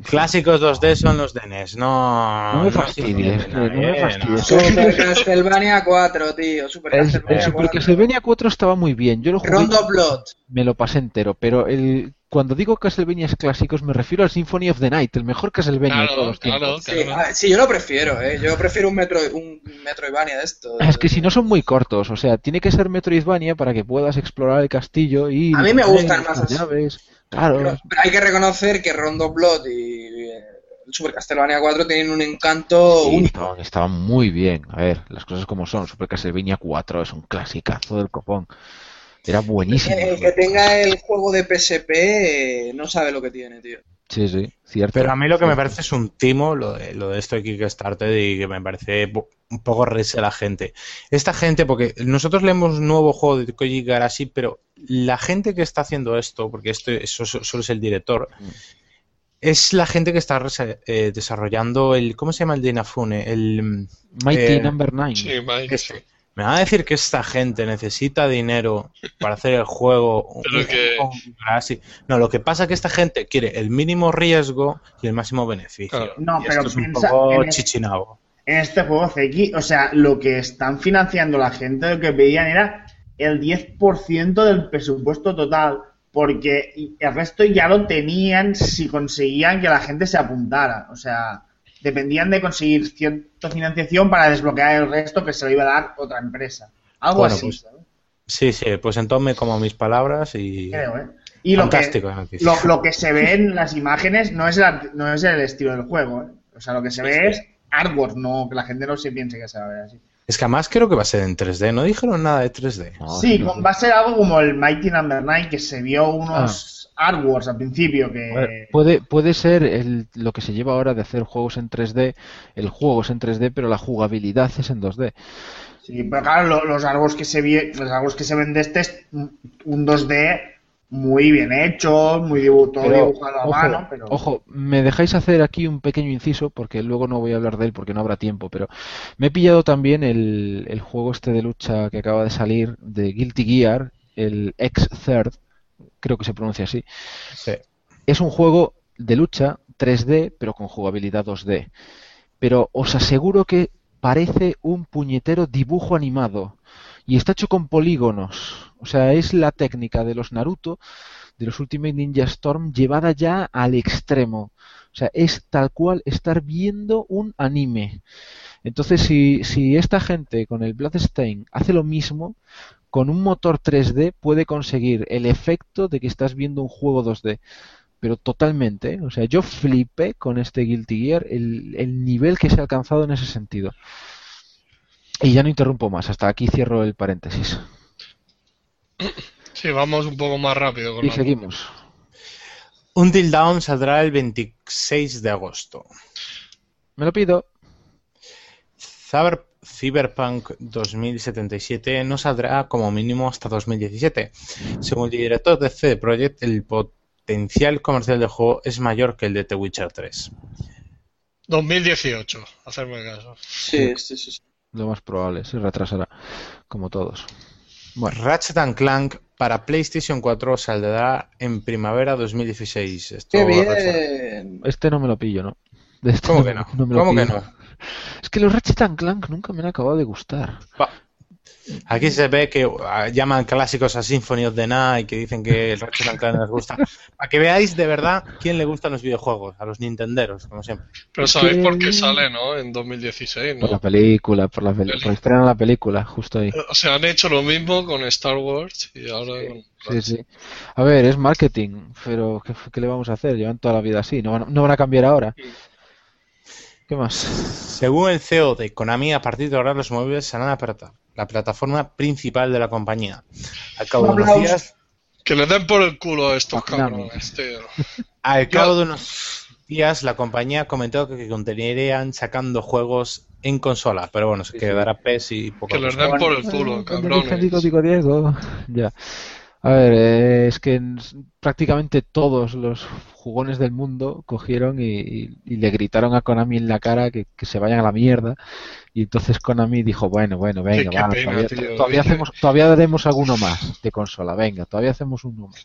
C: Clásicos 2D son los de NES, no.
A: No me
C: no
A: fastidies, no me.
D: Super Castlevania 4, tío. Super
A: El, el
D: Castlevania
A: Super
D: 4.
A: Castlevania 4 estaba muy bien, yo lo jugué,
D: Rondo Blood.
A: me lo pasé entero, pero el cuando digo Castlevania clásicos me refiero al Symphony of the Night, el mejor Castlevania de todos
B: Claro,
A: los tiempos.
B: claro,
D: Sí,
B: claro.
D: ah, sí, yo lo prefiero, ¿eh? Yo prefiero un, metro, un Metroidvania de esto.
A: Es que si no son muy cortos, o sea, tiene que ser Metroidvania para que puedas explorar el castillo y
D: A mí me gustan
A: las
D: más así.
A: llaves. Claro,
D: Pero, pero hay que reconocer que Rondo Blood y eh, el Super Castlevania 4 tienen un encanto
A: sí,
D: único.
A: estaban, estaban muy bien. A ver, las cosas como son. Super Castlevania 4 es un clasicazo del copón. Era buenísimo.
D: El que tenga el juego de PSP eh, no sabe lo que tiene, tío.
A: Sí, sí, cierto.
C: Pero a mí lo que me parece es un timo lo de, lo de esto de Kickstarter y que me parece un poco reírse a la gente. Esta gente, porque nosotros leemos un nuevo juego de Koji Garashi, pero la gente que está haciendo esto, porque esto eso solo es el director,
A: Mm.
C: es la gente que está eh, desarrollando el, ¿cómo se llama el de Inafune? El,
A: Mighty
C: eh,
A: Number 9.
B: Sí, Mike, sí.
C: Me va a decir que esta gente necesita dinero para hacer el juego.
B: Pero
C: un
B: que-
C: Garashi. No, lo que pasa es que esta gente quiere el mínimo riesgo y el máximo beneficio.
B: Claro.
E: No,
C: Y
E: pero
C: esto es un poco
E: en el-
C: chichinabo.
E: en este juego Zeki, o sea, lo que están financiando la gente, lo que pedían era el 10% del presupuesto total, porque el resto ya lo tenían si conseguían que la gente se apuntara, o sea, dependían de conseguir cierta financiación para desbloquear el resto que se lo iba a dar otra empresa. Algo
C: Bueno,
E: así,
C: pues. Sí, sí, pues entonces como mis palabras y.
E: Creo, ¿eh? Y lo que,
C: Fantástico, la
E: lo, lo que se ve en las imágenes no es el, art- no es el estilo del juego, ¿eh? O sea, lo que se ve es artwork, no que la gente no se piense que se va a ver así.
C: Es que además creo que va a ser en 3D, no dijeron nada de 3D.
A: No,
E: Sí,
A: no
E: va a ser algo como el Mighty Number 9 que se vio unos artworks al principio que
A: ver, puede, puede ser el- lo que se lleva ahora de hacer juegos en 3D, el juego es en 3D, pero la jugabilidad es en 2D.
E: sí, pero claro, lo- los artworks que se vi- los artworks que se ven de este es un un 2D muy bien hecho, muy dibu- todo
A: Pero,
E: dibujado a
A: ojo,
E: mano, pero
A: ojo, me dejáis hacer aquí un pequeño inciso porque luego no voy a hablar de él porque no habrá tiempo, pero me he pillado también el, el juego este de lucha que acaba de salir de Guilty Gear, el X-Third, creo que se pronuncia así.
C: Sí.
A: Es un juego de lucha 3D pero con jugabilidad 2D. Pero os aseguro que parece un puñetero dibujo animado y está hecho con polígonos. O sea, es la técnica de los Naruto, de los Ultimate Ninja Storm, llevada ya al extremo. O sea, es tal cual estar viendo un anime. Entonces, si, si esta gente con el Bloodstain hace lo mismo, con un motor 3D puede conseguir el efecto de que estás viendo un juego 2D. Pero totalmente, ¿eh? o sea, yo flipé con este Guilty Gear el, el nivel que se ha alcanzado en ese sentido. Y ya no interrumpo más, hasta aquí cierro el paréntesis.
B: Sí, vamos un poco más rápido con
A: Y
B: la-
A: seguimos.
C: Until Dawn saldrá el 26 de agosto.
A: Me lo pido.
C: Cyber- Cyberpunk 2077 no saldrá como mínimo hasta 2017. Según el director de CD Projekt, el potencial comercial del juego es mayor que el de The Witcher 3.
B: 2018, hacerme caso.
D: Sí, sí, sí. sí.
A: Lo más probable, se retrasará, como todos. Bueno,
C: Ratchet and Clank para PlayStation 4 saldrá en primavera 2016. Esto
D: Qué
C: Ratchet-
D: bien.
A: este no me lo pillo, ¿no? De este
C: ¿Cómo que no?
A: me lo
C: ¿Cómo que no?
A: Es que los Ratchet and Clank nunca me han acabado de gustar.
C: Va. Aquí se ve que ah, llaman clásicos a Symphony of the Night, que dicen que el Ratchet and Clank les gusta. Para que veáis de verdad quién le gustan los videojuegos, a los nintenderos, como siempre.
B: Pero
A: Es
B: sabéis
A: que-
B: por qué sale, ¿no? En 2016,
A: Por la
B: ¿no?
A: película, por la Peli. por estrenar la película, justo ahí.
B: O sea, han hecho lo mismo con Star Wars y ahora con...
A: Sí, sí. A ver, es marketing, pero ¿qué, qué le vamos a hacer? Llevan toda la vida así, no van, no van a cambiar ahora. ¿Qué más?
C: Según el CEO de Konami, a partir de ahora los móviles serán la, plata- la plataforma principal de la compañía. Al cabo de unos días,
B: Que le den por el culo a estos cabrones, tío.
C: al cabo de unos días la compañía comentó que continuarían sacando juegos en consola, pero bueno, se
A: Sí, sí.
C: quedará PES y poco
B: Que les den por el culo,
A: Ah, ¿dónde dice
B: cabrones.
A: Digo, digo, Diego? Ya. A ver, eh, es que en- prácticamente todos los jugones del mundo cogieron y, y- y le gritaron a Konami en la cara que, que se vayan a la mierda. Y entonces Konami dijo, bueno, bueno, venga, va,
B: pena,
A: todavía,
B: tío,
A: todavía
B: ¿viste?
A: hacemos, todavía haremos alguno más de consola, venga, todavía hacemos uno más.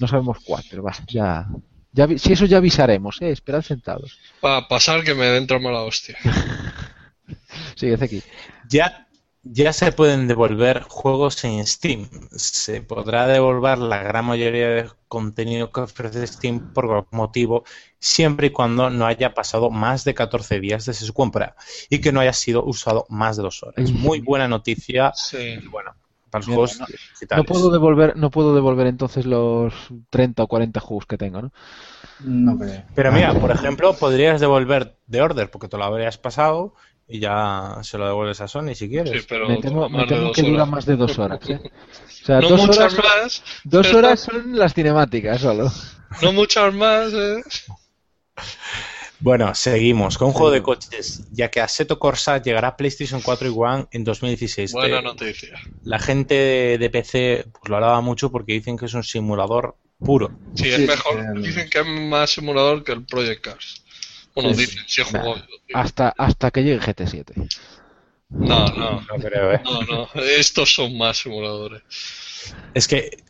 A: No sabemos cuál, pero va, ya, ya, si eso ya avisaremos, eh, esperad sentados.
B: Va pasar que me den mala hostia.
A: Sigue aquí.
C: Ya, ya se pueden devolver juegos en Steam. Se podrá devolver la gran mayoría de contenido que ofrece Steam por cualquier motivo, siempre y cuando no haya pasado más de 14 días desde su compra y que no haya sido usado más de dos horas. Muy buena noticia.
B: Sí.
C: Y bueno, para los
A: Mira,
C: juegos
A: no-. No puedo devolver, no puedo devolver entonces los 30 o 40 juegos que tengo, ¿no?
E: No creo.
C: Pero mira, por ejemplo, podrías devolver The Order porque te lo habrías pasado y ya se lo devuelves a Sony si quieres.
B: Sí, pero
A: me temo, me que dura más de dos horas, ¿eh? O sea,
B: No
A: dos
B: muchas
A: horas,
B: más,
A: dos
B: pero-
A: horas son las cinemáticas solo.
B: no muchas más, ¿eh?
C: Bueno, seguimos con un juego de coches, ya que Assetto Corsa llegará a PlayStation 4 y One en 2016.
B: Buena
C: Eh,
B: noticia.
C: La gente de, PC pues, lo hablaba mucho porque dicen que es un simulador puro.
B: Sí, es
E: Sí,
B: mejor.
E: sí.
B: Dicen que es más simulador que el Project Cars. Bueno,
C: Sí,
B: dicen, si he
A: Nah, hasta, hasta que llegue GT7.
B: No, no,
C: No creo, ¿eh?
B: no, no. Estos son más simuladores.
C: Es que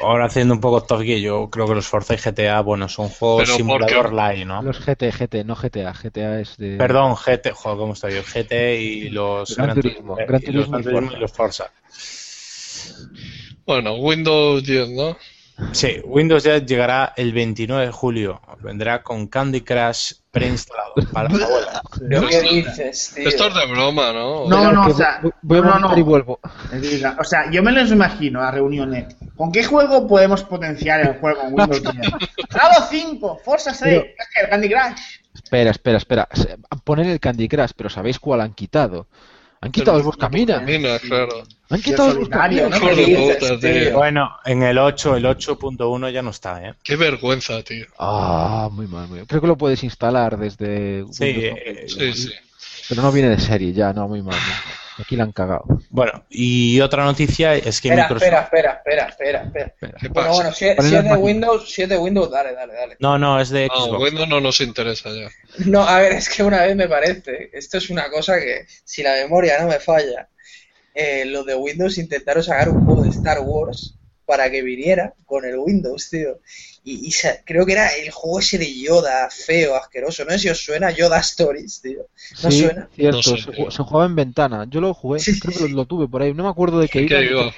C: ahora haciendo un poco top gear, yo creo que los Forza y GTA, bueno, son juegos
B: Pero
C: simulador
B: porque-
C: light, ¿no?
A: Los GT, GT, no GTA. GTA es de...
C: Perdón, GT, joder, ¿cómo estoy yo? GT y los
A: Gran
C: Gran
A: Turismo,
C: Turismo,
A: Gran
C: y los
A: Turismo y
C: Gran Turismo
A: Forza.
C: y los Forza.
B: Bueno, Windows 10, ¿no?
C: Sí, Windows 10 llegará el 29 de julio. Vendrá con Candy Crush preinstalado para la abuela.
D: ¿Pero qué dices, tío?
B: Esto es de broma, ¿no?
E: No, no, o sea,
A: voy- a
E: no, no.
A: y vuelvo.
E: O sea, yo me los imagino a reuniones. ¿Con qué juego podemos potenciar el juego en Windows 10? Halo 5, Forza 6, el Candy Crush.
A: Espera, espera, espera. Poner el Candy Crush, pero ¿sabéis cuál han quitado? Han quitado el Buscamina.
B: Buscamina, claro.
A: Han quitado Buscamina.
E: ¿no?
B: Hijo de
D: ¿Qué dices,
B: puta,
D: tío?
B: tío.
C: Bueno, en el 8, el 8.1 ya no está, ¿eh?
B: Qué vergüenza, tío.
A: Ah, muy mal, muy mal. Creo que lo puedes instalar desde
C: Sí,
A: Windows,
C: eh,
B: Sí, sí.
A: pero no viene de serie ya, no, muy mal. no. Aquí la han cagado.
C: Bueno, y otra noticia es que
D: Espera,
C: Microsoft...
D: espera, espera, espera, espera, espera.
B: ¿Qué
D: Bueno,
B: pasa?
D: bueno, si,
A: ¿Cuál es
D: si es de? Windows, si es de Windows, dale, dale, dale.
C: No, no, es de
B: No,
C: Xbox.
B: Windows no nos interesa ya.
D: No, a ver, es que una vez me parece, esto es una cosa que, si la memoria no me falla, eh, los de Windows intentaron sacar un juego de Star Wars para que viniera con el Windows, tío. Y, y creo que era el juego ese de Yoda, feo, asqueroso. No sé si os suena Yoda Stories, tío. ¿No
A: sí,
D: suena?
A: cierto,
B: No sé,
A: se, jugaba en ventana. Yo lo jugué,
D: Sí,
A: creo
D: sí,
A: que lo, lo tuve por ahí. No me acuerdo de qué
B: ¿En
A: iba.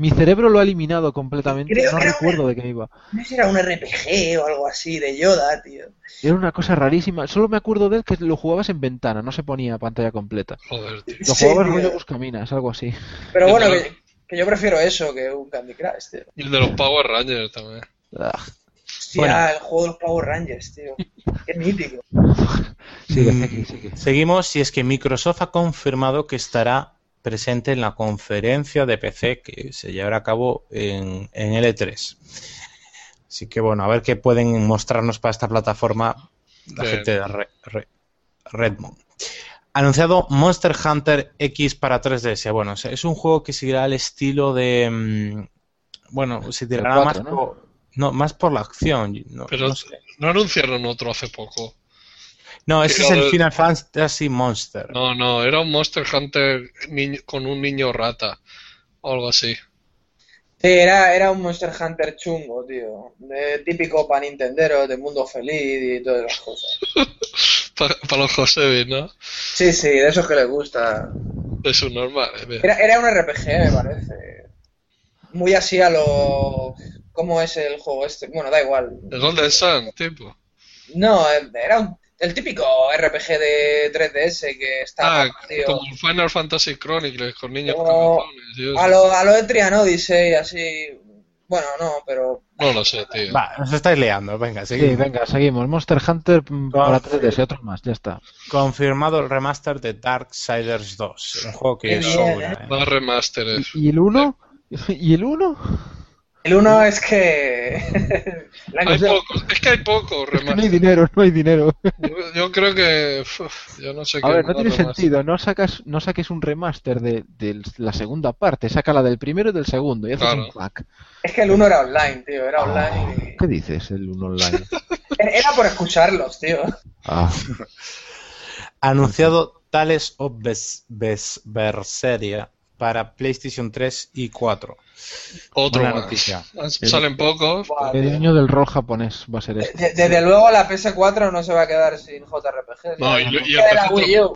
A: Mi cerebro lo ha eliminado completamente.
D: Creo
A: no recuerdo de qué iba.
D: No sé si era un RPG o algo así de Yoda, tío.
A: Era una cosa rarísima. Solo me acuerdo de él que lo jugabas en ventana, no se ponía pantalla completa.
B: Joder, tío.
A: Lo
D: Sí,
A: jugabas
D: tío.
A: rollo Buscaminas, algo así.
D: Pero bueno, que, que yo prefiero eso que un Candy Crush, tío.
B: Y el de los Power Rangers también.
A: Ah,
D: Hostia,
C: Bueno.
D: el juego de los Power Rangers, tío. Qué mítico.
A: sigue,
C: Mm,
A: sigue, sigue.
C: Seguimos y es que Microsoft ha confirmado que estará presente en la conferencia de PC que se llevará a cabo en, en L3. Así que bueno, a ver qué pueden mostrarnos para esta plataforma la gente de Re- Re- Redmond. Anunciado Monster Hunter X para 3DS. Bueno, o sea, es un juego que seguirá el estilo de. mm, Bueno, se tirará más,
A: ¿no?
C: por, no, más por la acción. No,
B: Pero
C: no sé.
B: no anunciaron otro hace poco.
C: No, ese es el
B: de-
C: Final Fantasy Monster.
B: No, no, era un Monster Hunter niño- con un niño rata. O algo así.
D: Sí, era, era un Monster Hunter chungo, tío. De, típico para Nintendero, de mundo feliz y todas las cosas.
B: Para los Josebi, ¿no?
D: Sí, sí, de esos que les gusta.
B: Es un normal. eh.
D: Era, era un RPG, me parece. Muy así a lo... ¿Cómo es el juego este? Bueno, da igual.
B: El Golden Sun, tipo.
D: No, era un- el típico RPG de 3DS que está...
B: Ah,
D: tío,
B: como el Final Fantasy Chronicles con niños
D: Como-
B: eso.
D: a lo, a lo de Trian Odyssey, así... Bueno, no, pero...
B: No lo sé, tío.
C: Va, nos estáis liando. Venga,
A: Sí,
C: seguimos.
A: venga, seguimos. Monster Hunter mm, para
C: Ah,
A: 3DS y otro más, ya está.
C: Confirmado el remaster de Darksiders 2. Un juego que
D: bien,
C: sobra.
D: ¿eh?
C: ¿eh?
B: Más remasteres.
A: ¿Y el 1? ¿Y el 1?
D: El uno es que...
B: Hay pocos, es que hay pocos
A: Es que no hay dinero, no hay dinero.
B: Yo, yo creo que. uf, yo no sé
A: A
B: qué
A: ver, no tiene
B: remaster.
A: sentido. No sacas, no saques un remaster de, de la segunda parte. Saca la del primero y del segundo y haces
B: Claro.
A: un pack.
D: Es que el uno era online, tío, era online.
A: ¿Qué dices el 1 online?
D: y- Era por escucharlos, tío.
A: Ah,
C: Anunciado Tales of Berseria para PlayStation 3 y 4.
B: Otro
C: Buena noticia.
B: Salen pocos.
A: El año del rol japonés va a ser este.
D: De- Desde luego la PS4 no se va a quedar sin JRPG.
B: No, y- y el.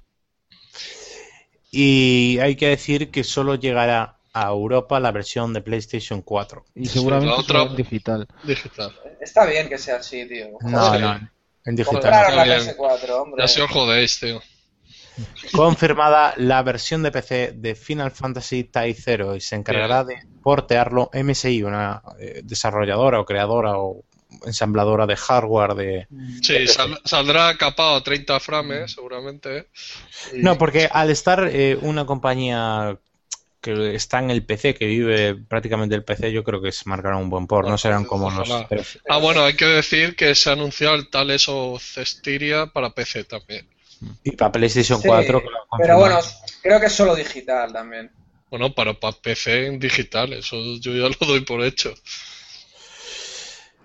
C: Y hay que decir que solo llegará a Europa la versión de PlayStation 4.
A: Y seguramente
B: otra-
A: digital.
B: Digital.
D: Está bien que sea así, tío.
C: No, no, en digital.
D: Compraron la
B: Está bien.
D: PS4, hombre.
B: Ya si os jodéis, tío.
C: Confirmada la versión de PC de Final Fantasy Tai 0 y se encargará de portearlo MSI, una eh, desarrolladora o creadora o ensambladora de hardware de...
B: Sí, sal- saldrá capado a 30 frames, seguramente. Y-
C: No, porque al estar eh, una compañía que está en el PC, que vive prácticamente el PC, yo creo que se marcará un buen port, no serán como los...
B: Ah, bueno, hay que decir que se ha anunciado el Tales of Cestiria para PC también.
C: Y para PlayStation
D: Sí,
C: 4, que lo han
D: Pero bueno, creo que es solo digital también.
B: Bueno, para, para PC en digital, eso yo ya lo doy por hecho.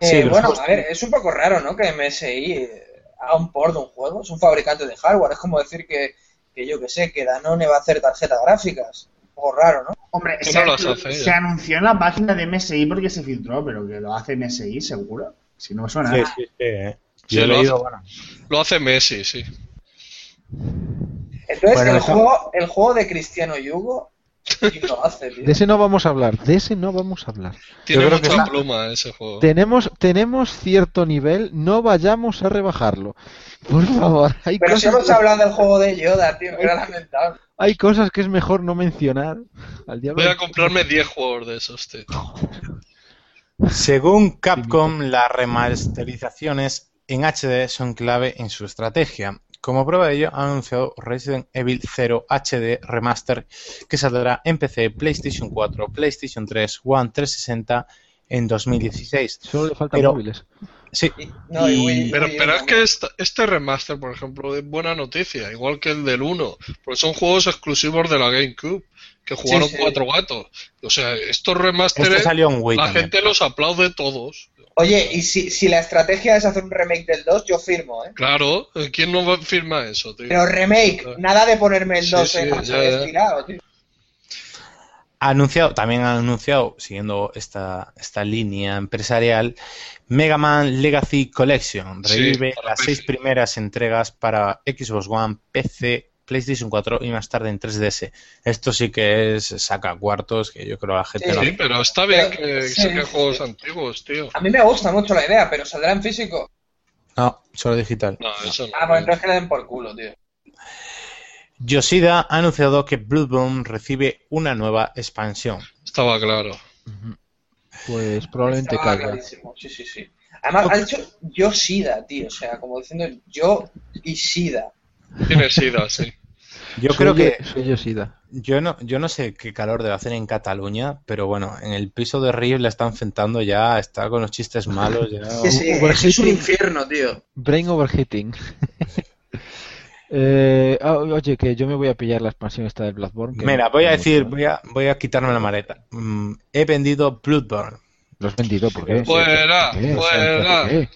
C: Sí,
D: Eh,
C: los
D: bueno, a ver, es un poco raro, ¿no? Que MSI eh, haga un port de un juego. Es un fabricante de hardware. Es como decir que, que yo que sé, que Danone va a hacer tarjetas gráficas. Un poco raro, ¿no?
E: Hombre,
B: ¿Qué
E: se,
B: no hace
E: se anunció en la página de MSI porque se filtró, pero que lo hace MSI seguro. Si no me suena.
C: Sí, sí, sí, eh.
B: Sí, lo
C: leído,
B: hace.
C: bueno,
B: Lo hace Messi, sí.
D: Entonces,
C: Bueno,
D: el,
C: eso-
D: juego, el juego de Cristiano Yugo, ¿quién lo hace, tío?
A: De ese no vamos a hablar, de ese no vamos a hablar.
B: Tiene
C: creo que
B: mucha pluma ese juego.
A: Tenemos, tenemos cierto nivel, no vayamos a rebajarlo. Por favor, hay
D: Pero si
A: cosas,
D: hemos hablado del juego de Yoda, tío, que era lamentable.
A: hay cosas que es mejor no mencionar. Al diablo.
B: Voy a comprarme 10 juegos de esos, tío.
C: Según Capcom, las remasterizaciones en HD son clave en su estrategia. Como prueba de ello, ha anunciado Resident Evil 0 HD Remaster que saldrá en PC, PlayStation 4, PlayStation 3, One 360 en 2016.
A: Solo le faltan
C: Pero-
A: móviles.
C: Sí,
D: Y- no, y
C: Y-
D: Wii-
B: Pero, es que esta- este remaster, por ejemplo, es buena noticia, igual que el del 1, porque son juegos exclusivos de la GameCube, que jugaron
D: sí.
B: cuatro gatos. O sea, estos
C: este
B: remasteres,
C: salió en Wii
B: la
C: también.
B: gente los aplaude todos.
D: Oye, y si, si la estrategia es hacer un remake del 2, yo firmo, ¿eh?
B: Claro, ¿quién no va- firma eso, tío?
D: Pero remake, nada de ponerme el
B: Sí,
D: 2
B: sí,
D: en
B: ya, ya.
D: estirado, tío.
C: Ha anunciado, también ha anunciado, siguiendo esta, esta línea empresarial, Mega Man Legacy Collection.
B: Sí,
C: Revive las
B: PC.
C: seis primeras entregas para Xbox One, PC, PlayStation 4 y más tarde en 3DS. Esto sí que es saca cuartos, que yo creo la gente
D: Sí,
C: lo
B: Sí, pero está bien
D: Pero-
B: que
D: sí,
B: saquen
D: sí.
B: juegos antiguos, tío.
D: A mí me gusta mucho la idea, pero saldrá en físico.
C: No, solo digital.
B: No, eso no.
D: Ah, pues entonces que le den por culo, tío.
C: Yoshida ha anunciado que Bloodborne recibe una nueva expansión.
B: Estaba claro.
A: Pues probablemente
D: Estaba
A: caiga.
D: clarísimo, sí, sí, sí. Además, ha dicho yo Sida, tío, o sea, como diciendo yo y Sida.
B: Tiene sida, sí.
C: Yo
A: Soy
C: creo que
A: yo-
C: no, yo no sé qué calor debe hacer en Cataluña, pero bueno, en el piso de Ríos le está enfrentando ya, está con los chistes malos. Ya.
D: Sí, sí, es un infierno, tío.
A: Brain overheating. Eh, ah, oye, que yo me voy a pillar la expansión esta del Bloodborne. que
C: Mira, voy a decir, voy a, voy a quitarme la maleta. Mm, he vendido Bloodborne.
A: ¿Lo has vendido? ¿Por qué?
B: Fuera, fuera.
A: ¿por qué?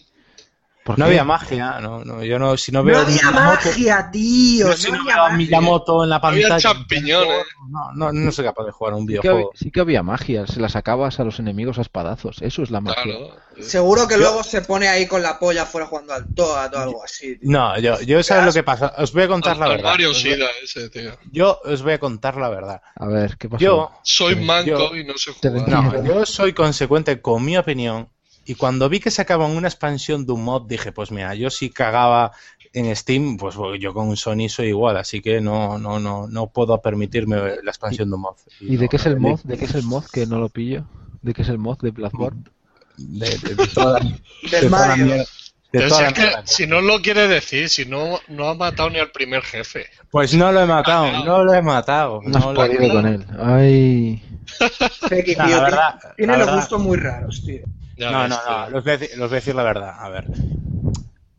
A: ¿Por
C: No
A: qué?
C: había magia, no, no, yo no, si no
D: No
C: veo
D: había
C: Miyamoto-
D: magia, tío.
C: yo si
D: no
C: no
D: había
C: veo a
D: magia.
C: Miyamoto en la
B: Había
C: pantalla.
B: champiñones.
C: No, no, no soy capaz de jugar a un
A: Sí que,
C: videojuego.
A: había, sí que había magia, se la sacabas a los enemigos a espadazos. Eso es la magia.
B: Claro.
D: Seguro que luego se pone ahí con la polla fuera jugando al Toad o algo así. tío.
C: No, yo, yo sabes lo que pasa. Os voy a contar la verdad.
B: Mario Sida ese, tío.
C: Yo os voy a contar la verdad.
A: A ver, ¿qué pasó?
C: Yo,
B: Soy manco
C: Yo-
B: y no sé jugar.
C: no, yo soy consecuente con mi opinión. Y cuando vi que sacaban una expansión de un mod, dije, pues mira, yo si cagaba en Steam, pues yo con Sony soy igual, así que no, no, no, no puedo permitirme la expansión de un mod.
A: ¿Y de
C: no,
A: qué es el mod? ¿De qué es el mod que no lo pillo? ¿De qué es el mod de Bloodborne?
C: De, de- de toda,
D: Del Mario.
C: mierda- de
B: Pero
C: toda
B: si,
C: la
B: es que, si no lo quiere decir, si no, no ha matado ni al primer jefe.
C: Pues no lo he matado, no lo he matado.
A: No
C: no lo he
A: podido con él. Ay.
D: Feki,
C: No,
D: tío,
C: la verdad,
D: tiene
C: la
D: los
C: verdad.
D: gustos muy raros, tío.
B: Ya
C: No, no, no, los voy, a decir, los voy a decir la verdad. A ver,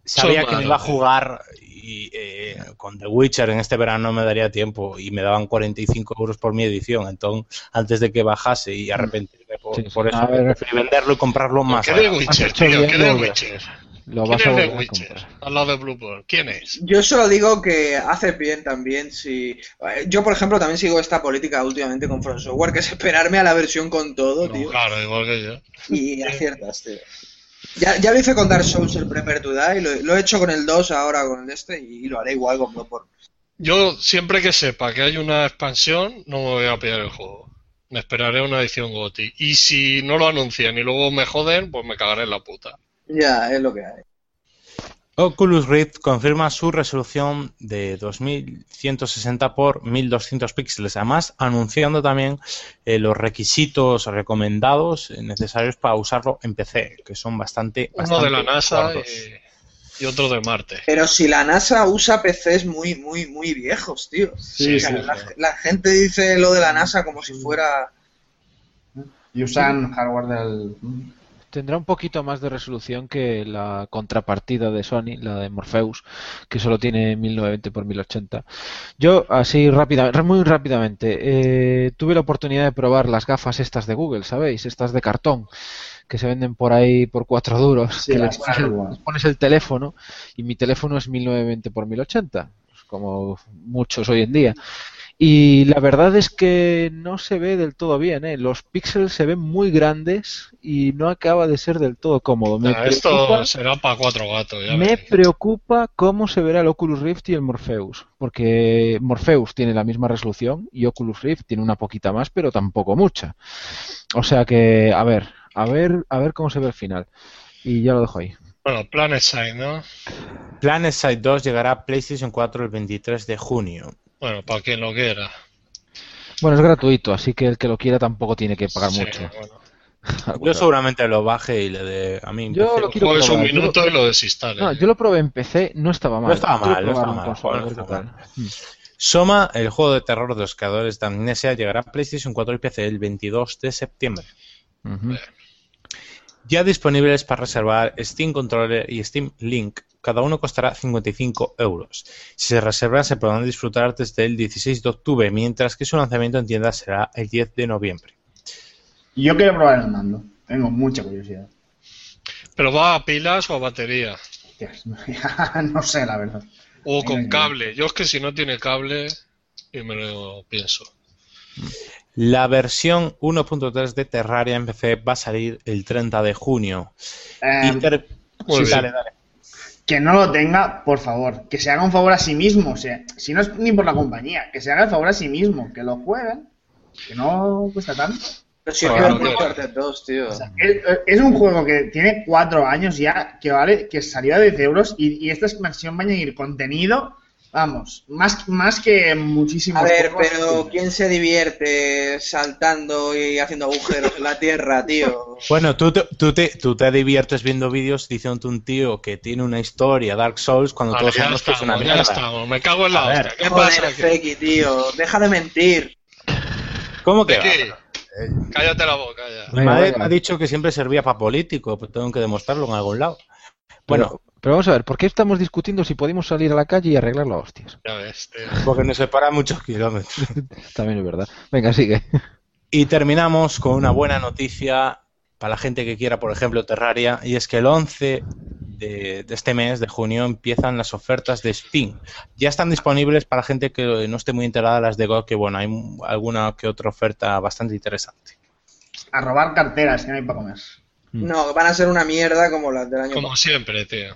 C: sabía
B: Son
C: que me iba a
B: malos,
C: jugar y eh, con The Witcher en este verano no me daría tiempo y me daban 45 euros por mi edición. Entonces, antes de que bajase y arrepentirme por,
A: Sí, sí.
C: por eso,
A: A ver.
C: preferí venderlo y comprarlo más.
B: ¿Qué de. Witcher, tío? ¿Qué de Witcher?
A: Lo
B: ¿Quién
A: vas a
B: es de
A: volver a
B: Witcher?
A: comprar.
B: Al lado de Blueborn. ¿Quién es?
D: Yo solo digo que hace bien también si... eh, Yo, por ejemplo, también sigo esta política últimamente con From Software, que es esperarme a la versión con todo, tío.
B: Claro, igual que yo.
D: Y aciertas, tío. Ya, ya lo hice con Dark Souls el Prepare to Die, lo, lo he hecho con el 2 ahora con el este y lo haré igual con Bloodborne.
B: Yo, siempre que sepa que hay una expansión, no me voy a pillar el juego. Me esperaré una edición GOTI. Y si no lo anuncian y luego me joden, pues me cagaré en la puta.
D: Ya, es lo que hay.
C: Oculus Rift confirma su resolución de 2160 por 1200 píxeles, además anunciando también eh, los requisitos recomendados necesarios para usarlo en PC, que son bastante...
B: Uno
C: bastante
B: de la NASA y, y otro de Marte.
D: Pero si la NASA usa PCs muy, muy, muy viejos, tío.
B: Sí,
D: O sea,
B: sí,
D: la,
B: sí.
D: la gente dice lo de la NASA como si fuera...
E: Y usan hardware del.
A: Tendrá un poquito más de resolución que la contrapartida de Sony, la de Morpheus, que solo tiene 1920 x 1080. Yo, así rápidamente, muy rápidamente, eh, tuve la oportunidad de probar las gafas estas de Google, ¿sabéis? Estas de cartón, que se venden por ahí por cuatro duros,
E: Sí,
A: que les pones, el,
E: Firewall.
A: les pones el teléfono y mi teléfono es 1920 x 1080, pues como muchos hoy en día. Y la verdad es que no se ve del todo bien, ¿eh? Los píxeles se ven muy grandes y no acaba de ser del todo cómodo. Me,
B: Ah, esto
A: preocupa,
B: será para cuatro gatos. Ya
A: me preocupa cómo se verá el Oculus Rift y el Morpheus, porque Morpheus tiene la misma resolución y Oculus Rift tiene una poquita más, pero tampoco mucha. O sea que, a ver, a ver, a ver cómo se ve el final. Y ya lo dejo ahí.
B: Bueno, Planet Side, ¿no?
C: Planet Side 2 llegará a PlayStation 4 el 23 de junio.
B: Bueno, para quien lo quiera.
A: Bueno, es gratuito, así que el que lo quiera tampoco tiene que pagar
B: Sí,
A: mucho.
B: bueno.
C: Yo seguramente lo baje y le dé a mí.
A: Yo lo quiero
B: un
A: yo
B: minuto y lo desinstales.
A: No, yo lo probé en PC, no estaba mal.
C: No estaba
A: Quiero
C: mal, no estaba mal, no estaba. Soma, el juego de terror de los creadores de Amnesia, llegará a PlayStation 4 y PC el 22 de septiembre. Ya disponibles para reservar Steam Controller y Steam Link. Cada uno costará 55 euros. Si se reservan, se podrán disfrutar desde el 16 de octubre, mientras que su lanzamiento en tiendas será el 10 de noviembre.
E: Yo quiero probar el mando. Tengo mucha curiosidad.
B: ¿Pero va a pilas o a batería?
E: No sé, la verdad.
B: O con cable. Yo es que si no tiene cable, y me lo pienso.
C: La versión 1.3 de Terraria en PC va a salir el 30 de junio.
E: Eh,
C: Y ter-
B: muy
C: Sí, dale, dale.
E: Que no lo tenga, por favor. Que se haga un favor a sí mismo. O sea, si no es ni por la compañía, que se haga el favor a sí mismo. Que lo jueguen. Que no cuesta tanto.
D: Pero si es que- Uncharted 2, tío.
E: O sea, es, es un juego que tiene cuatro años ya, que vale, que salió a 10 euros y, y esta expansión va a añadir contenido, vamos, más, más que muchísimos
D: A ver, pero ¿quién se divierte saltando y haciendo agujeros en la tierra, tío?
C: Bueno, tú te, tú, te, tú te diviertes viendo vídeos diciendo un tío que tiene una historia Dark Souls cuando
B: Vale,
C: todos sabemos que es una
B: ya estamos. Me cago en la
C: A ver,
B: hostia. ¿Qué
D: Joder,
B: pasa aquí?
D: Feki, tío, deja de mentir.
C: ¿Cómo que?
B: Cállate la boca ya.
C: Mi madre ha dicho que siempre servía para político, pues tengo que demostrarlo en algún lado.
A: Bueno, pero vamos a ver, ¿por qué estamos discutiendo si podemos salir a la calle y arreglarlo a hostias?
B: Ya ves, tío.
C: Porque nos separa muchos kilómetros.
A: También es verdad. Venga, sigue.
C: Y terminamos con una buena noticia para la gente que quiera, por ejemplo, Terraria, y es que el 11 de, de este mes, de junio, empiezan las ofertas de Steam. Ya están disponibles para gente que no esté muy enterada de las de GOG, que bueno, hay alguna que otra oferta bastante interesante.
E: A robar carteras, que no hay para comer.
D: No, van a ser una mierda como las del año
B: Como
D: pasado.
B: siempre, tío.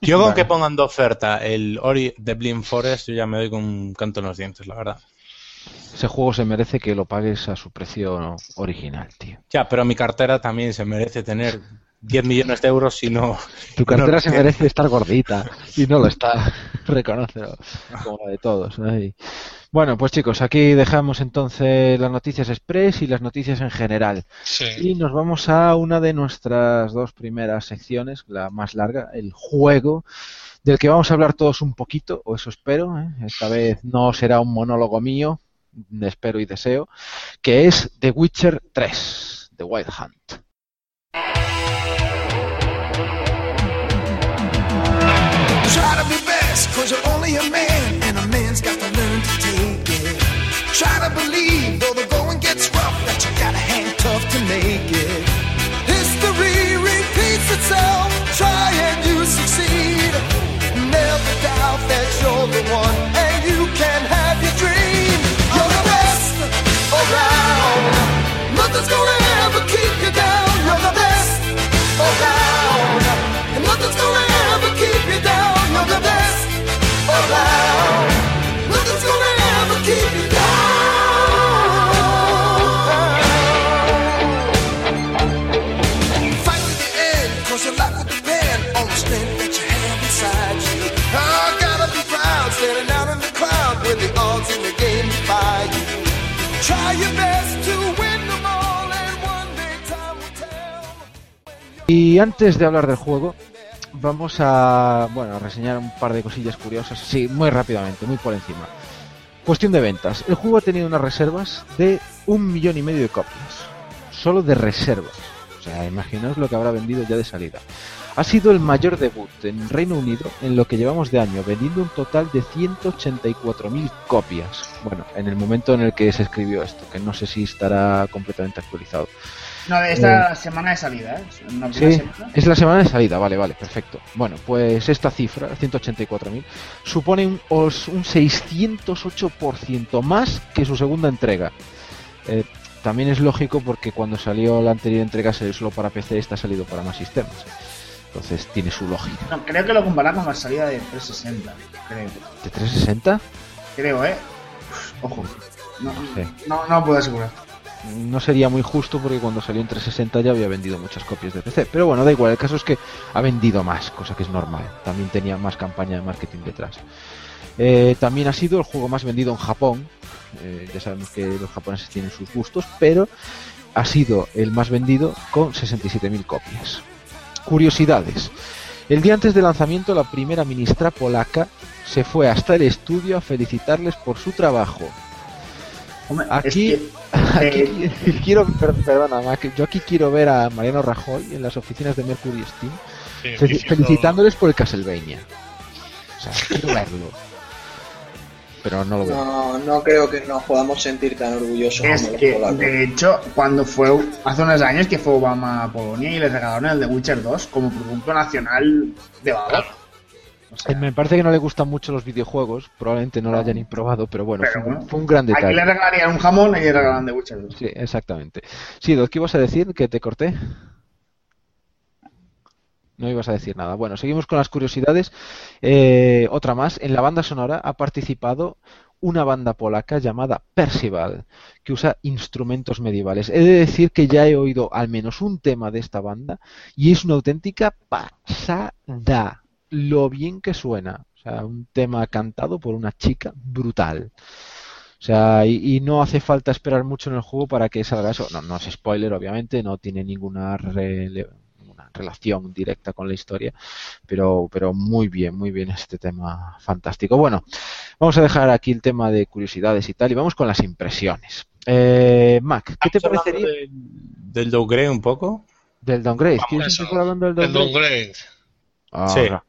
C: Yo con
A: Vale.
C: que pongan de oferta el Ori de Blind Forest, yo ya me doy con un canto en los dientes, la verdad.
A: Ese juego se merece que lo pagues a su precio original, tío.
C: Ya, pero mi cartera también se merece tener 10 millones de euros si no...
A: Tu cartera
C: no-
A: se merece estar gordita y no lo está. Reconócelo. Como la de todos. ahí. Bueno, pues chicos, aquí dejamos entonces las noticias express y las noticias en general.
B: Sí.
A: Y nos vamos a una de nuestras dos primeras secciones, la más larga, el juego, del que vamos a hablar todos un poquito, o eso espero. ¿eh? Esta vez no será un monólogo mío, espero y deseo, que es The Witcher 3, The Wild Hunt.
F: Try to be best, Try to believe,
A: Y antes de hablar del juego, vamos a, bueno, a reseñar un par de cosillas curiosas. Sí, muy rápidamente, muy por encima. Cuestión de ventas. El juego ha tenido unas reservas de un millón y medio de copias. Solo de reservas. O sea, imaginaos lo que habrá vendido ya de salida. Ha sido el mayor debut en Reino Unido en lo que llevamos de año, vendiendo un total de 184.000 copias. Bueno, en el momento en el que se escribió esto, que no sé si estará completamente actualizado.
E: No, esta semana de salida, ¿eh?
A: Sí,
E: semana.
A: es la semana de salida, vale, vale, perfecto. Bueno, pues esta cifra, 184.000, supone un, un 608% más que su segunda entrega. Eh, también es lógico porque cuando salió la anterior entrega salió solo para PC, esta ha salido para más sistemas. Entonces tiene su lógica.
E: No, creo que lo compara con la salida de 360. Creo.
A: ¿De 360?
E: Creo, ¿eh? Uf, ojo. No,
A: Sí.
E: no, no puedo asegurar.
A: No sería muy justo porque cuando salió en 360 ya había vendido muchas copias de PC. Pero bueno, da igual, el caso es que ha vendido más, cosa que es normal. También tenía más campaña de marketing detrás. Eh, también ha sido el juego más vendido en Japón. Eh, ya sabemos que los japoneses tienen sus gustos, pero ha sido el más vendido con 67.000 copias. Curiosidades. El día antes del lanzamiento, la primera ministra polaca se fue hasta el estudio a felicitarles por su trabajo.
E: Hombre,
A: Aquí-
E: es que,
A: Aquí quiero, per- perdona, Mac, yo aquí quiero ver a Mariano Rajoy en las oficinas de Mercury Steam
B: Sí,
A: fe-
B: diciendo-
A: felicitándoles por el Castlevania. O sea, quiero verlo. Pero no lo veo.
D: No, no creo que nos podamos sentir tan orgullosos
E: es
D: como
E: que, de hecho, cuando fue hace unos años que fue Obama a Polonia y les regalaron el The Witcher 2 como producto nacional de valor. O sea,
A: Me parece que no le gustan mucho los videojuegos, probablemente no lo hayan probado, pero bueno,
E: Pero
A: fue, un- fue un gran
E: aquí
A: detalle.
E: le regalarían un jamón y le regalaron The Witcher 2.
A: Sí, exactamente. Sí, ¿qué ibas a decir? ¿Que te corté? No ibas a decir nada. Bueno, seguimos con las curiosidades. Eh, otra más. En la banda sonora ha participado una banda polaca llamada Percival, que usa instrumentos medievales. He de decir que ya he oído al menos un tema de esta banda y es una auténtica pasada. Lo bien que suena. O sea, un tema cantado por una chica brutal. O sea, y, y no hace falta esperar mucho en el juego para que salga eso. No, no es spoiler, obviamente, no tiene ninguna, rele- ninguna relación directa con la historia, pero, pero muy bien, muy bien este tema fantástico. Bueno, vamos a dejar aquí el tema de curiosidades y tal, y vamos con las impresiones. Eh, Mac, ¿qué te parecería
C: de- del downgrade un poco?
A: del downgrade? ¿Quieres empezar hablando del
B: El
A: downgrade? Ahora.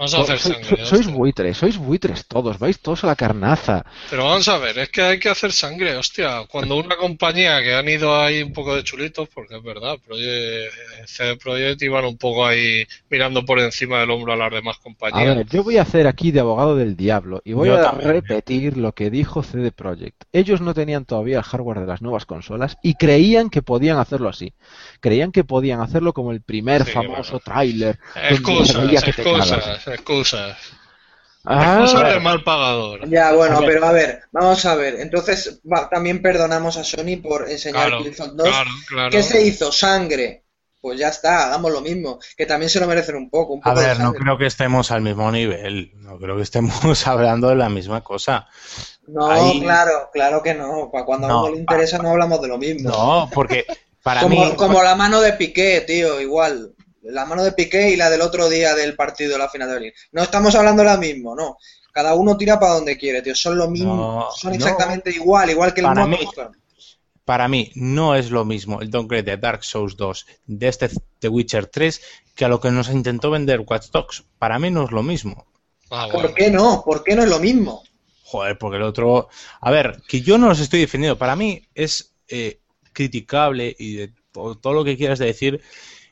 B: Vamos a hacer
A: Sois-
B: sangre.
A: sois,
B: hostia.
A: buitres, sois buitres todos, vais todos a la carnaza.
B: Pero vamos a ver, es que hay que hacer sangre, hostia. Cuando una compañía que han ido ahí un poco de chulitos, porque es verdad, Project, CD Projekt iban un poco ahí mirando por encima del hombro a las demás
A: A
B: compañías.
A: ver, yo voy a hacer aquí de abogado del diablo y voy
C: Yo
A: a
C: también.
A: repetir lo que dijo CD Projekt. Ellos no tenían todavía el hardware de las nuevas consolas y creían que podían hacerlo así. Creían que podían hacerlo como el primer
B: Sí,
A: famoso
B: bueno.
A: tráiler. donde se
B: Excusas, excusas, excusas.
A: Ah,
B: Excusas de mal pagador.
D: Ya, bueno,
C: A
D: pero a ver, vamos a ver. Entonces, va- también perdonamos a Sony por enseñar
B: Claro,
D: Killzone 2.
B: claro, claro.
D: ¿Qué se hizo? Sangre. Pues ya está, hagamos lo mismo. Que también se lo merecen un poco. Un
C: A
D: poco de
C: ver, no creo que estemos al mismo nivel, no creo que estemos hablando de la misma cosa.
D: No,
C: Ahí-
D: claro, claro que no. Cuando a
C: No,
D: uno le interesa no hablamos de lo mismo.
C: No, porque para
D: como,
C: mí...
D: como la mano de Piqué, tío, igual. La mano de Piqué y la del otro día del partido de la final de Berlín. No estamos hablando de la misma, no. Cada uno tira para donde quiere, tío. Son lo mismo.
C: No,
D: son
C: no.
D: exactamente igual, igual que el
C: Para
D: Motorstorm.
C: Para mí no es lo mismo el downgrade de Dark Souls 2 de este The Witcher 3 que a lo que nos intentó vender Watch Dogs. Para mí no es lo mismo.
B: Ah, bueno.
D: ¿Por qué no? ¿Por qué no es lo mismo?
C: Joder, porque el otro... A ver, que yo no los estoy defendiendo. Para mí es eh, criticable y de todo, todo lo que quieras de decir,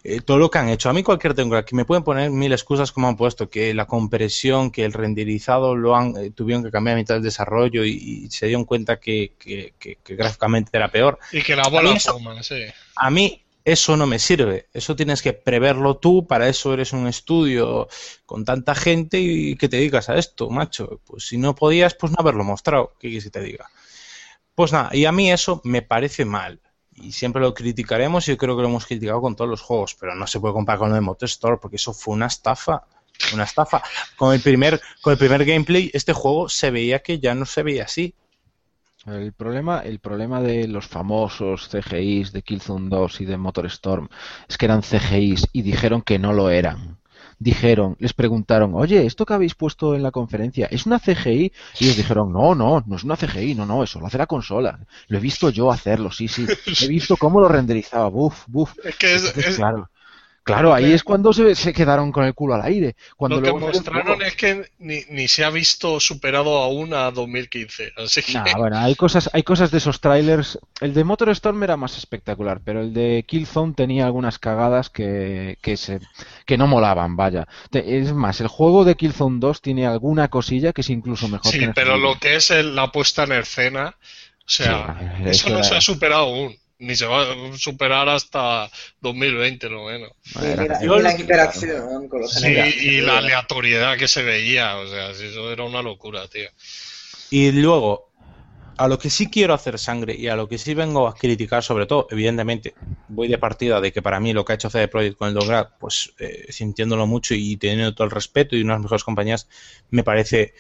C: eh, todo lo que han hecho. A mí cualquier downgrade, que me pueden poner mil excusas como han puesto, que la compresión, que el renderizado lo han eh, tuvieron que cambiar a mitad del desarrollo y, y se dieron cuenta que, que- que- que gráficamente era peor.
B: Y que la bola
C: A mí eso-
B: sí.
C: A mí eso no me sirve. Eso tienes que preverlo tú. Para eso eres un estudio con tanta gente y que te dedicas a esto, macho. Pues si no podías, pues no haberlo mostrado. ¿Qué quieres que te diga? Pues nada, y a mí eso me parece mal. Y siempre lo criticaremos y yo creo que lo hemos criticado con todos los juegos, pero no se puede comparar con lo de Motorstorm porque eso fue una estafa. Una estafa. Con el primer, con el primer gameplay, este juego se veía que ya no se veía así.
A: El problema, el problema de los famosos CGIs de Killzone 2 y de MotorStorm es que eran CGIs y dijeron que no lo eran. Dijeron, les preguntaron, oye, ¿esto que habéis puesto en la conferencia es una CGI? Y ellos dijeron, no, no, no es una CGI, no, no, eso lo hace la consola. Lo he visto yo hacerlo, sí, sí. He visto cómo lo renderizaba, buf, buf.
B: Es que es,
A: Entonces,
B: es-
A: claro, claro, ahí es cuando se, se quedaron con el culo al aire. Cuando
B: lo que
A: luego
B: mostraron es que ni, ni se ha visto superado aún a 2015. Así que
A: Nah, bueno, hay cosas, hay cosas de esos trailers. El de MotorStorm era más espectacular, pero el de Killzone tenía algunas cagadas que, que, se, que no molaban, vaya. Es más, el juego de Killzone 2 tiene alguna cosilla que es incluso mejor
B: sí,
A: que
B: pero lo que es el- la puesta en escena, o sea,
A: Sí,
B: eso no se ha superado aún. Ni se va a superar hasta 2020, lo menos.
D: Y la,
C: yo
D: y la
C: lo-
D: interacción con los
B: Sí,
D: enemigos.
B: y la aleatoriedad que se veía, o sea, eso era una locura, tío.
C: Y luego, a lo que sí quiero hacer sangre y a lo que sí vengo a criticar, sobre todo, evidentemente, voy de partida de que para mí lo que ha hecho CD Projekt con el Downgrade, pues eh, sintiéndolo mucho y teniendo todo el respeto y unas mejores compañías, me parece,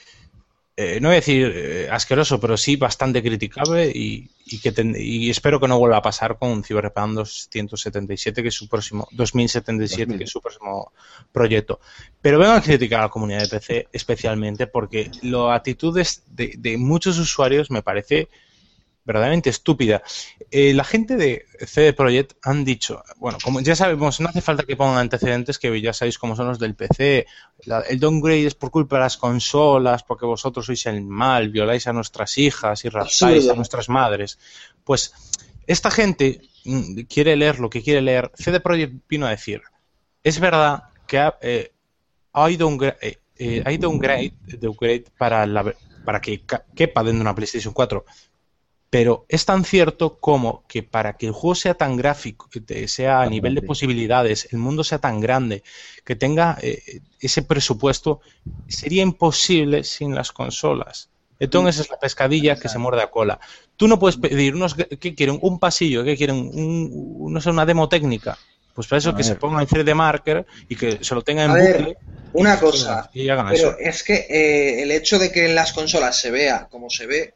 C: eh, no voy a decir eh, asqueroso, pero sí bastante criticable y, que y espero que no vuelva a pasar con Cyberpunk 277, que es su próximo, 2077, que es su próximo proyecto. Pero vengo a criticar a la comunidad de PC especialmente porque las actitudes de, de muchos usuarios me parece verdaderamente estúpida. Eh, la gente de CD Projekt han dicho, bueno, como ya sabemos, no hace falta que pongan antecedentes que ya sabéis cómo son los del PC. La- el downgrade es por culpa de las consolas, porque vosotros sois el mal, violáis a nuestras hijas y raptáis a nuestras madres. Pues esta gente mm, quiere leer lo que quiere leer. CD Projekt vino a decir, es verdad que ha- eh, hay downgrade, eh, eh, hay downgrade, downgrade para, la, para que quepa dentro de una PlayStation 4. Pero es tan cierto como que para que el juego sea tan gráfico, que sea a nivel de posibilidades, el mundo sea tan grande, que tenga eh, ese presupuesto, sería imposible sin las consolas. Entonces es la pescadilla que se muerde a cola. Tú no puedes pedir unos, ¿qué quieren? Un pasillo, ¿qué quieren? Un, no sé, una demo técnica. Pues para eso
A: A
C: que se ponga en 3D marker y que se lo tenga en
D: A ver, Una cosa,
C: y hagan
D: pero
C: eso.
D: es que eh, el hecho de que en las consolas se vea como se ve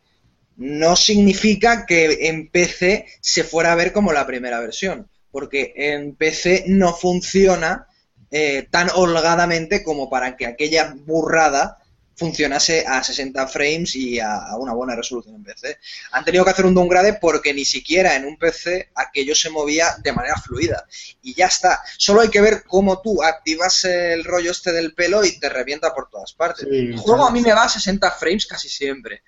D: no significa que en PC se fuera a ver como la primera versión, porque en PC no funciona eh, tan holgadamente como para que aquella burrada funcionase a 60 frames y a, a una buena resolución en PC. Han tenido que hacer un downgrade porque ni siquiera en un PC aquello se movía de manera fluida. Y ya está. Solo hay que ver cómo tú activas el rollo este del pelo y te revienta por todas partes.
E: Sí,
D: el juego
E: sí.
D: a mí me va a 60 frames casi siempre.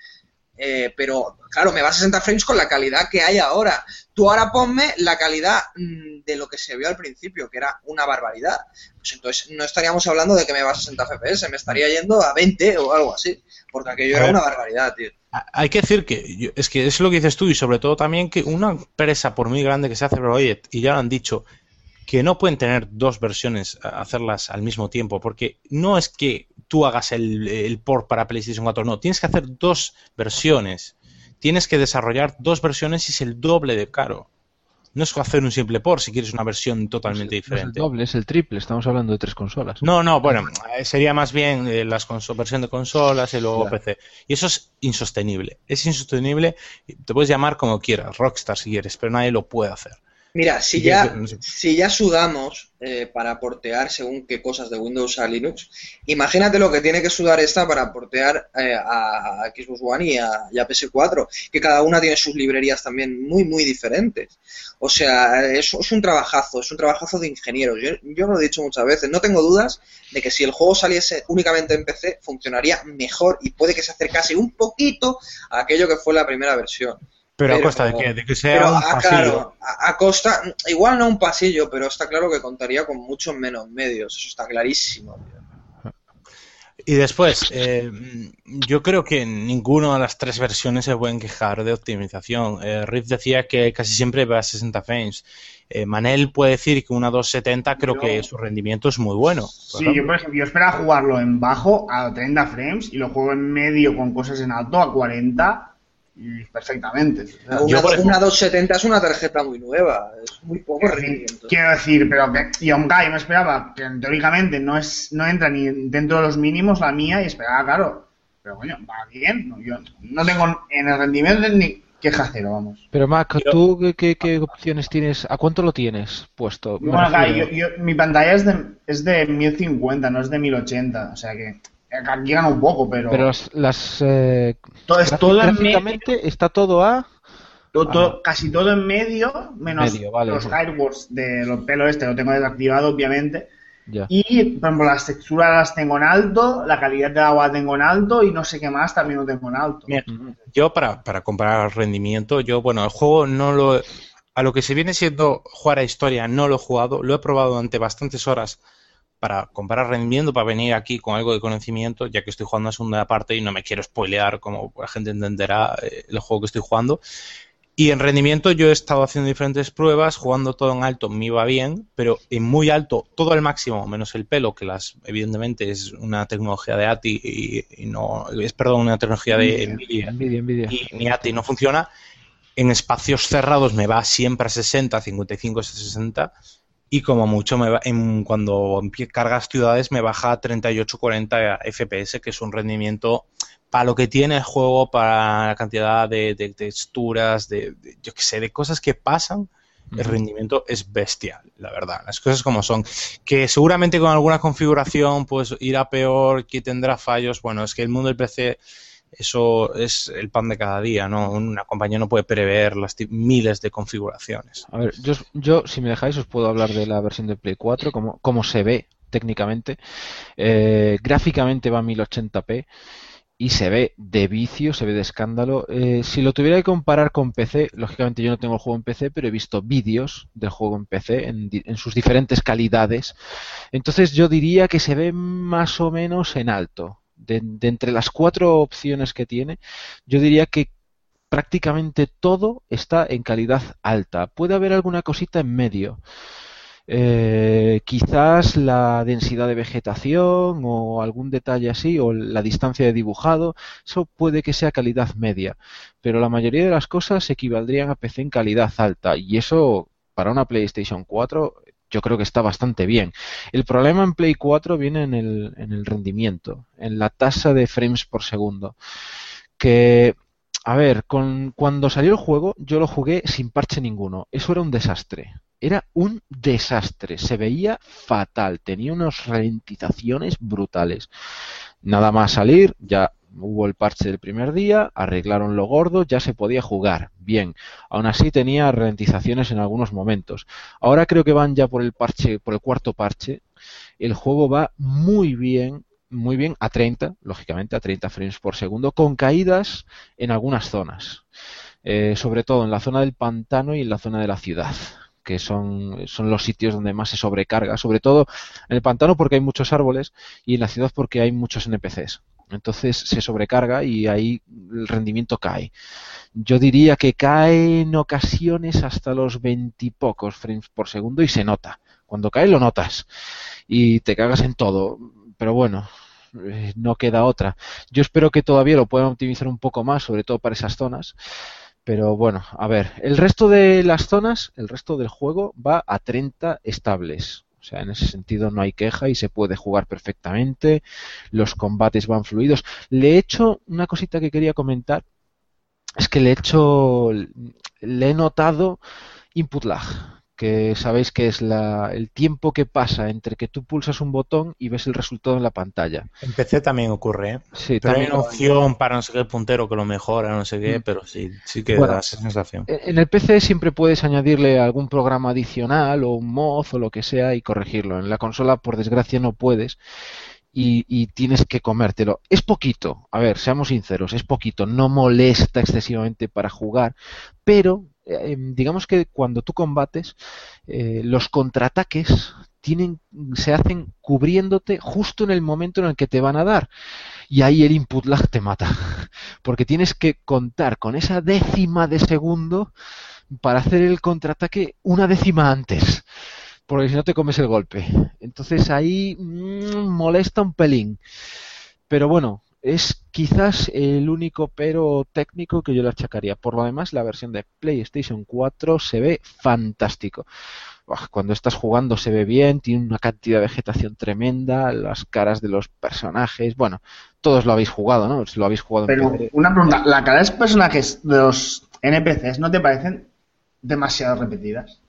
D: Eh, pero claro, me va a 60 frames con la calidad que hay ahora. Tú ahora ponme la calidad mm, de lo que se vio al principio, que era una barbaridad. Pues entonces no estaríamos hablando de que me va a 60 FPS, me estaría yendo a 20 o algo así. Porque aquello era una barbaridad, tío.
C: Ha- Hay que decir que es que es lo que dices tú y sobre todo también que una empresa por muy grande que se hace Project y ya lo han dicho que no pueden tener dos versiones hacerlas al mismo tiempo porque no es que tú hagas el, el port para PlayStation 4 no tienes que hacer dos versiones tienes que desarrollar dos versiones y es el doble de caro no es hacer un simple port si quieres una versión totalmente
A: No es el
C: diferente
A: doble, es el triple. Estamos hablando de tres consolas.
C: no, no, bueno, eh, sería más bien eh, las conso- versión de consolas y luego. PC. Y eso es insostenible. Es insostenible. Te puedes llamar como quieras, Rockstar si quieres, pero nadie lo puede hacer.
D: Mira, si ya,
C: es- no sé.
D: si ya sudamos eh, para portear según qué cosas de Windows a Linux, imagínate lo que tiene que sudar esta para portear eh, a, Xbox One y a, y a PS4, que cada una tiene sus librerías también muy, muy diferentes. O sea, eso es un trabajazo, es un trabajazo de ingenieros. Yo, yo lo he dicho muchas veces, no tengo dudas de que si el juego saliese únicamente en PC, funcionaría mejor y puede que se acercase un poquito a aquello que fue la primera versión.
C: Pero, a costa de que, de que sea
D: Pero
C: un
D: a,
C: pasillo.
D: claro, a, a costa, igual no un pasillo, pero está claro que contaría con muchos menos medios, eso está clarísimo. tío.
C: Y después, eh, yo creo que ninguna de las tres versiones se pueden quejar de optimización. Eh, Riff decía que casi siempre va a 60 frames. Eh, Manel puede decir que una 270 creo
E: Yo-
C: que su rendimiento es muy bueno.
E: Sí, yo por ejemplo, yo esperaba jugarlo en bajo a 30 frames y lo juego en medio con cosas en alto a 40 y perfectamente. O sea,
D: Una,
C: por ejemplo-
D: una 270 es una tarjeta muy nueva, es muy poco
E: quiero decir-
D: rendimiento.
E: Quiero decir, pero que y aunque yo me esperaba que teóricamente no es no entra ni dentro de los mínimos la mía y esperaba, claro. Pero coño, va bien. no, Yo no tengo en el rendimiento ni queja cero, vamos.
A: Pero Mac,
C: Yo-
A: ¿tú qué, qué- qué opciones tienes? ¿A cuánto lo tienes puesto?
E: Bueno, claro,
A: refiero.
E: yo, yo- mi pantalla es de, es de 1050, no es de 1080. O sea que aquí gana un poco, pero,
A: Pero las, las, eh,
E: todo, es
A: grafi-
E: todo en medio.
A: está todo a
E: Todo- todo- casi todo en medio, menos
A: Medio, vale.
E: los highwords de los pelos este, lo tengo desactivado, obviamente.
A: ya.
E: Y, por ejemplo, las texturas las tengo en alto, la calidad del agua la tengo en alto y no sé qué más también lo tengo en alto.
C: Mira, yo para, para comparar rendimiento, yo, bueno, el juego no lo... A lo que se viene siendo jugar a historia, no lo he jugado, lo he probado durante bastantes horas para comparar rendimiento, para venir aquí con algo de conocimiento, ya que estoy jugando a segunda parte y no me quiero spoilear, como la gente entenderá, eh, el juego que estoy jugando. Y en rendimiento yo he estado haciendo diferentes pruebas, jugando todo en alto me iba bien, pero en muy alto, todo al máximo, menos el pelo, que las evidentemente es una tecnología de ATI y, y no, es perdón, una tecnología de Nvidia
A: Envidia, envidia.
C: y mi ATI no funciona, en espacios cerrados me va siempre a 60, 55, 60 y como mucho me va, en, cuando cargas ciudades me baja a 38, 40 FPS, que es un rendimiento para lo que tiene el juego, para la cantidad de, de texturas, de, de- yo que sé, de cosas que pasan. El rendimiento es bestial, la verdad. Las cosas como son. Que seguramente con alguna configuración pues irá peor, que tendrá fallos. Bueno, es que el mundo del PC eso es el pan de cada día, ¿no? Una compañía no puede prever las miles de configuraciones.
A: A ver, yo, yo, si me dejáis, os puedo hablar de la versión de Play 4, como, como se ve técnicamente. Eh, gráficamente va a 1080p y se ve de vicio, se ve de escándalo. Eh, si lo tuviera que comparar con PC, lógicamente yo no tengo el juego en PC, pero he visto vídeos del juego en PC en sus diferentes calidades. Entonces yo diría que se ve más o menos en alto. De, entre las cuatro opciones que tiene, yo diría que prácticamente todo está en calidad alta. Puede haber alguna cosita en medio. Eh, quizás la densidad de vegetación o algún detalle así, o la distancia de dibujado, eso puede que sea calidad media, pero la mayoría de las cosas equivaldrían a PC en calidad alta y eso para una PlayStation 4 yo creo que está bastante bien. El problema en Play 4 viene en el, en el rendimiento, en la tasa de frames por segundo, que a ver, con, cuando salió el juego yo lo jugué sin parche ninguno. Eso era un desastre. Era un desastre. Se veía fatal. Tenía unas ralentizaciones brutales. Nada más salir, ya hubo el parche del primer día, arreglaron lo gordo, ya se podía jugar. Bien, aún así tenía ralentizaciones en algunos momentos. Ahora creo que van ya por el parche, por el cuarto parche. El juego va muy bien, muy bien a 30, lógicamente a 30 frames por segundo, con caídas en algunas zonas. Eh, sobre todo en la zona del pantano y en la zona de la ciudad que son, son los sitios donde más se sobrecarga, sobre todo en el pantano porque hay muchos árboles y en la ciudad porque hay muchos NPCs. Entonces se sobrecarga y ahí el rendimiento cae. Yo diría que cae en ocasiones hasta los veintipocos frames por segundo y se nota. Cuando cae lo notas y te cagas en todo. Pero bueno, eh, no queda otra. Yo espero que todavía lo puedan optimizar un poco más, sobre todo para esas zonas. Pero bueno, a ver, el resto de las zonas, el resto del juego va a 30 estables. O sea, en ese sentido no hay queja y se puede jugar perfectamente. Los combates van fluidos. Le he hecho una cosita que quería comentar. Es que le he hecho, le he notado input lag que sabéis que es la, el tiempo que pasa entre que tú pulsas un botón y ves el resultado en la pantalla.
C: En PC también ocurre, ¿eh?
A: Sí,
C: Pero
A: también
C: hay una opción para no sé qué puntero que lo mejora, no sé qué,
A: Mm.
C: pero sí, sí que
A: Bueno,
C: da esa sensación.
A: En el PC siempre puedes añadirle algún programa adicional o un mod o lo que sea y corregirlo. En la consola, por desgracia, no puedes y, y tienes que comértelo. Es poquito, a ver, seamos sinceros, es poquito, no molesta excesivamente para jugar, pero eh, digamos que cuando tú combates, eh, los contraataques tienen, se hacen cubriéndote justo en el momento en el que te van a dar. Y ahí el input lag te mata. Porque tienes que contar con esa décima de segundo para hacer el contraataque una décima antes. Porque si no te comes el golpe. Entonces ahí mm, molesta un pelín. Pero bueno, es quizás el único pero técnico que yo le achacaría. Por lo demás, la versión de PlayStation 4 se ve fantástico. Cuando estás jugando se ve bien, tiene una cantidad de vegetación tremenda, las caras de los personajes, bueno, todos lo habéis jugado, ¿no? Lo habéis jugado
E: Pero una pregunta, ¿la cara de los personajes de los NPCs no te parecen demasiado repetidas?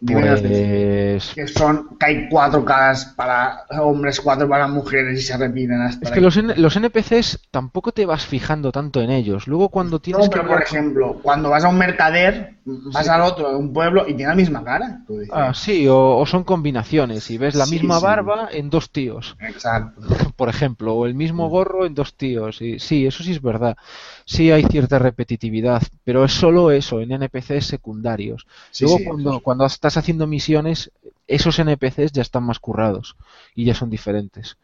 A: Pues
E: que son que hay cuatro caras para hombres, cuatro para mujeres y se repiten hasta
A: es que los, los NPCs tampoco te vas fijando tanto en ellos. Luego cuando tienes
E: No,
A: que
E: pero por ejemplo, cuando vas a un mercader, vas al otro de un pueblo y tiene la misma cara. Tú dices,
A: Ah, sí, o, o son combinaciones y ves la
E: Sí,
A: misma
E: sí.
A: barba en dos tíos,
E: Exacto.
A: por ejemplo, o el mismo gorro en dos tíos. Y, sí, eso sí es verdad. Sí hay cierta repetitividad, pero es solo eso en NPCs secundarios.
E: Sí,
A: Luego
E: sí,
A: cuando,
E: sí.
A: cuando estás haciendo misiones, esos NPCs ya están más currados y ya son diferentes.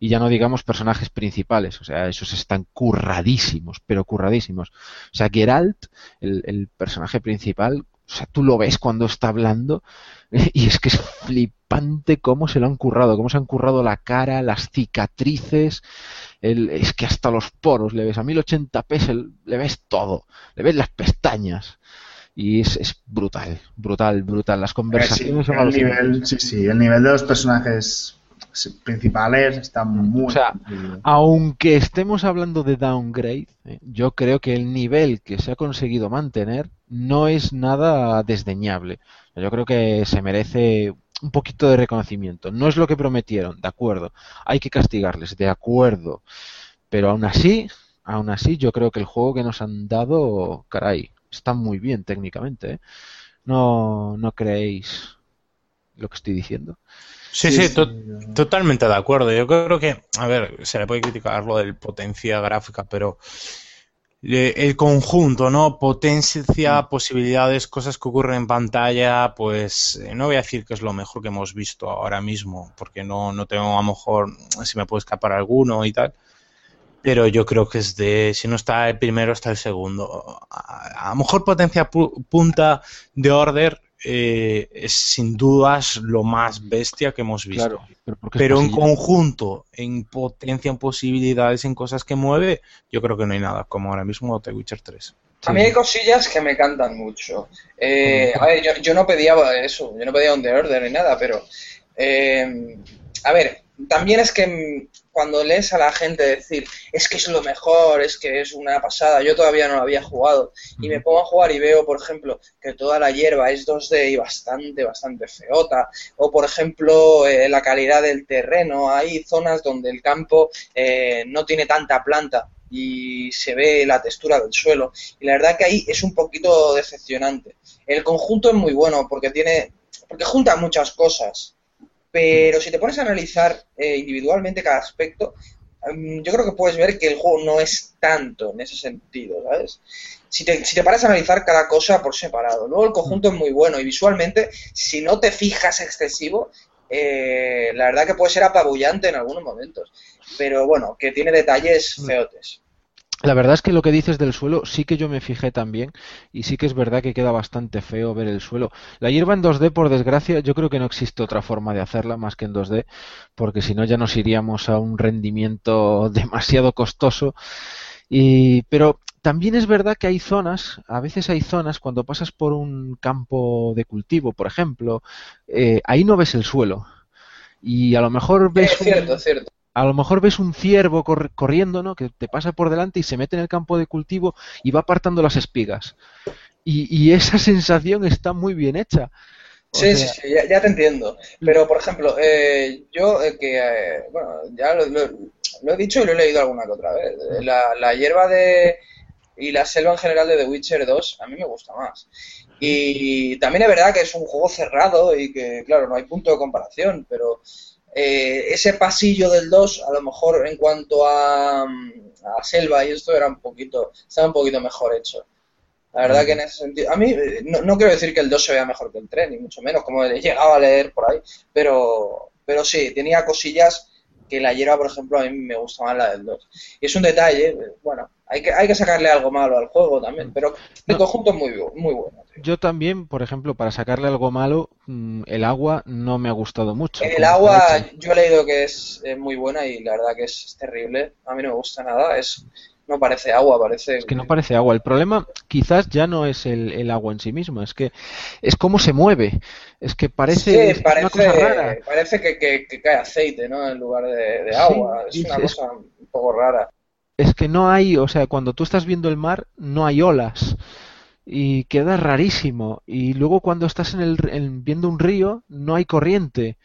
A: Y ya no digamos personajes principales, o sea, esos están curradísimos, pero curradísimos. O sea, Geralt, el, el personaje principal, o sea, tú lo ves cuando está hablando y es que es flipante cómo se lo han currado, cómo se han currado la cara, las cicatrices, el, es que hasta los poros le ves, a 1080p se- le ves todo, le ves las pestañas. Y es, es brutal, brutal, brutal. Las
E: Eh, sí,
A: conversaciones son
E: el nivel, sí, sí, el nivel de los personajes principales está muy...
A: O sea,
E: muy.
A: Aunque estemos hablando de downgrade, eh, yo creo que el nivel que se ha conseguido mantener no es nada desdeñable. Yo creo que se merece un poquito de reconocimiento. No es lo que prometieron, de acuerdo. Hay que castigarles, de acuerdo. Pero aún así, aún así, yo creo que el juego que nos han dado, caray, está muy bien técnicamente. ¿eh? No, no creéis lo que estoy diciendo.
C: Sí, sí, to- totalmente de acuerdo. Yo creo que, a ver, se le puede criticar lo del potencia gráfica, pero el conjunto, ¿no? Potencia, posibilidades, cosas que ocurren en pantalla, pues eh, no voy a decir que es lo mejor que hemos visto ahora mismo, porque no, no tengo a lo mejor, si me puede escapar alguno y tal. Pero yo creo que es de, si no está el primero, está el segundo. A, a lo mejor potencia pu- punta de order eh, es sin dudas lo más bestia que hemos visto.
A: Claro, pero,
C: en conjunto, en potencia, en posibilidades, en cosas que mueve, yo creo que no hay nada, como ahora mismo The Witcher 3.
D: A mí hay cosillas que me cantan mucho. Eh, a ver, yo, yo no pedía eso, yo no pedía un The Order ni nada, pero. eh, a ver, también es que cuando lees a la gente decir, es que es lo mejor, es que es una pasada, yo todavía no lo había jugado, y me pongo a jugar y veo, por ejemplo, que toda la hierba es 2D y bastante, bastante feota, o por ejemplo, eh, la calidad del terreno, hay zonas donde el campo eh, no tiene tanta planta y se ve la textura del suelo, y la verdad que ahí es un poquito decepcionante. El conjunto es muy bueno porque tiene, porque junta muchas cosas, pero si te pones a analizar eh, individualmente cada aspecto, mm, yo creo que puedes ver que el juego no es tanto en ese sentido, ¿sabes? Si te, si te paras a analizar cada cosa por separado. Luego el conjunto es muy bueno y visualmente, si no te fijas excesivo, eh, la verdad que puede ser apabullante en algunos momentos. Pero bueno, que tiene detalles feotes.
A: La verdad es que lo que dices del suelo sí que yo me fijé también y sí que es verdad que queda bastante feo ver el suelo. La hierba en 2D, por desgracia, yo creo que no existe otra forma de hacerla más que en 2D, porque si no ya nos iríamos a un rendimiento demasiado costoso. Y, pero también es verdad que hay zonas, a veces hay zonas cuando pasas por un campo de cultivo, por ejemplo, eh, ahí no ves el suelo. Y a lo mejor ves...
D: Es cierto,
A: un-
D: cierto.
A: A lo mejor ves un ciervo cor- corriendo, ¿no? Que te pasa por delante y se mete en el campo de cultivo y va apartando las espigas. Y, y esa sensación está muy bien hecha. O
D: Sí,
A: sea,
D: sí, sí, ya, ya te entiendo. Pero, por ejemplo, eh, yo eh, que, eh, bueno, ya lo, lo- lo he dicho y lo he leído alguna que otra vez. La, la hierba de y la selva en general de The Witcher 2 a mí me gusta más. Y también es verdad que es un juego cerrado y que, claro, no hay punto de comparación, pero eh, ese pasillo del 2, a lo mejor en cuanto a, mm, a selva y esto era un poquito, estaba un poquito mejor hecho. La verdad que en ese sentido, a mí eh, no, no quiero decir que el 2 se vea mejor que el 3, ni mucho menos, como he llegado a leer por ahí, pero, pero sí, tenía cosillas que la hierba, por ejemplo, a mí me gusta más la del 2. Y es un detalle, eh, bueno, hay que, hay que sacarle algo malo al juego también, pero el
A: No.
D: conjunto es muy, muy bueno. tío.
A: yo también, por ejemplo, para sacarle algo malo, mm, el agua no me ha gustado mucho.
D: El agua, yo he leído que es muy buena y la verdad que es terrible. A mí no me gusta nada. Es, no parece agua, parece.
A: Es que no parece agua. El problema quizás ya no es el, el agua en sí misma, es que es cómo se mueve. Es que parece
D: Sí,
A: es una
D: parece,
A: cosa rara.
D: parece que, que- que cae aceite, ¿no? En lugar de, de
A: Sí,
D: agua. Es una
A: es-
D: cosa un poco rara.
A: Es que no hay, o sea, cuando tú estás viendo el mar, no hay olas. Y queda rarísimo. Y luego cuando estás en el, en- viendo un río, no hay corriente.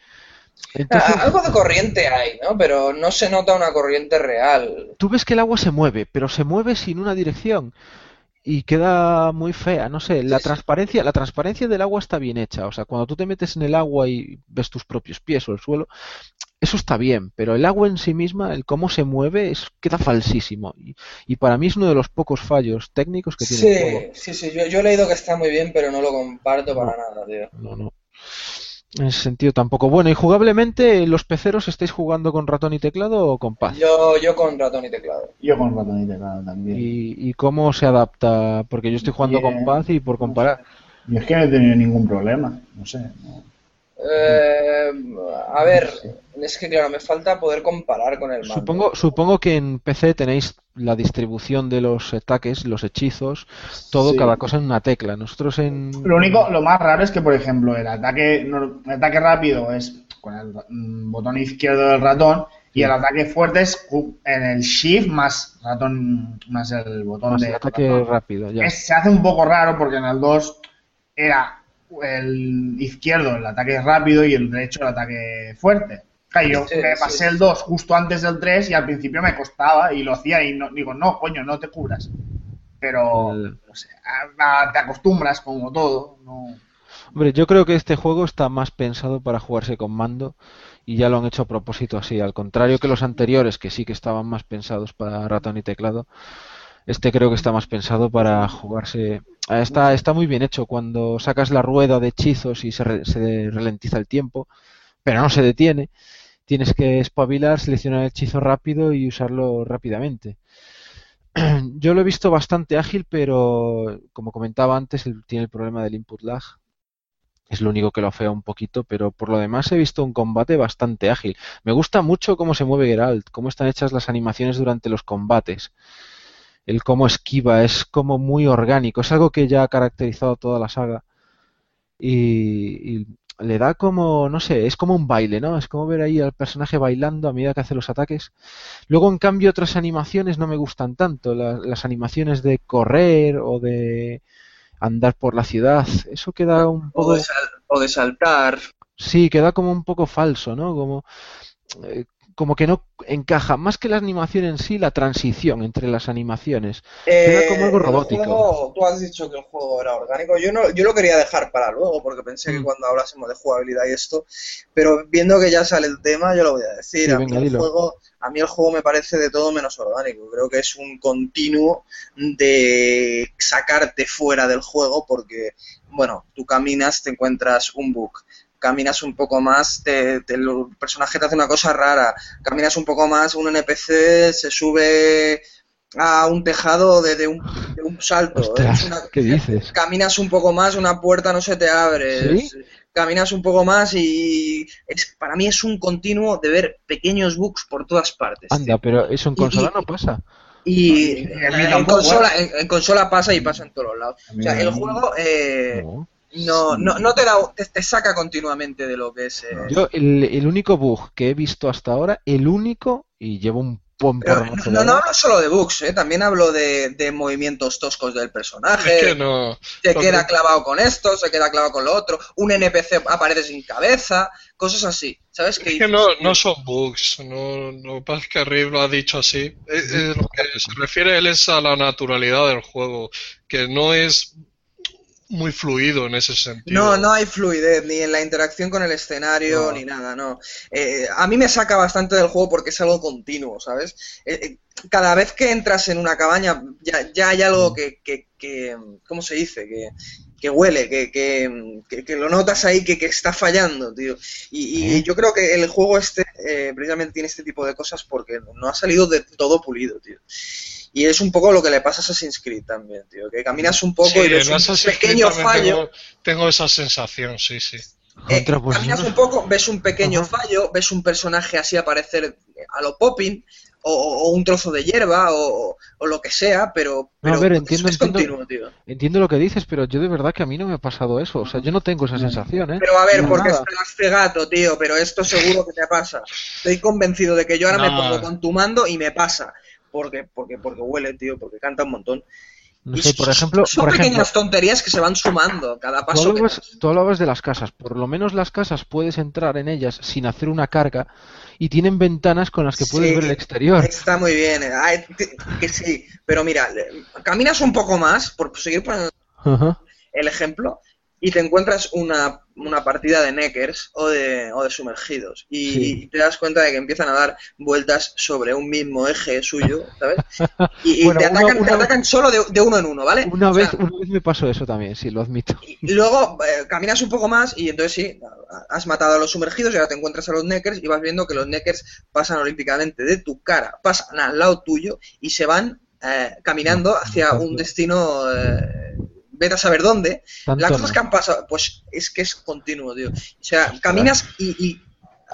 A: Entonces,
D: Ah, algo de corriente hay, ¿no? Pero no se nota una corriente real.
A: tú ves que el agua se mueve, pero se mueve sin una dirección. Y queda muy fea, no sé, la
D: Sí, sí.
A: transparencia, la transparencia del agua está bien hecha, o sea, cuando tú te metes en el agua y ves tus propios pies o el suelo, eso está bien, pero el agua en sí misma, el cómo se mueve, es, queda falsísimo. Y, y para mí es uno de los pocos fallos técnicos que tiene el juego.
D: Sí, sí, sí. Yo, yo he leído que está muy bien, pero no lo comparto para nada, tío.
A: No, no. En ese sentido tampoco. Bueno, y jugablemente, ¿los peceros estáis jugando con ratón y teclado o con pad?
D: Yo, yo con ratón y teclado.
E: Yo con ratón y teclado también.
A: ¿Y, y cómo se adapta? Porque yo estoy jugando con pad y por comparar.
E: Yo es que no he tenido ningún problema, no sé. no.
D: Eh, a ver, es que claro, me falta poder comparar con el mando.
A: Supongo, supongo que en PC tenéis la distribución de los ataques, los hechizos, todo,
E: Sí.
A: cada cosa en una tecla. Nosotros en...
E: Lo único, lo más raro es que, por ejemplo, el ataque, el ataque rápido es con el mm, botón izquierdo del ratón y el ataque fuerte es en el shift más ratón, más el botón
A: más
E: de
A: el ataque
E: ratón.
A: rápido, ya.
E: Es- se hace un poco raro porque en el 2 era el izquierdo el ataque rápido y el derecho el ataque fuerte. Claro, yo
D: Sí,
E: me
D: sí.
E: pasé el 2 justo antes del 3 y al principio me costaba y lo hacía y no, digo, no, coño, no te cubras. Pero,
A: El-
E: no sé, a- a- te acostumbras como todo. No...
A: Hombre, yo creo que este juego está más pensado para jugarse con mando y ya lo han hecho a propósito así. Al contrario que los anteriores, que sí que estaban más pensados para ratón y teclado, este creo que está más pensado para jugarse. Ah, Está, está muy bien hecho cuando sacas la rueda de hechizos y se, re- se ralentiza el tiempo, pero no se detiene. Tienes que espabilar, seleccionar el hechizo rápido y usarlo rápidamente. Yo lo he visto bastante ágil, pero como comentaba antes, tiene el problema del input lag. Es lo único que lo afea un poquito, pero por lo demás he visto un combate bastante ágil. Me gusta mucho cómo se mueve Geralt, cómo están hechas las animaciones durante los combates. El cómo esquiva es como muy orgánico, es algo que ya ha caracterizado toda la saga. Y, y le da como, no sé, es como un baile, ¿no? Es como ver ahí al personaje bailando a medida que hace los ataques. Luego, en cambio, otras animaciones no me gustan tanto. La- las animaciones de correr o de andar por la ciudad, eso queda un
D: O
A: poco...
D: de, sal- o de saltar.
A: Sí, queda como un poco falso, ¿no? Como, eh, como que no encaja, más que la animación en sí, la transición entre las animaciones. Queda como algo
D: Eh, el
A: robótico.
D: juego- tú has dicho que el juego era orgánico. Yo no, yo lo quería dejar para luego porque pensé que
A: Mm.
D: cuando hablásemos de jugabilidad y esto, pero viendo que ya sale el tema, yo lo voy a decir.
A: Sí,
D: a, mí
A: venga,
D: el
A: dilo.
D: juego, a mí el juego me parece de todo menos orgánico. Creo que es un continuo de sacarte fuera del juego porque, bueno, tú caminas, te encuentras un bug. Caminas un poco más, te- te- el personaje te hace una cosa rara. Caminas un poco más, un NPC se sube a un tejado de, de un, de un salto.
A: Ostras,
D: una-
A: ¿qué dices?
D: caminas un poco más, una puerta no se te abre. Caminas un poco más y es, para mí es un continuo de ver pequeños bugs por todas partes.
A: Anda,
D: tío.
A: pero eso en consola
D: y-
A: no pasa.
D: Y en consola, en, en consola pasa y pasa en todos los lados. O sea, el juego eh,
A: No.
D: No, no, no te, da, te, te saca continuamente de lo que es. eh,
A: Yo, el, el único bug que he visto hasta ahora, el único, y llevo un buen
D: pero no, no
A: años,
D: hablo solo de bugs, eh, también hablo de, de movimientos toscos del personaje.
B: Es que no.
D: se queda
B: que-
D: clavado con esto, se queda clavado con lo otro, un NPC aparece sin cabeza, cosas así, ¿sabes?
B: Es que no, no son bugs, no, lo que pasa es que Riv lo ha dicho así. Es- es lo que se refiere él es a la naturalidad del juego, que no es muy fluido en ese sentido.
D: No, no hay fluidez ni en la interacción con el escenario
B: No.
D: ni nada, no. Eh, a mí me saca bastante del juego porque es algo continuo, ¿sabes? Eh, eh, cada vez que entras en una cabaña ya, ya hay algo que, que, que- ¿cómo se dice? Que, que huele, que, que, que- que lo notas ahí que, que está fallando, tío. Y, y
A: ¿Eh?
D: yo creo que el juego este eh, precisamente tiene este tipo de cosas porque no ha salido de todo pulido, tío. Y es un poco lo que le pasa a Assassin's Creed también, tío. Que caminas un poco
B: Sí,
D: y ves un
B: Assassin's
D: pequeño fallo.
B: Tengo, tengo esa sensación, sí, sí.
D: Eh, caminas un poco, ves un pequeño
A: Ajá.
D: fallo, ves un personaje así aparecer a lo popping, o, o un trozo de hierba, o, o lo que sea, pero, pero
A: a ver, entiendo,
D: es,
A: entiendo.
D: continuo, tío.
A: Entiendo lo que dices, pero yo de verdad que a mí no me ha pasado eso. O sea, yo no tengo esa sensación, ¿eh?
D: Pero a ver,
A: No,
D: porque
A: nada.
D: estás gato, tío, pero esto seguro que te pasa. Estoy convencido de que yo ahora me pongo con tu mando y me pasa. Porque, porque, porque huele, tío, porque canta un montón.
A: No sé, por
D: son-
A: ejemplo,
D: son
A: por ejemplo,
D: pequeñas tonterías que se van sumando cada
A: Tú
D: paso que
A: hablabas,
D: das.
A: tú hablabas de las casas. Por lo menos las casas puedes entrar en ellas sin hacer una carga y tienen ventanas con las que puedes
D: Sí,
A: ver el exterior.
D: Está muy bien, eh. Ay, que sí, pero mira, caminas un poco más, por seguir poniendo
A: Ajá.
D: el ejemplo, y te encuentras una, una partida de neckers o de, o de sumergidos, y,
A: Sí.
D: y te das cuenta de que empiezan a dar vueltas sobre un mismo eje suyo, ¿sabes? Y, y
A: Bueno,
D: te,
A: una-
D: atacan, te atacan solo de, de uno en uno, ¿vale?
A: Una
D: O sea,
A: vez, una vez me pasó eso también, sí, lo admito.
D: y luego eh, caminas un poco más y entonces sí, has matado a los sumergidos y ahora te encuentras a los neckers y vas viendo que los neckers pasan olímpicamente de tu cara, pasan al lado tuyo y se van eh, caminando hacia un destino, eh, vete a saber dónde.
A: Tanto
D: Las
A: no.
D: cosas que han pasado, pues es que es continuo, tío. O sea, caminas y, y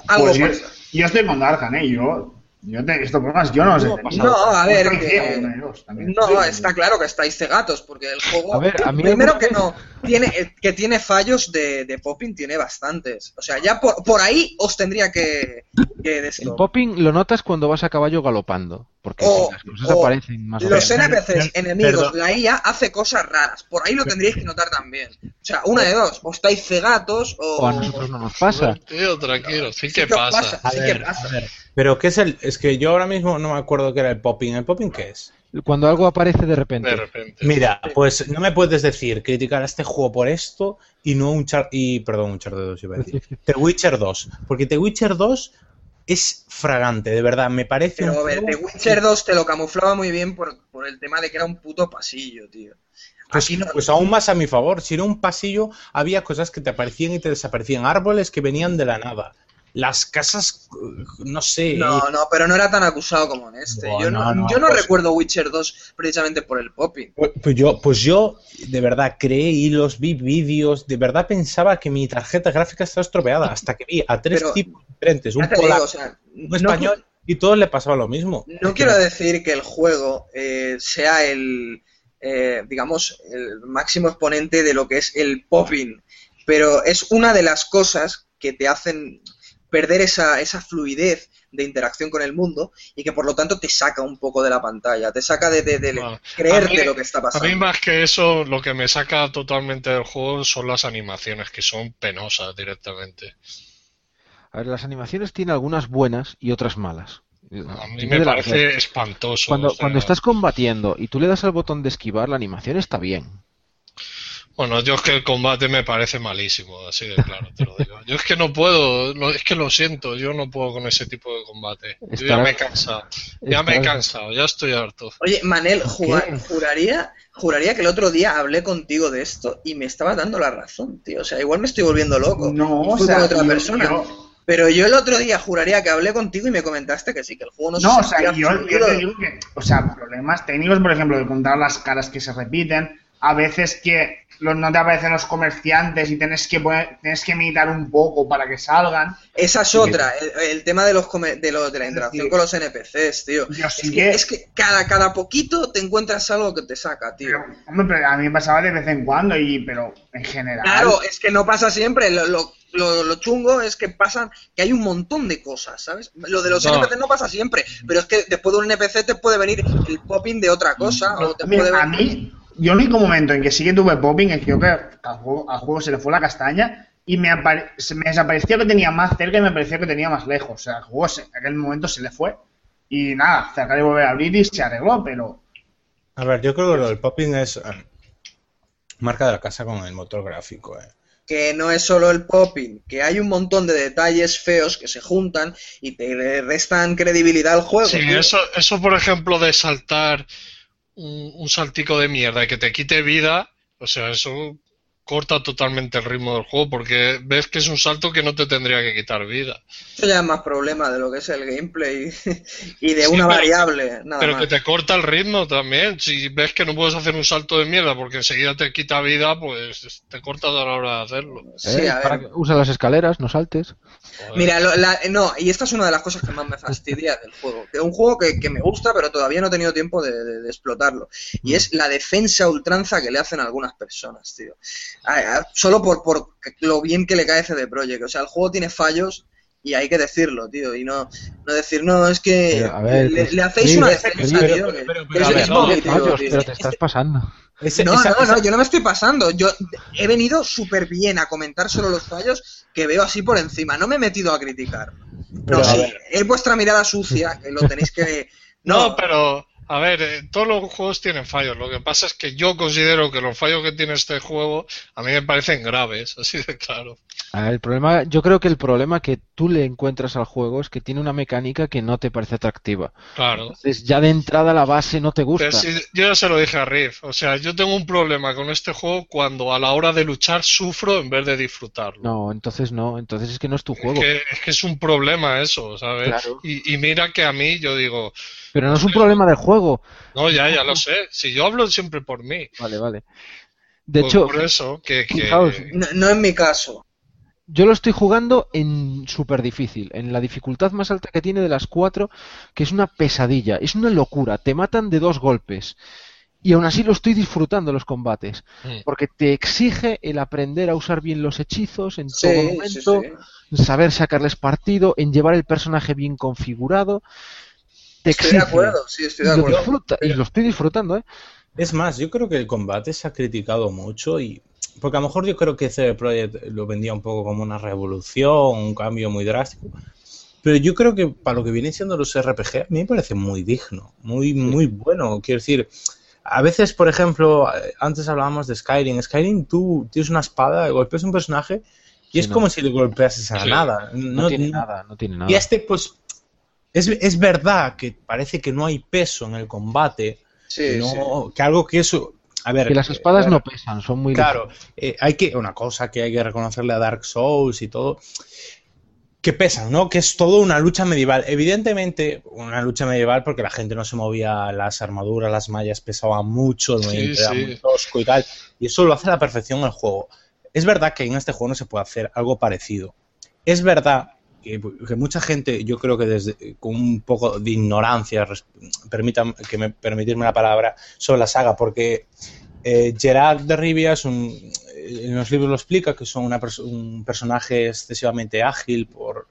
D: algo
E: Pues yo,
D: pasa.
E: yo estoy con Darkan, ¿eh? Yo, yo te, estos problemas yo no los he tenido.
D: no, a ver, que-
E: ciego, dos también.
D: No, está claro que estáis cegatos, porque el juego,
A: A ver, a mí
D: primero que no, tiene, eh, que tiene fallos de, de popping, tiene bastantes. O sea, ya por, por ahí os tendría que, que.
A: El popping lo notas cuando vas a caballo galopando, porque
D: O-
A: sí, las cosas
D: o
A: aparecen más o
D: Los
A: menos.
D: NPCs enemigos,
C: perdón.
D: la IA hace cosas raras. Por ahí lo tendríais que notar también. O sea, una de dos, o estáis cegatos o...
A: O a nosotros no nos pasa.
B: Tío, tranquilo, sí que pasa.
D: pasa.
C: A
D: Sí que
C: ver,
D: pasa.
C: a ver. Pero ¿qué es el...? Es que yo ahora mismo no me acuerdo qué era el popping. ¿El popping qué es?
A: Cuando algo aparece de repente.
B: De repente.
C: Mira, pues no me puedes decir criticar a este juego por esto y no un char... Y, perdón, un char de 2 iba a decir. The Witcher 2. Porque The Witcher 2 es fragante, de verdad. Me parece
D: Pero
C: un
D: a ver, The Witcher 2 te lo camuflaba muy bien por, por el tema de que era un puto pasillo, tío.
C: Pues,
D: no-
C: pues aún más a mi favor. Si era un pasillo, había cosas que te aparecían y te desaparecían. Árboles que venían de la nada. Las casas, eh, no sé.
D: No, no, pero no era tan acusado como en este.
C: No,
D: yo no, yo no
C: pues-
D: recuerdo Witcher 2 precisamente por el popping.
C: Pues, pues yo, pues yo, de verdad, creé hilos, vi vídeos, de verdad pensaba que mi tarjeta gráfica estaba estropeada, hasta que vi a tres
D: Pero-
C: tipos diferentes, un polaco,
D: o sea,
C: un español, y todos le pasaba lo mismo.
D: No quiero decir que el juego eh, sea el, eh, digamos, el máximo exponente de lo que es el popping, pero es una de las cosas que te hacen perder esa, esa fluidez de interacción con el mundo y que por lo tanto te saca un poco de la pantalla, te saca de, de- de creerte
B: a mí-
D: lo que está
B: A
D: pasando.
B: mí más que eso, lo que me saca totalmente del juego son las animaciones, que son penosas directamente.
A: A ver, las animaciones tienen algunas buenas y otras malas.
B: A mí me parece espantoso.
A: Cuando,
B: o sea,
A: cuando estás combatiendo y tú le das al botón de esquivar, la animación está bien.
B: Bueno, yo es que el combate me parece malísimo, así de claro te lo digo. Yo es que no puedo, lo- es que lo siento, yo no puedo con ese tipo de combate. Yo ya me he cansado, ya me he cansado, ya estoy harto.
D: Oye, Manel, jugar- juraría, juraría que el otro día hablé contigo de esto y me estaba dando la razón, tío. O sea, igual me estoy volviendo loco.
E: No, o sea,
D: con otra
E: yo-
D: persona.
E: yo-
D: Pero yo el otro día juraría que hablé contigo y me comentaste que sí, que el juego no,
E: No, o
D: se
E: sea, yo, yo te digo que, o sea, problemas técnicos, por ejemplo, de contar las caras que se repiten, a veces que los, no te aparecen los comerciantes y tienes que poner- tienes que imitar un poco para que salgan.
D: Esa es otra, el, el tema de los de, los- de la interacción
E: Sí.
D: con los NPCs, tío.
E: Yo
D: Es
E: sí
D: que,
E: que-
D: es que cada, cada poquito te encuentras algo que te saca, tío.
E: Pero, hombre, pero a mí me pasaba de vez en cuando, y pero en general.
D: Claro, es que no pasa siempre. Lo, lo, lo- lo chungo es que pasan, que hay un montón de cosas, ¿sabes? Lo de los
B: No.
D: NPC no pasa siempre, pero es que después de un NPC te puede venir el popping de otra cosa, o te
E: A mí,
D: puede
E: a
D: venir...
E: mí, yo el único momento en que sí que tuve popping es que yo que al juego, al juego se le fue la castaña y me, apare- se me desapareció que tenía más cerca y me pareció que tenía más lejos. O sea, el juego se- en aquel momento se le fue y nada, cerca de volver a abrir y se arregló, pero
C: A ver, yo creo que lo del popping es eh, marca de la casa con el motor gráfico. eh.
D: que no es solo el popping, que hay un montón de detalles feos que se juntan y te restan credibilidad al juego.
B: Sí,
D: tío.
B: eso, eso por ejemplo de saltar un, un saltico de mierda que te quite vida, o sea, eso corta totalmente el ritmo del juego porque ves que es un salto que no te tendría que quitar vida.
D: Eso ya es más problema de lo que es el gameplay y de
B: Sí,
D: una
B: pero-
D: variable, nada
B: Pero
D: más.
B: que te corta el ritmo también. Si ves que no puedes hacer un salto de mierda porque enseguida te quita vida, pues te corta a la hora de hacerlo.
D: Sí,
A: ¿Eh? Para que- usa las escaleras, no saltes.
B: Joder.
D: Mira, lo- la- no, y esta es una de las cosas que más me fastidia del juego. Que es un juego que, que me gusta, pero todavía no he tenido tiempo de, de- de explotarlo. Y es la defensa a ultranza que le hacen a algunas personas, tío. A- a- solo por, por lo bien que le cae CD Projekt. O sea, el juego tiene fallos y hay que decirlo, tío. Y no, no decir, no, es que
A: Pero, a ver,
D: le,
A: pues,
D: le hacéis
A: sí,
D: una defensa, tío.
B: pero- no,
A: te estás pasando.
C: Ese-
D: No,
C: esa-
D: no,
C: esa-
D: no, yo no me estoy pasando. Yo he venido súper bien a comentar solo los fallos que veo así por encima. No me he metido a criticar.
C: Pero,
D: no,
C: a
D: sí,
C: ver.
D: es vuestra mirada sucia, que lo tenéis que...
B: No, pero a ver, eh, todos los juegos tienen fallos. Lo que pasa es que yo considero que los fallos que tiene este juego a mí me parecen graves, así de claro.
A: El problema, yo creo que el problema que tú le encuentras al juego es que tiene una mecánica que no te parece atractiva.
B: Claro.
A: Entonces, ya de entrada la base no te gusta.
B: Pero si- yo ya se lo dije a Riff, o sea, yo tengo un problema con este juego cuando a la hora de luchar sufro en vez de disfrutarlo.
A: No, entonces no, entonces es que no es tu
B: Es
A: juego.
B: que, es que es un problema eso, ¿sabes?
A: Claro.
B: Y, y mira que a mí yo digo,
A: Pero no es un problema del juego.
B: no, ya, ya lo sé, si yo hablo siempre por mí.
A: Vale, vale. De
B: Pues
A: hecho,
B: por eso, que,
D: No, no en mi caso.
A: Yo lo estoy jugando en súper difícil, en la dificultad más alta que tiene de las cuatro, que es una pesadilla, es una locura, te matan de dos golpes. Y aún así lo estoy disfrutando los combates,
B: Mm.
A: porque te exige el aprender a usar bien los hechizos en
D: Sí,
A: todo momento,
D: sí.
A: en saber sacarles partido, en llevar el personaje bien configurado. Te
D: Estoy de
A: exige.
D: acuerdo, sí, estoy de
A: y, lo
D: acuerdo.
A: disfruta- y lo estoy disfrutando, ¿eh?
C: Es más, yo creo que el combate se ha criticado mucho y porque a lo mejor yo creo que CD Projekt lo vendía un poco como una revolución, un cambio muy drástico. Pero yo creo que para lo que vienen siendo los RPG, a mí me parece muy digno, muy, muy bueno. Quiero decir, a veces, por ejemplo, eh, antes hablábamos de Skyrim. Skyrim, tú tienes una espada, golpeas a un personaje y
A: Sí,
C: es
A: no.
C: como si le golpeases a la
B: Sí.
C: nada.
A: No, tiene nada, no tiene nada.
C: Y este, pues, es, es verdad que parece que no hay peso en el combate,
D: Sí,
C: no,
D: sí.
C: que algo que eso. A ver,
A: Que las espadas
C: eh,
A: no pesan, son muy
C: Claro, eh, hay que. Una cosa que hay que reconocerle a Dark Souls y todo. Que pesan, ¿no? Que es todo una lucha medieval. Evidentemente, una lucha medieval porque la gente no se movía, las armaduras, las mallas pesaban mucho, el
B: Sí,
C: movimiento era
B: sí.
C: muy tosco y tal. Y eso lo hace a la perfección el juego. Es verdad que en este juego no se puede hacer algo parecido. Es verdad que, que mucha gente, yo creo que desde con un poco de ignorancia, permitan que me permitirme la palabra, sobre la saga, porque eh, Gerard de Rivia es un, en los libros lo explica, que perso- un personaje excesivamente ágil por,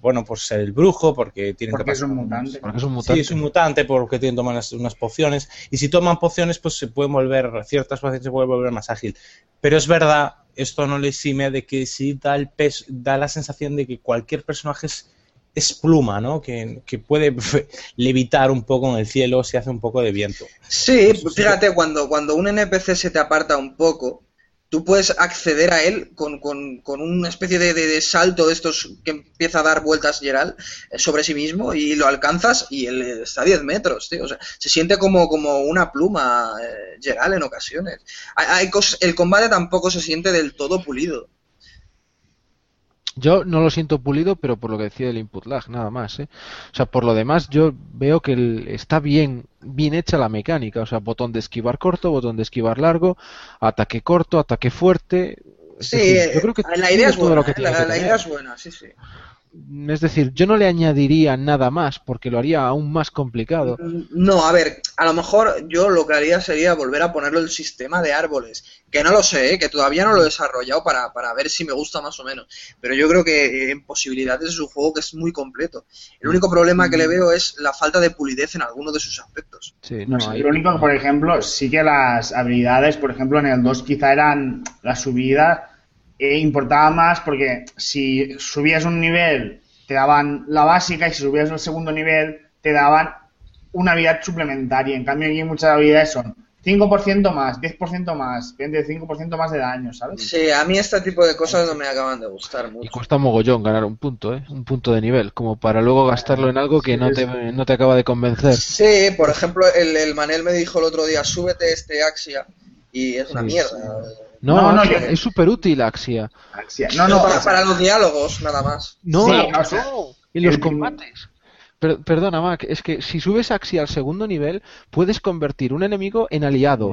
C: bueno, por ser el brujo, porque tienen
E: Porque
C: que
E: es un
C: pasar-
E: mutante.
A: Porque es un
C: Sí,
A: mutante.
C: es un mutante porque tienen que tomar unas, unas pociones. Y si toman pociones, pues se pueden volver, ciertas pociones se pueden volver más ágil. Pero es verdad, esto no le exime de que sí da, el peso, da la sensación de que cualquier personaje es, es pluma, ¿no? Que, que puede levitar un poco en el cielo si hace un poco de viento.
D: Sí, fíjate, cuando, cuando un NPC se te aparta un poco, tú puedes acceder a él con, con- con una especie de, de- de salto de estos que empieza a dar vueltas Gerald eh, sobre sí mismo y lo alcanzas y él está a 10 metros, tío. O sea, se siente como, como una pluma eh, Gerald en ocasiones. Hay, hay el combate tampoco se siente del todo pulido.
A: Yo no lo siento pulido, pero por lo que decía del input lag, nada más, ¿eh? O sea, por lo demás, yo veo que el- está bien, bien hecha la mecánica. O sea, botón de esquivar corto, botón de esquivar largo, ataque corto, ataque fuerte.
D: Sí,
A: decir, yo creo que
D: la idea es buena,
A: lo que
D: eh, la, idea es buena, sí, sí.
A: Es decir, yo no le añadiría nada más porque lo haría aún más complicado.
D: No, a ver, a lo mejor yo lo que haría sería volver a ponerlo el sistema de árboles, que no lo sé, ¿eh? que todavía no lo he desarrollado para, para ver si me gusta más o menos, pero yo creo que en posibilidades es un juego que es muy completo. El único problema que le veo es la falta de pulidez en alguno de sus aspectos.
A: Sí,
E: No
A: no,
E: sé, lo único que, por ejemplo, sí que las habilidades, por ejemplo, en el 2 quizá eran la subida, e importaba más porque si subías un nivel te daban la básica y si subías el segundo nivel te daban una habilidad suplementaria. En cambio aquí muchas habilidades son 5% más, 10% más, 25% más de daño, ¿sabes?
D: Sí, a mí este tipo de cosas no me acaban de gustar
A: Y
D: mucho.
A: cuesta mogollón ganar un punto, ¿eh? Un punto de nivel, como para luego gastarlo en algo que no te, no te acaba de convencer.
D: Sí, por ejemplo, el, el Manel me dijo el otro día, súbete este Axia, y es una
A: Sí,
D: mierda.
A: No,
E: No, no,
A: Axia,
E: yo-
A: es súper útil Axia.
E: Sí, No, no,
D: para, para los diálogos, nada más.
A: No,
E: Sí,
A: no,
E: o sea,
A: en los combates. Per- perdona, Mac, es que si subes Axia al segundo nivel, puedes convertir un enemigo en aliado.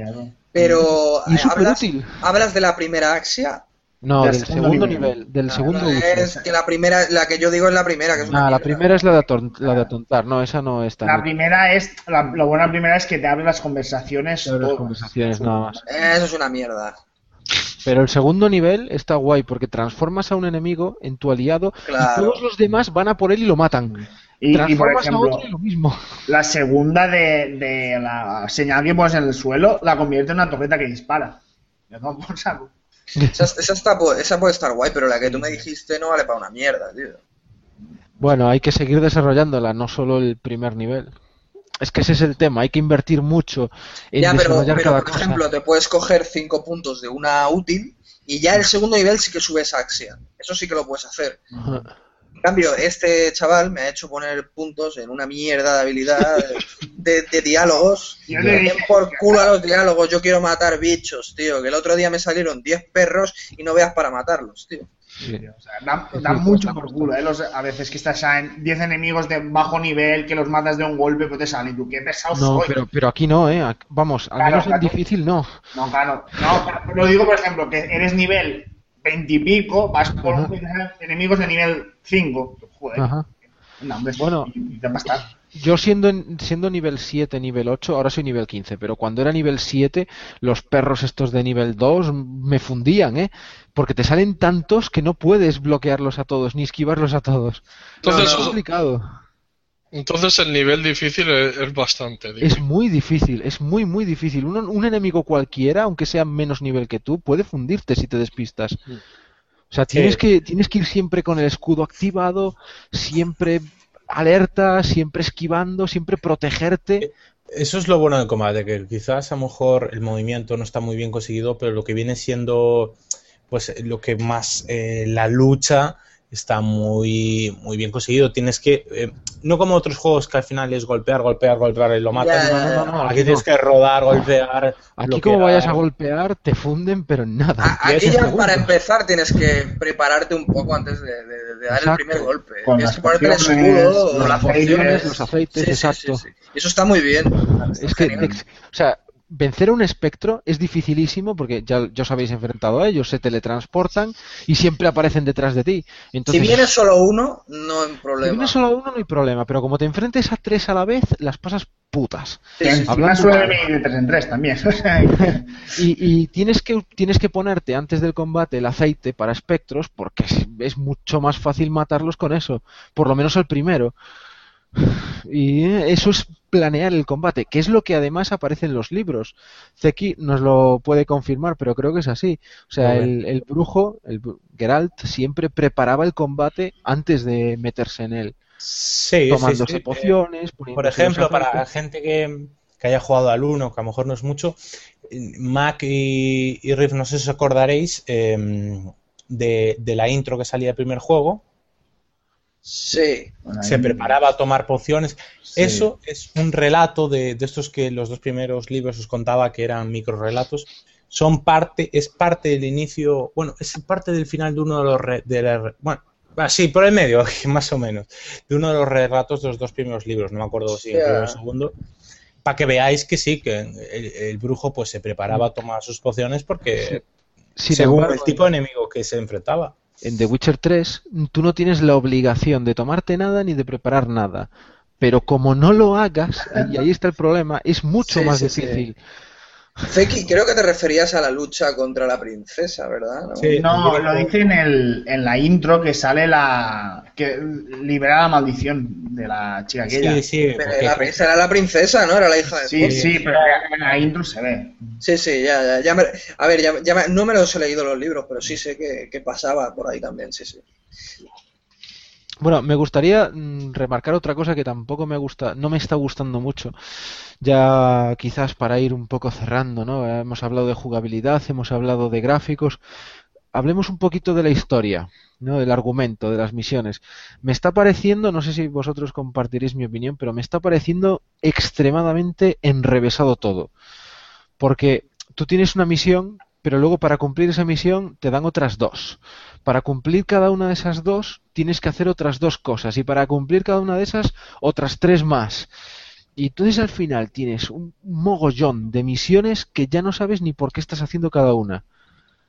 D: Pero
A: Y es súper
D: ¿hablas,
A: útil.
D: hablas de la primera Axia.
A: No,
E: Del segundo
A: segundo
E: nivel.
A: nivel, del
D: La-
A: segundo uso.
D: es que la primera, la que yo digo es la primera, que es una
A: Ah, la primera es la de, aton- la de atontar, no, esa no está.
E: La primera es, la, lo bueno de la primera es que te abre las conversaciones.
A: las conversaciones nada más.
D: Eso es una mierda.
A: Pero el segundo nivel está guay porque transformas a un enemigo en tu aliado
D: Claro.
A: y todos los demás van a por él y lo matan.
E: Y, y, por
A: transformas a
E: ejemplo,
A: otro y lo mismo.
E: la segunda de, de la señal que pones en el suelo la convierte en una torreta que dispara. Por saco.
D: Esa, esa está, esa puede estar guay, pero la que tú me dijiste no vale para una mierda, tío.
A: Bueno, hay que seguir desarrollándola, no solo el primer nivel. Es que ese es el tema, hay que invertir mucho en
D: Ya, pero,
A: desarrollar
D: pero
A: cada
D: por
A: cosa.
D: ejemplo, te puedes coger 5 puntos de una útil y ya el segundo nivel sí que subes Axia. Eso sí que lo puedes hacer.
A: Ajá.
D: En cambio, este chaval me ha hecho poner puntos en una mierda de habilidad de, de diálogos.
E: Yo
D: Que
E: le
D: den
E: dije
D: por culo a los diálogos, yo quiero matar bichos, tío. Que el otro día me salieron 10 perros y no veas para matarlos, tío.
A: Sí.
E: O sea, da,
A: Sí,
E: da
A: sí,
E: mucho por culo, ¿eh? Los- a veces que estás en 10 enemigos de bajo nivel que los matas de un golpe, pues te salen. Y tú, qué pesado
A: No,
E: soy.
A: pero, pero aquí no, ¿eh? Vamos, al
E: Claro,
A: menos en
E: claro.
A: difícil no.
E: No, claro. No, pero lo digo, por ejemplo, que eres nivel 20 y pico, vas por
A: Ajá.
E: enemigos de nivel 5. Joder.
A: Ajá.
E: No, hombre,
A: Bueno.
E: te.
A: Yo siendo, en- siendo nivel 7, nivel 8, ahora soy nivel 15, pero cuando era nivel 7, los perros estos de nivel 2 me fundían, ¿eh? Porque te salen tantos que no puedes bloquearlos a todos, ni esquivarlos a todos.
B: Entonces,
A: es complicado.
B: entonces el nivel difícil es, es bastante
A: Es
B: difícil.
A: muy difícil, es muy, muy difícil. Un, un enemigo cualquiera, aunque sea menos nivel que tú, puede fundirte si te despistas. O sea, tienes, que, tienes que ir siempre con el escudo activado, siempre alerta, siempre esquivando, siempre protegerte.
C: Eso es lo bueno del combate, que quizás a lo mejor el movimiento no está muy bien conseguido, pero lo que viene siendo, pues lo que más eh, la lucha está muy, muy bien conseguido. Tienes que, eh, no como otros juegos que al final es golpear, golpear, golpear y lo matas.
D: Ya,
C: no, no, no, no,
A: Aquí
C: Aquí tienes que rodar, golpear.
A: Aquí
C: bloquear.
A: como vayas a golpear, te funden, pero en nada.
D: A- Aquí ya para empezar tienes que prepararte un poco antes de, de- de dar
A: Exacto.
D: el primer golpe.
E: Con
D: Tienes
E: las
D: que ponerte el escudo, las pociones,
A: los aceites,
D: Sí,
A: exacto.
D: sí, sí. Eso está muy bien.
A: Es que,
D: Genial.
A: o sea, vencer a un espectro es dificilísimo porque ya, ya os habéis enfrentado a ellos, se teletransportan y siempre aparecen detrás de ti. Entonces,
D: si viene solo uno, no hay
A: si
D: problema.
A: viene solo uno no hay problema, pero como te enfrentes a tres a la vez, las pasas putas.
E: Encima
A: Hablando
E: suele
A: mal.
E: venir de 3 en 3 también.
A: Y, y tienes que tienes que ponerte antes del combate el aceite para espectros porque es, es mucho más fácil matarlos con eso, por lo menos al primero. Y eso es planear el combate, que es lo que además aparece en los libros. Zeki nos lo puede confirmar, pero creo que es así. O sea, el, el brujo, el Geralt, siempre preparaba el combate antes de meterse en él,
C: Sí, sí,
A: tomándose
C: sí.
A: pociones.
C: Por
A: poniéndose los
C: ejemplo, para
A: aceites.
C: gente que, que haya jugado al 1, que a lo mejor no es mucho, Mac y, y Riff, no sé si os acordaréis eh, de, de la intro que salía del primer juego.
D: Sí.
E: Bueno,
C: Se preparaba a tomar pociones.
E: Sí.
C: Eso es un relato de, de estos que los dos primeros libros os contaba que eran microrelatos. Son parte, es parte del inicio, bueno, es parte del final de uno de los, re- de la- bueno, sí, por el medio, más o menos, de uno de los relatos de los dos primeros libros, no me acuerdo si el primero o el segundo, para que veáis que sí, que el, el brujo pues se preparaba a tomar sus pociones porque
A: Sin
C: según
A: embargo,
C: el tipo de enemigo que se enfrentaba.
A: En The Witcher 3 tú no tienes la obligación de tomarte nada ni de preparar nada. Pero como no lo hagas, y ahí está el problema, es mucho
D: Sí,
A: más
D: sí, sí. Feki, creo que te referías a la lucha contra la princesa, ¿verdad? ¿No?
C: Sí.
E: No, lo dice en, el, en la intro que sale la. que libera la maldición de la chica aquella.
C: Sí, sí,
D: Pero
C: porque-
D: la princesa era la princesa, ¿no? Era la hija de
E: Sí, sí, pero en la intro se ve.
D: Sí, sí, ya, ya, ya me- a ver, ya, ya me- no me los he leído los libros, pero sí sé que, que pasaba por ahí también, sí, sí.
A: Bueno, me gustaría mm, remarcar otra cosa que tampoco me gusta, no me está gustando mucho. Ya quizás para ir un poco cerrando, ¿no? Hemos hablado de jugabilidad, hemos hablado de gráficos. Hablemos un poquito de la historia, ¿no? Del argumento, de las misiones. Me está pareciendo, no sé si vosotros compartiréis mi opinión, pero me está pareciendo extremadamente enrevesado todo. Porque tú tienes una misión, pero luego para cumplir esa misión te dan otras dos. Para cumplir cada una de esas dos tienes que hacer otras dos cosas y para cumplir cada una de esas otras tres más. Y entonces al final tienes un mogollón de misiones que ya no sabes ni por qué estás haciendo cada una.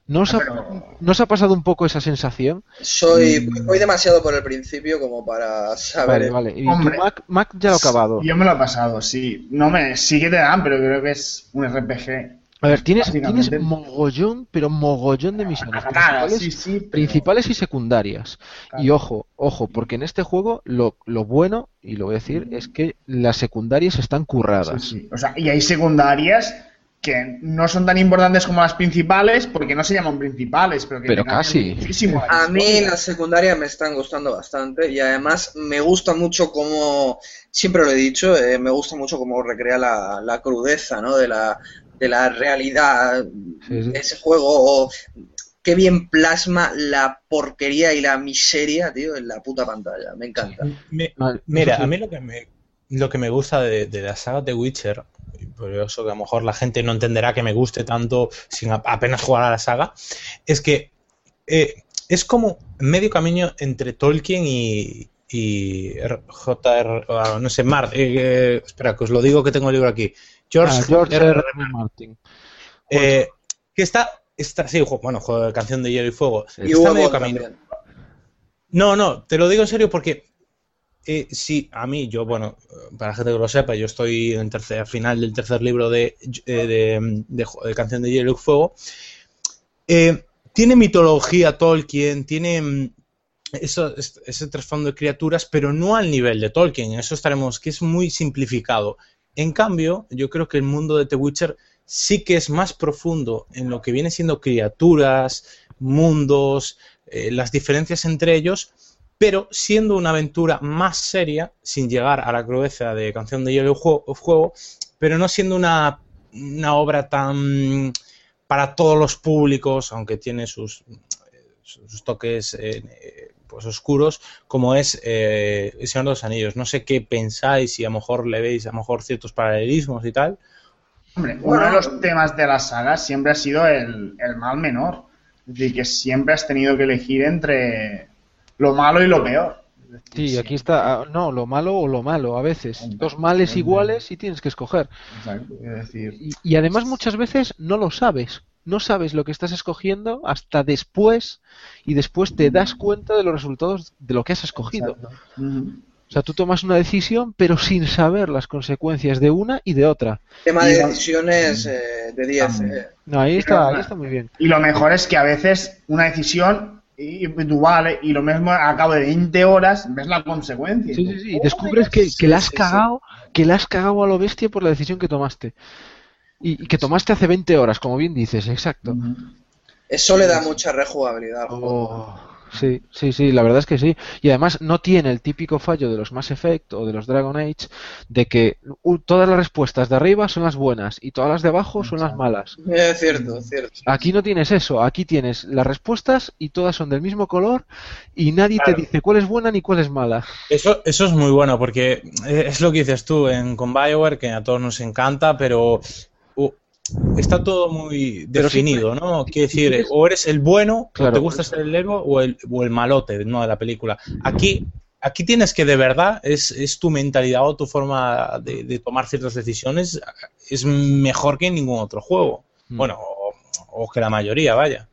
A: ¿No os ha,
E: Pero-
A: ¿no os ha pasado un poco esa sensación?
D: Soy,
E: Mm.
D: voy demasiado por el principio como para saber.
A: Vale, vale. Y
E: Hombre.
A: tú, Mac, Mac ya lo ha acabado.
E: Yo me lo he pasado, sí. No me, sí que te dan, pero creo que es un RPG.
A: A ver, tienes, mogollón, pero mogollón de misiones.
E: Nada,
A: principales,
E: sí, sí, pero-
A: principales y secundarias.
E: Claro.
A: Y ojo, ojo, porque en este juego lo, lo bueno, y lo voy a decir, es que las secundarias están curradas.
E: Sí, sí. O sea, y hay secundarias que no son tan importantes como las principales porque no se llaman principales, pero que
A: Pero casi.
E: muchísimo
D: A mí las secundarias me están gustando bastante y además me gusta mucho cómo, siempre lo he dicho, eh, me gusta mucho cómo recrea la, la crudeza ¿no? de, la, de la realidad
A: Sí, sí.
D: de ese juego. O qué bien plasma la porquería y la miseria, tío, en la puta pantalla. Me encanta.
C: Me-
A: Vale,
C: Mira, a mí lo que me, lo que me gusta de, de la saga de Witcher, y por eso que a lo mejor la gente no entenderá que me guste tanto sin a- apenas jugar a la saga, es que eh, es como medio camino entre Tolkien y, y R- J.R. ah, no sé, Mart, eh, eh, espera, que os lo digo que tengo el libro aquí. George,
A: Ah, George
C: R.
A: R. R. Martin.
C: eh, que está, está, sí, bueno, juego de Canción de Hielo y Fuego,
D: Y
C: está
D: Hugo
C: medio camino.
D: también.
C: No, no, te lo digo en serio porque eh, sí, a mí, yo, bueno, para la gente que lo sepa, yo estoy en tercer, al final del tercer libro de, eh, de, de Ju- de Canción de Hielo y Fuego. Eh, tiene mitología Tolkien, tiene mm, eso, ese trasfondo de criaturas, pero no al nivel de Tolkien. En eso estaremos, que es muy simplificado. En cambio, yo creo que el mundo de The Witcher sí que es más profundo en lo que viene siendo criaturas, mundos, eh, las diferencias entre ellos, pero siendo una aventura más seria, sin llegar a la crudeza de Canción de Hielo y Juego, pero no siendo una, una obra tan para todos los públicos, aunque tiene sus, sus toques eh, pues oscuros, como es eh, El Señor de los Anillos. No sé qué pensáis y a lo mejor le veis a lo mejor ciertos paralelismos y tal.
E: Hombre, uno
D: Bueno.
E: de los temas de la saga siempre ha sido el, el mal menor. Es decir, que siempre has tenido que elegir entre lo malo y lo peor.
A: Sí, aquí está, ah, no, lo malo o lo malo, a veces. Dos males iguales y tienes que escoger.
E: Exacto, es decir,
A: Y, y además muchas veces no lo sabes. No sabes lo que estás escogiendo hasta después y después te das cuenta de los resultados de lo que has escogido.
E: Ujú.
A: O sea, tú tomas una decisión pero sin saber las consecuencias de una y de otra.
D: Tema de decisiones eh, de 10.
E: También.
D: eh.
A: No, ahí está, ahí está muy bien.
E: Y lo mejor es que a veces una decisión y tú vale, y lo mismo a cabo de 20 horas ves la consecuencia.
A: Sí, sí, sí. Y descubres que, que la has cagado, que la has cagado a lo bestia por la decisión que tomaste. Y, y que tomaste hace 20 horas, como bien dices, exacto.
D: Eso le da mucha rejugabilidad al juego.
A: Oh, sí, sí, sí, la verdad es que sí. Y además no tiene el típico fallo de los Mass Effect o de los Dragon Age de que uh, todas las respuestas de arriba son las buenas y todas las de abajo son las malas.
D: Es cierto, es cierto.
A: Aquí no tienes eso, aquí tienes las respuestas y todas son del mismo color y nadie
C: Claro.
A: te dice cuál es buena ni cuál es mala.
C: Eso, eso es muy bueno porque es lo que dices tú en, con Bioware, que a todos nos encanta, pero está todo muy definido, ¿no? Quiere decir,
A: quieres-
C: o eres el bueno,
A: Claro.
C: o te gusta ser el héroe, o el, o el malote ¿no? de la película. Aquí, aquí tienes que de verdad, es, es tu mentalidad o tu forma de, de tomar ciertas decisiones, es mejor que en ningún otro juego.
A: Mm.
C: Bueno, o, o que la mayoría, vaya.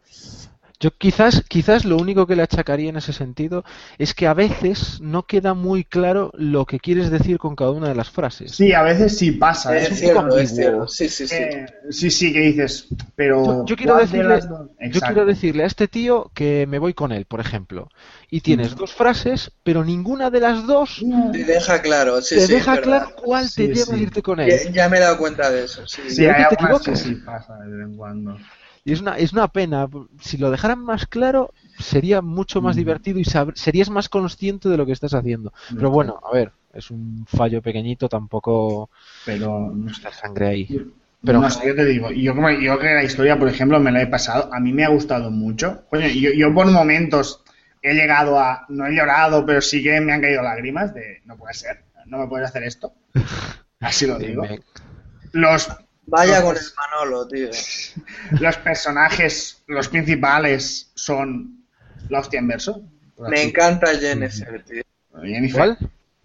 A: Yo quizás, quizás lo único que le achacaría en ese sentido es que a veces no queda muy claro lo que quieres decir con cada una de las frases.
E: Sí, a veces sí pasa.
D: Es
E: Es un
D: cierto,
E: poco
D: es cierto. Sí, sí, sí.
E: Eh, sí, sí, que dices, pero.
A: Yo, yo quiero
E: ¿cuál de
A: decirle, yo
E: Exacto.
A: quiero decirle a este tío que me voy con él, por ejemplo, y tienes
E: Mm.
A: dos frases, pero ninguna de las dos
D: Te deja claro, sí,
A: te
D: sí,
A: deja claro cuál te lleva
E: sí.
A: a irte con él.
D: ya me he dado cuenta de eso, sí.
E: Sí,
A: ¿Y
E: hay
A: te equivocas?
E: sí pasa de vez en cuando.
A: Y es una, es una pena. Si lo dejaran más claro, sería mucho más
E: Mm.
A: divertido y serías más consciente de lo que estás haciendo. Pero bueno, a ver, es un fallo pequeñito, tampoco
E: Pero no
A: está sangre ahí.
E: Pero
A: Pero-
E: no sé, yo te digo, yo, como- yo que la historia, por ejemplo, me la he pasado, a mí me ha gustado mucho. Coño, yo, yo por momentos he llegado a, no he llorado, pero sí que me han caído lágrimas de, no puede ser, no me puedes hacer esto. Así lo digo. Los,
D: Vaya con el Manolo, tío.
E: los personajes, los principales son la hostia en verso. por
D: Me
E: así-
D: encanta Jennifer, tío.
E: Jennifer.
A: ¿Cuál?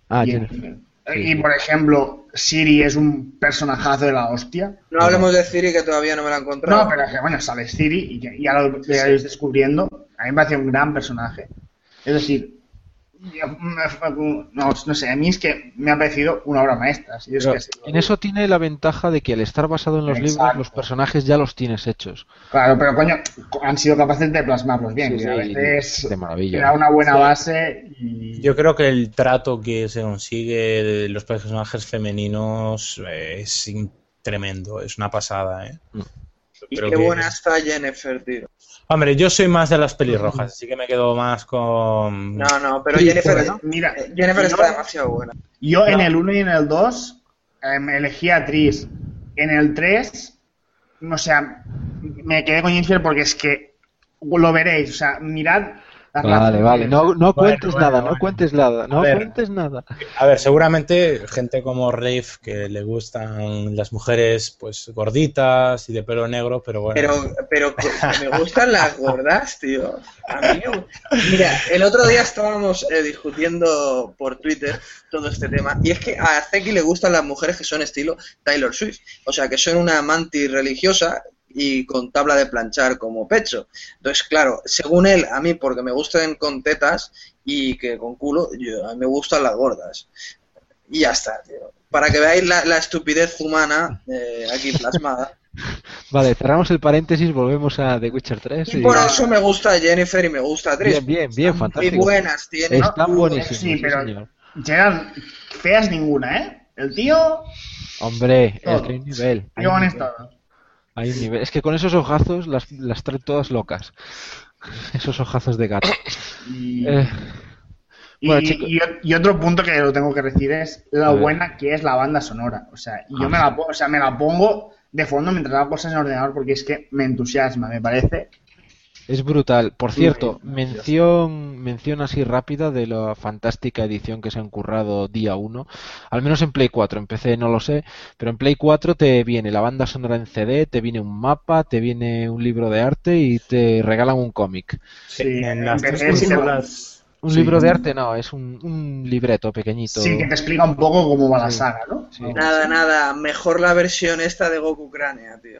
A: Ah,
E: Jennifer.
A: Jennifer.
E: Y por ejemplo, Siri es un personajazo de la hostia.
D: No hablemos de Ciri que todavía no me la he encontrado.
E: No, pero es que bueno, sale Siri y ya lo iréis descubriendo. A mí me parece un gran personaje. Es decir, no, no sé, a mí es que me ha parecido una obra maestra. si es que
A: en eso tiene la ventaja de que al estar basado en los libros, los personajes ya los tienes hechos.
E: Claro, pero coño, han sido capaces de plasmarlos bien.
A: Sí,
E: que a veces
A: de maravilla.
E: da una buena
C: Sí.
E: base y.
C: Yo creo que el trato que se consigue de los personajes femeninos eh, es tremendo, es una pasada, ¿eh?
D: y
C: creo
D: qué
C: que-
D: buena está Jennifer, tío.
C: Hombre, yo soy más de las pelirrojas, así que me quedo más con...
D: No, no, pero Jennifer,
E: bueno, mira,
D: eh, Jennifer está demasiado buena.
E: Yo en
C: No.
E: el 1 y en el 2 me elegí a Tris. En el 3, o sea, me quedé con Jennifer porque es que lo veréis. O sea, mirad.
A: Vale, vale, no, no
C: Bueno,
A: cuentes
C: bueno,
A: nada, no cuentes nada, no
C: ver.
A: cuentes nada.
C: A ver, seguramente gente como Rafe, que le gustan las mujeres pues gorditas y de pelo negro, pero bueno...
D: Pero, pero me gustan las gordas, tío. A mí me Mira, el otro día estábamos eh, discutiendo por Twitter todo este tema. Y es que a Zeki le gustan las mujeres que son estilo Taylor Swift. O sea, que son una mantis religiosa y con tabla de planchar como pecho. Entonces, claro, según él, a mí, porque me gusten con tetas y que con culo, yo, a mí me gustan las gordas. Y ya está, tío. Para que veáis la, la estupidez humana eh, aquí plasmada.
A: Vale, cerramos el paréntesis, volvemos a The Witcher 3.
D: Y por eso me gusta Jennifer y me gusta Tris.
A: Bien, bien, bien,
D: Muy
A: fantástico.
D: buenas tienen.
A: Están buenísimos,
E: Sí,
A: sí,
E: pero
A: señor.
E: feas ninguna, ¿eh? El tío.
A: Hombre, es
E: Todo.
A: un nivel.
E: Yo
A: un
E: con
A: nivel,
E: esto.
A: Hay un nivel. Es que con esos ojazos las, las trae todas locas. Esos ojazos de gato.
E: Y,
A: Eh,
E: y-
A: bueno, chicos.
E: y- y otro punto que lo tengo que decir es lo buena que es la banda sonora. O sea, yo
A: Ah,
E: me la, o sea, me la pongo de fondo mientras hago cosas en el ordenador porque es que me entusiasma, me parece.
A: Es brutal. Por cierto,
E: sí,
A: mención, mención así rápida de la fantástica edición que se han currado día 1. Al menos en Play 4, en PC no lo sé, pero en Play 4 te viene la banda sonora en CD, te viene un mapa, te viene un libro de arte y te regalan un cómic.
E: Sí,
C: en las tres
E: sin-
C: consolas,
A: Un
E: Sí.
A: libro de arte no, es un, un libreto pequeñito.
E: Sí, que te explica un poco cómo va la saga, ¿no?
A: Sí.
D: Nada, nada, mejor la versión esta de Goku Cránea, tío.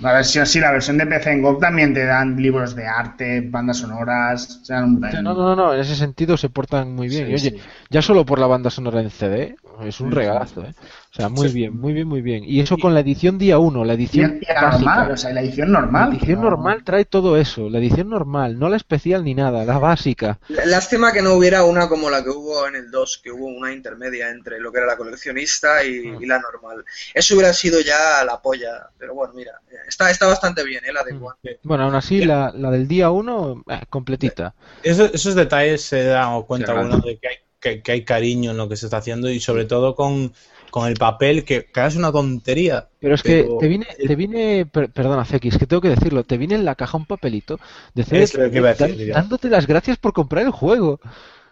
E: La versión, sí, la versión de PC en GOG también te dan libros de arte, bandas sonoras. O sea, un-
A: No, no, no, no, en ese sentido se portan muy bien.
E: Sí,
A: y oye,
E: sí.
A: ya solo por la banda sonora en CD, es un regalazo, ¿eh? O sea, muy bien, muy bien, muy bien. Y eso con la edición día 1, la edición
E: normal,
A: básica.
E: o sea, la edición normal.
A: La edición
E: no-
A: normal trae todo eso, la edición normal, no la especial ni nada, la básica.
D: Lástima que no hubiera una como la que hubo en el 2, que hubo una intermedia entre lo que era la coleccionista y,
A: Mm.
D: y la normal. Eso hubiera sido ya la polla, pero bueno, mira, está, está bastante bien, ¿eh? La de
A: Mm. Bueno, aún así, la, la del día 1, completita.
C: Eso- esos detalles se da cuenta uno de que hay, que, que hay cariño en lo que se está haciendo y sobre todo con, con el papel, que, que es una tontería.
A: Pero es que te viene, te viene, per- perdona, CX, que tengo que decirlo, te viene en la caja un papelito de
C: decir yo.
A: dándote las gracias por comprar el juego.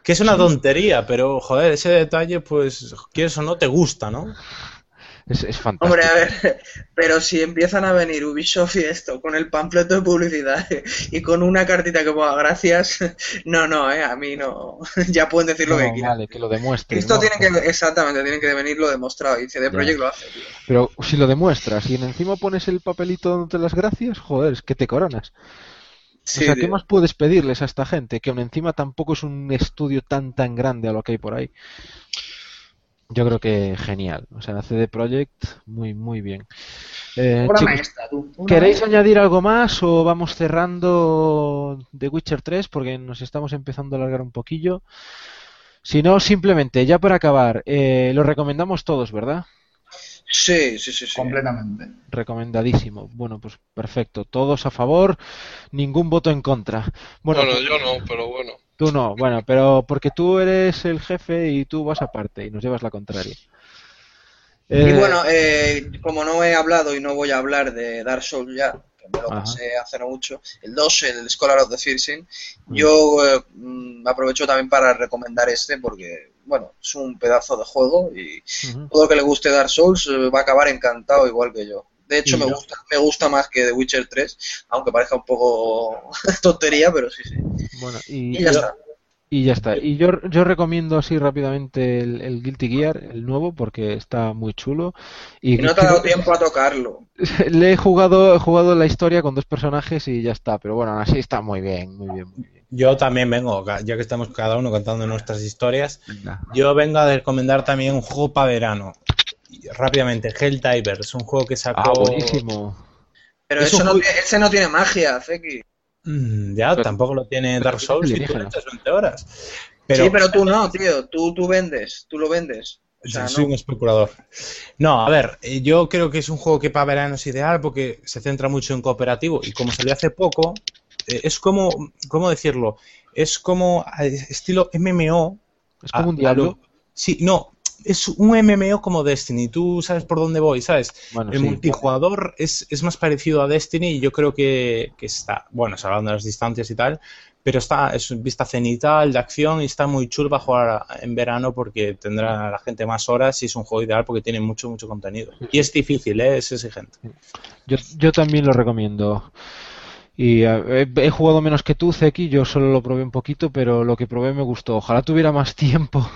C: Que es una tontería, pero joder, ese detalle, pues, quieres o no, te gusta, ¿no?
A: Es, es fantástico.
D: Hombre, a ver, pero si empiezan a venir Ubisoft y esto, con el panfleto de publicidad y con una cartita que ponga gracias, no, no, eh, a mí no, ya pueden decir lo
A: No,
D: que quieran.
A: vale, que lo demuestre.
D: Esto
A: ¿no?
D: tiene que, exactamente, tienen que venir lo demostrado y CD. Projekt lo hace, tío.
A: Pero si lo demuestras y en encima pones el papelito dándote las gracias, joder, es que te coronas.
D: Sí,
A: o sea, ¿qué
D: tío.
A: más puedes pedirles a esta gente? Que aún encima tampoco es un estudio tan tan grande a lo que hay por ahí. Yo creo que genial. O sea, CD Projekt, muy, muy bien. Eh, chicos,
E: maestra, tú. Una
A: ¿Queréis
E: maestra.
A: añadir algo más o vamos cerrando The Witcher 3 porque nos estamos empezando a alargar un poquillo? Si no, simplemente, ya para acabar, eh, lo recomendamos todos, ¿verdad?
D: Sí, sí, sí, sí.
E: Completamente.
A: Recomendadísimo. Bueno, pues perfecto. Todos a favor, ningún voto en contra. Bueno,
B: Bueno,
A: pues,
B: yo no, pero bueno.
A: Tú no. Bueno, pero porque tú eres el jefe y tú vas aparte y nos llevas la contraria.
D: Y
A: Eh,
D: bueno, eh, como no he hablado y no voy a hablar de Dark Souls ya, que me lo pasé hace no mucho, el 2, el Scholar of the Fearsing,
A: Mm.
D: yo eh, mm, aprovecho también para recomendar este porque, bueno, es un pedazo de juego y todo el que le guste Dark Souls eh, va a acabar encantado igual que yo. De hecho, me gusta, me gusta más que The Witcher 3, aunque parezca un poco tontería, pero sí, sí.
A: Bueno, y,
D: Y ya
C: yo-
D: está.
A: y ya está. Y yo, yo recomiendo así rápidamente el, el Guilty Gear, el nuevo, porque está muy chulo. Y
D: Y no te ha dado tiempo a tocarlo.
A: Le he jugado, he jugado la historia con dos personajes y ya está. Pero bueno, aún así está muy bien, muy bien, muy bien.
C: Yo también vengo, ya que estamos cada uno contando nuestras historias,
A: Venga.
C: yo vengo a recomendar también un juego para verano. Y Rápidamente, Helldivers, un juego que sacó...
A: Ah, buenísimo.
D: Pero
C: Es
D: eso
C: un
D: no, ese no tiene magia, Zeki.
C: Mm, ya,
A: Pero-
C: tampoco lo tiene Dark Souls y tú le echas 20 horas. Pero,
D: sí, pero tú no, tío. Tú, tú vendes, tú lo vendes. O sea,
C: soy
D: no.
C: un especulador. No, a ver, eh, yo creo que es un juego que para verano es ideal porque se centra mucho en cooperativo y como salió hace poco, eh, es como, ¿cómo decirlo? Es como eh, estilo MMO.
A: Es como
C: a-
A: un diablo.
C: lo- Sí, no, es un MMO como Destiny. Tú sabes por dónde voy, ¿sabes?
A: Bueno,
C: El
A: sí.
C: multijugador es, es más parecido a Destiny y yo creo que, que está, bueno, salvando las distancias y tal, pero está, es un vista cenital de acción y está muy chulo para jugar en verano porque tendrá la gente más horas y es un juego ideal porque tiene mucho, mucho contenido. Y es difícil, ¿eh? es exigente.
A: Yo, yo también lo recomiendo. Y eh, he, jugado menos que tú, Zeki, yo solo lo probé un poquito, pero lo que probé me gustó. Ojalá tuviera más tiempo,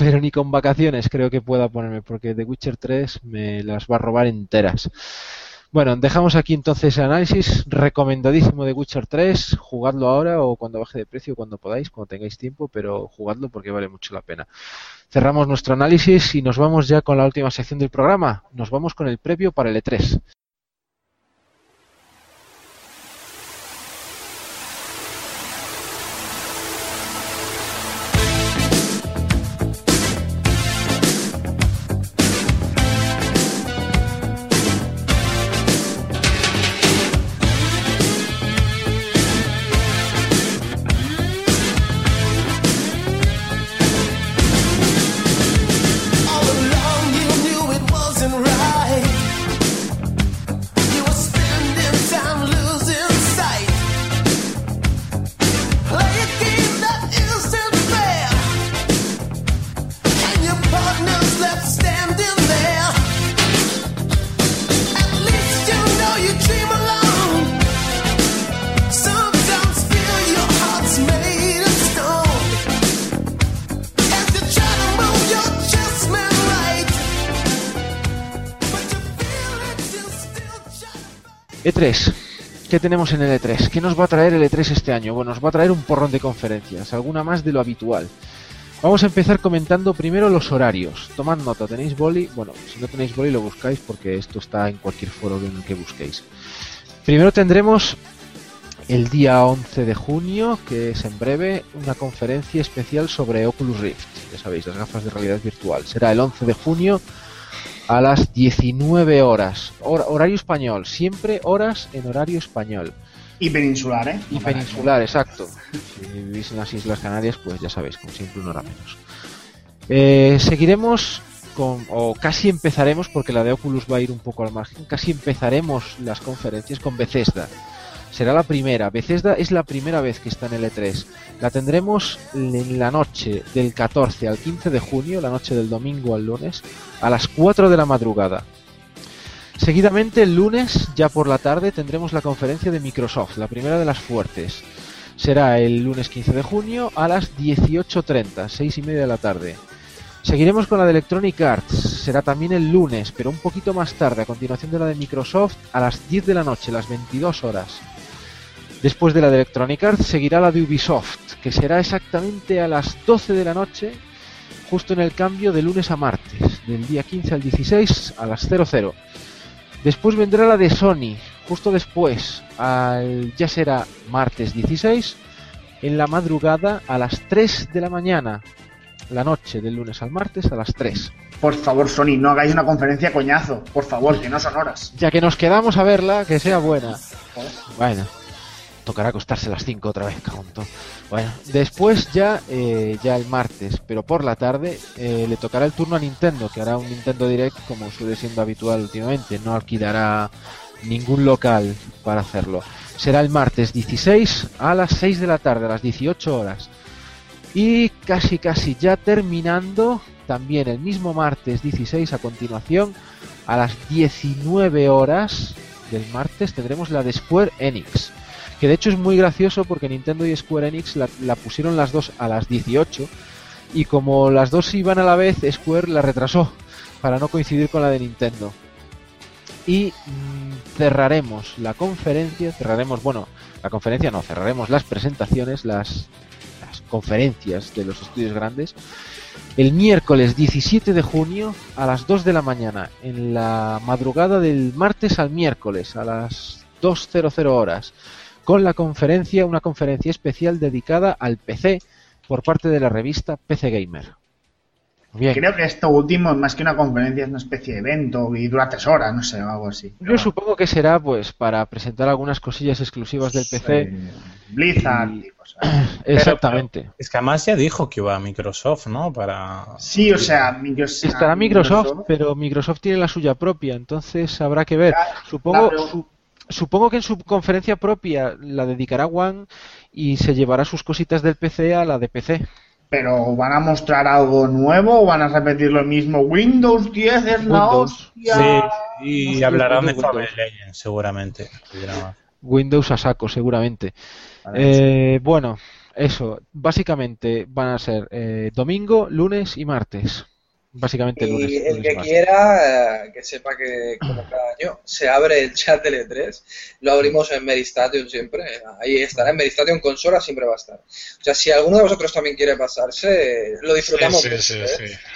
A: pero ni con vacaciones creo que pueda ponerme, porque The Witcher 3 me las va a robar enteras. Bueno, dejamos aquí entonces el análisis recomendadísimo de Witcher 3. Jugadlo ahora o cuando baje de precio, cuando podáis, cuando tengáis tiempo, pero jugadlo porque vale mucho la pena. Cerramos nuestro análisis y nos vamos ya con la última sección del programa. Nos vamos con el previo para el E E3. E3. ¿Qué tenemos en el E3? ¿Qué nos va a traer el E3 este año? Bueno, nos va a traer un porrón de conferencias, alguna más de lo habitual. Vamos a empezar comentando primero los horarios. Tomad nota, ¿tenéis boli? Bueno, si no tenéis boli lo buscáis porque esto está en cualquier foro en el que busquéis. Primero tendremos el día 11 de junio, que es en breve, una conferencia especial sobre Oculus Rift. Ya sabéis, las gafas de realidad virtual. Será el 11 de junio a las 19 horas. Hor- horario español, siempre horas en horario español.
E: Y peninsular, ¿eh?
A: Y peninsular, exacto. Si vivís en las Islas Canarias, pues ya sabéis, como siempre, una hora menos. Eh, seguiremos con, o casi empezaremos, porque la de Oculus va a ir un poco al margen, casi empezaremos las conferencias con Bethesda. Será la primera. Bethesda es la primera vez que está en el E3. La tendremos en la noche del 14 al 15 de junio, la noche del domingo al lunes, a las 4 de la madrugada. Seguidamente el lunes, ya por la tarde, tendremos la conferencia de Microsoft, la primera de las fuertes. Será el lunes 15 de junio a las 18.30, 6 y media de la tarde. Seguiremos con la de Electronic Arts, será también el lunes, pero un poquito más tarde, a continuación de la de Microsoft, a las 10 de la noche, las 22 horas. Después de la de Electronic Arts seguirá la de Ubisoft, que será exactamente a las 12 de la noche, justo en el cambio de lunes a martes, del día 15 al 16 a las 00. Después vendrá la de Sony, justo después, al, ya será martes 16, en la madrugada a las 3 de la mañana, la noche del lunes al martes a las 3.
E: Por favor, Sony, no hagáis una conferencia coñazo. Por favor, que no son horas.
A: Ya que nos quedamos a verla, que sea buena. Bueno, tocará acostarse a las 5 otra vez, todo. Bueno, después ya, eh, ya el martes, pero por la tarde, eh, le tocará el turno a Nintendo, que hará un Nintendo Direct como suele siendo habitual últimamente. No alquilará ningún local para hacerlo. Será el martes 16 a las 6 de la tarde, a las 18 horas. Y casi casi ya terminando, también el mismo martes 16 a continuación, a las 19 horas del martes tendremos la de Enix. Que de hecho es muy gracioso porque Nintendo y Square Enix la, pusieron las dos a las 18 y como las dos iban a la vez, Square la retrasó para no coincidir con la de Nintendo. Y mm, cerraremos la conferencia, cerraremos, bueno, la conferencia no, cerraremos las presentaciones, las, las conferencias de los estudios grandes el miércoles 17 de junio a las 2 de la mañana, en la madrugada del martes al miércoles a las 2.00 horas, con la conferencia, una conferencia especial dedicada al PC por parte de la revista PC Gamer. Bien.
E: Creo que esto último, más que una conferencia, es una especie de evento y dura tres horas, no sé, o algo así.
A: Yo supongo que será pues para presentar algunas cosillas exclusivas del PC.
E: Blizzard
A: Y-
E: y cosas.
A: Exactamente.
C: Es que además ya dijo que iba a Microsoft, ¿no? Para.
E: Sí, o sea, Microsoft.
A: Estará Microsoft, pero Microsoft tiene la suya propia, entonces habrá que ver. Supongo,
E: Claro.
A: Su- supongo que en su conferencia propia la dedicará One y se llevará sus cositas del PC a la de PC.
E: Pero ¿van a mostrar algo nuevo o van a repetir lo mismo? Windows 10 es la
A: Windows.
E: hostia.
C: Sí, y
A: no sé,
C: hablarán de. Fable Legends, seguramente.
A: Windows a saco, seguramente.
E: Vale.
A: Eh, bueno, eso, básicamente van a ser eh, domingo, lunes y martes. Básicamente lunes.
D: Y el
A: lunes y
D: que
A: martes.
D: quiera, eh, que sepa que como cada año se abre el chat de E3, lo abrimos en Meristation siempre, ahí estará, en Meristation Consola siempre va a estar. O sea, si alguno de vosotros también quiere pasarse, lo disfrutamos
B: Sí,
D: mucho,
B: sí,
D: ¿eh?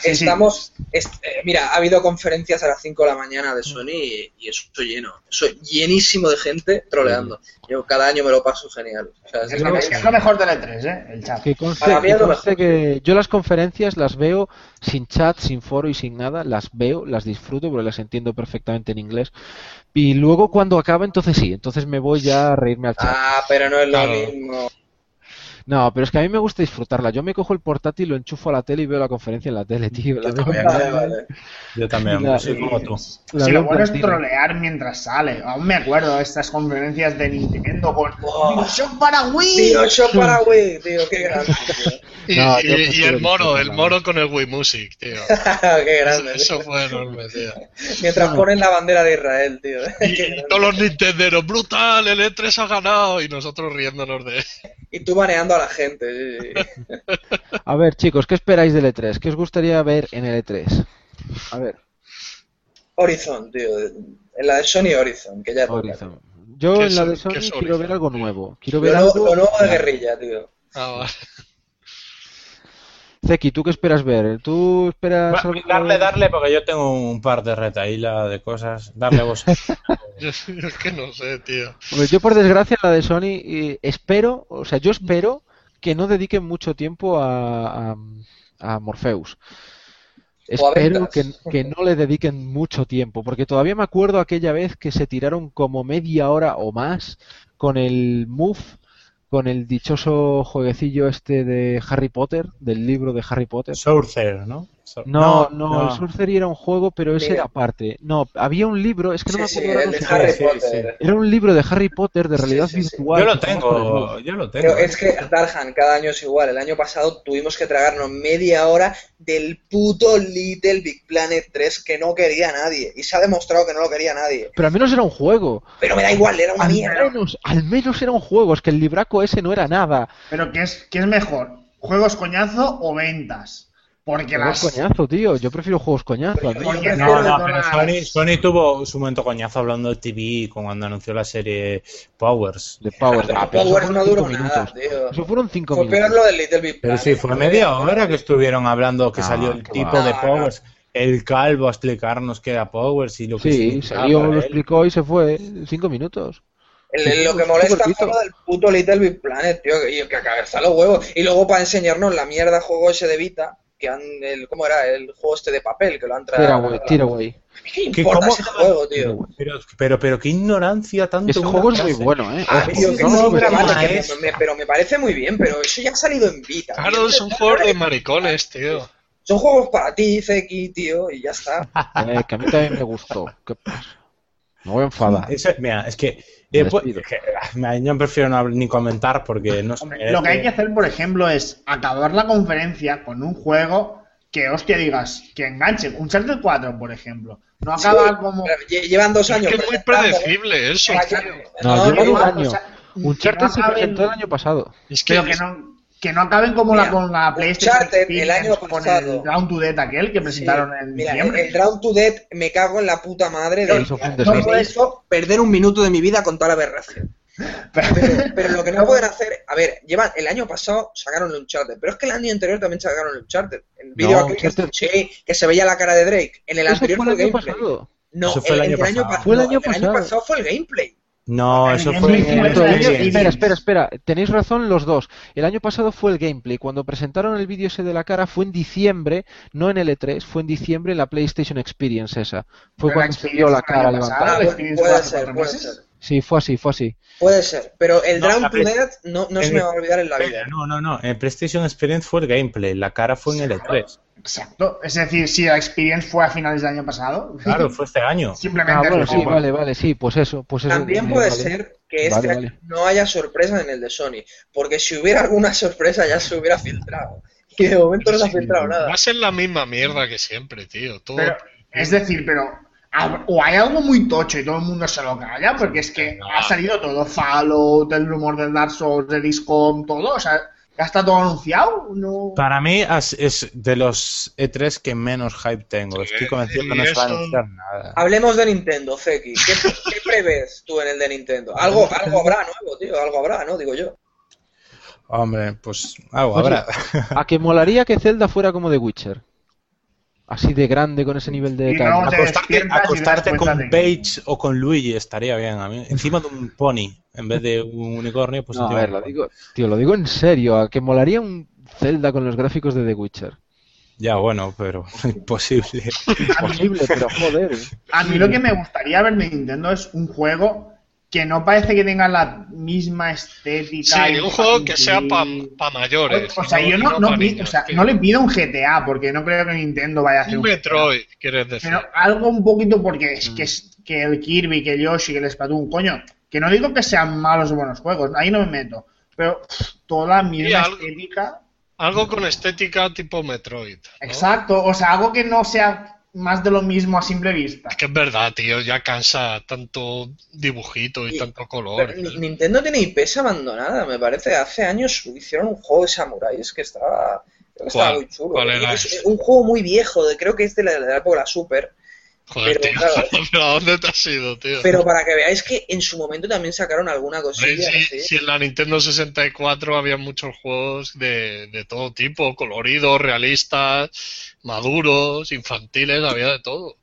B: sí.
D: Estamos, es- eh, mira, ha habido conferencias a las 5 de la mañana de Sony y, y eso lleno, eso llenísimo de gente troleando. Yo cada año me lo paso genial. O sea,
E: Es lo, es lo mejor del E3, ¿eh? El chat.
A: Que conste,
D: Para mí es lo mejor.
A: que yo las conferencias las veo sin chat, sin foro y sin nada, las veo, las disfruto porque las entiendo perfectamente en inglés. Y luego cuando acaba, entonces sí, entonces me voy ya a reírme al chat.
D: Ah, pero no es lo
B: Claro.
D: mismo.
A: No, pero es que a mí me gusta disfrutarla. Yo me cojo el portátil, lo enchufo a la tele y veo la conferencia en la tele, tío. La veo,
C: también.
D: Vale, vale.
C: Yo también,
A: La-
C: soy como tú.
A: la
E: Si lo bueno es trolear mientras sale. Aún me acuerdo de estas conferencias de Nintendo con
D: Oh.
E: Para Wii.
D: Tío, yo para Wii, tío, qué grande. tío.
B: Y,
A: No,
B: y-
A: yo
B: y
A: prefiero
B: el moro, el moro con el Wii Music, tío.
D: qué grande.
B: Eso
D: tío.
B: fue enorme, tío.
D: Mientras ponen la bandera de Israel, tío.
B: Y, todos los nintenderos, brutal, el E3 ha ganado. Y nosotros riéndonos de
D: Y tú baneando a la gente.
A: A ver, chicos, ¿qué esperáis del E3? ¿Qué os gustaría ver en el E3? A ver,
D: Horizon, tío. En la de Sony Horizon, que ya.
A: Horizon. Yo
B: ¿Qué
A: en la de Sony quiero ver algo nuevo. Quiero
D: Lo,
A: ver
D: nuevo-
A: algo.
D: lo nuevo de guerrilla, tío.
B: Ah, vale.
A: Zeki, ¿tú qué esperas ver? ¿Tú esperas
C: Va,
A: algo-
C: Darle, darle, porque yo tengo un par de retaíla de cosas. Darle vos.
B: Es que no sé, tío.
A: Yo por desgracia la de Sony eh, espero, o sea, yo espero que no dediquen mucho tiempo a, a, a Morpheus. Espero que, que no le dediquen mucho tiempo, porque todavía me acuerdo aquella vez que se tiraron como media hora o más con el Move, con el dichoso jueguecillo este de Harry Potter, del libro de Harry Potter.
C: Sorcerer, ¿no? So-
A: No, no, el Sorcery era un juego, pero ese
D: Mira.
A: era aparte. No, había un libro, es que no me acuerdo
D: sí,
A: llama.
C: sí.
A: Era un libro de Harry Potter de realidad
D: sí, sí.
A: virtual.
C: Yo lo tengo, yo lo tengo.
D: Pero es que Darhan, cada año es igual. El año pasado tuvimos que tragarnos media hora del puto Little Big Planet 3 que no quería nadie. Y se ha demostrado que no lo quería nadie.
A: Pero al menos era un juego.
D: Pero me da igual, era una
A: Al
D: mierda.
A: menos, al menos era un juego. Es que el libraco ese no era nada.
E: Pero ¿qué es, qué es mejor? ¿Juegos coñazo o ventas? Porque
A: Juegos
E: las...
A: coñazo, tío. Yo prefiero juegos coñazo.
D: Pero
A: a
E: Porque
C: No, no, pero Sony, Sony tuvo su momento coñazo hablando de TV cuando anunció la serie Powers.
A: De Powers.
D: Pero
A: Ah, pero eso
D: Powers
A: fueron
D: no
A: cinco
D: duró
A: minutos.
D: nada, tío.
A: Eso fueron cinco
D: Fue peor
A: minutos.
D: lo del Little Big
C: Pero
D: Planet.
C: sí, fue media hora que estuvieron hablando que
A: No,
C: salió el tipo
A: va.
C: de
D: No,
C: Powers, el calvo a explicarnos qué era Powers y lo que
A: Sí, salió, lo
C: él.
A: explicó y se fue. Cinco minutos.
D: El- lo que molesta fue lo del puto Little Big Planet, tío, que, que cabeza los huevos. Y luego para enseñarnos la mierda juego ese de Vita, que han, el, ¿cómo era? El juego este de papel, que lo han traído.
A: Tira, güey, tira, güey.
D: ¿Qué
C: ¿Qué,
D: importa
C: cómo?
D: ese juego, tío?
C: Pero, pero, pero qué ignorancia tanto.
A: Ese juego es muy bueno, ¿eh?
D: Ah, tío, que
A: no
D: vale,
C: es-
D: me, pero me parece muy bien, pero eso ya ha salido en Vita.
B: Claro,
D: tío.
B: son juegos de maricones, tío.
D: Son juegos para ti, Zeki, tío, y ya está.
A: Eh, que a mí también me gustó. ¿Qué pasa? Me voy a enfadar.
C: Eso- mira, es que,
A: Me
C: eh, pues, que, ah, mira, yo prefiero no ni comentar porque no sé.
E: Hombre, lo que hay que hacer, por ejemplo, es acabar la conferencia con un juego que, hostia, digas, que enganche. Un Charter 4, por ejemplo. No acaba como...
D: Llevan dos
B: Es
D: años.
B: que es muy predecible eso.
A: No,
D: No,
A: lleva un año.
E: o sea,
A: Un charter
E: no
A: se presentó el año pasado.
B: Es que
E: Pero que no, que no acaben como
D: Mira,
E: la con la PlayStation
D: el año
E: con
D: pasado.
E: el Down to Death aquel que presentaron
D: Sí.
E: en
D: Mira,
E: diciembre.
D: el Drown to Death me cago en la puta madre de
A: Eso un
D: no me hizo perder un minuto de mi vida con toda la aberración. Pero, pero lo que no pueden hacer, a ver, llevan el año pasado sacaron el Uncharted, pero es que el año anterior también sacaron el Uncharted. El vídeo
A: No,
D: que,
A: Uncharted-
D: sí, que se veía la cara de Drake. En el
A: Eso
D: anterior
A: fue el
D: gameplay.
A: pasado.
D: No,
C: Eso fue el año pasado.
D: pa-
A: Fue el año pasado
D: fue el gameplay.
C: No, eso fue.
A: Cierto,
E: el
A: el
E: sí,
A: espera,
E: sí.
A: espera, espera. Tenéis razón los dos. El año pasado fue el gameplay. Cuando presentaron el vídeo ese de la cara fue en diciembre, no en el E3, fue en diciembre en la PlayStation Experience esa. Fue
E: Pero
A: cuando se vio la cara levantada.
D: puede ser, puede ser.
A: Sí, fue así, fue así.
D: Puede ser, pero el
C: No,
D: Drown to Death no, no se me va a olvidar en la vida.
C: No, no, no. En PlayStation Experience fue el gameplay. La cara fue en el E3.
E: Exacto. Es decir, si la Experience fue a finales del año pasado,
C: Claro, fue este año.
E: simplemente
A: Ah, bueno, sí, vale, vale, sí, pues eso. Pues eso
D: También puede
A: vale.
D: ser que este
A: Vale,
D: año
A: vale.
D: no haya sorpresa en el de Sony, porque si hubiera alguna sorpresa ya se hubiera filtrado. Y de momento no se ha filtrado nada.
B: Va a ser la misma mierda que siempre, tío. Todo...
E: Pero, es decir, pero o hay algo muy tocho y todo el mundo se lo calla, porque es que ha salido todo, Fallout, el rumor del Dark Souls, de Discom, todo, o sea, ya está todo anunciado, no...
C: Para mí es, de los E3 que menos hype tengo.
B: Sí,
C: Estoy convencido que no se va a anunciar nada.
D: Hablemos de Nintendo, Zeki. ¿Qué, qué prevés tú en el de Nintendo? Algo, algo habrá nuevo, tío, algo habrá, ¿no? Digo yo.
C: Hombre, pues algo
A: Oye,
C: habrá.
A: A que molaría que Zelda fuera como The Witcher. Así de grande con ese nivel de detalle.
E: te
C: Acostarte, acostarte con Paige o con Luigi estaría bien a mí. Encima de un pony, en vez de un unicornio, pues
A: No, a ver, lo digo, tío, lo digo en serio, a que molaría un Zelda con los gráficos de The Witcher.
C: Ya, bueno, pero imposible.
A: Imposible, pero joder.
E: A mí lo que me gustaría ver de Nintendo es un juego que no parece que tenga la misma estética.
B: Sí, un juego que sea para
E: infantil.
B: mayores.
E: O sea, yo no, no
B: pa'
E: pi-
B: niños,
E: o sea,
B: tío.
E: no le pido un GTA, porque no creo que Nintendo vaya a hacer
B: Un. Metroid, quieres decir.
E: Pero algo un poquito porque es
B: Mm.
E: que, es, que el Kirby, que el Yoshi, que el Splatoon, coño, que no digo que sean malos o buenos juegos, ahí no me meto, pero toda la misma
B: algo-
E: estética,
B: Algo con estética tipo Metroid.
E: exacto, o sea, algo que no sea más de lo mismo a simple vista.
B: Es que es verdad, tío, ya cansa tanto dibujito y,
D: Y-
B: tanto color.
D: Pero Nintendo tiene IPs abandonada, me parece. Hace años hicieron un juego de samuráis que estaba, creo que estaba muy chulo.
B: ¿Cuál era
D: Es
B: ese?
D: un juego muy viejo, de, creo que es de la, de la época de la Super.
B: Joder,
D: Pero,
B: tío.
D: claro.
B: ¿Pero a dónde te has ido, tío?
D: Pero para que veáis que en su momento también sacaron alguna cosilla
B: si,
D: así.
B: si en la Nintendo 64 había muchos juegos de, de todo tipo, coloridos, realistas, maduros, infantiles, había de todo.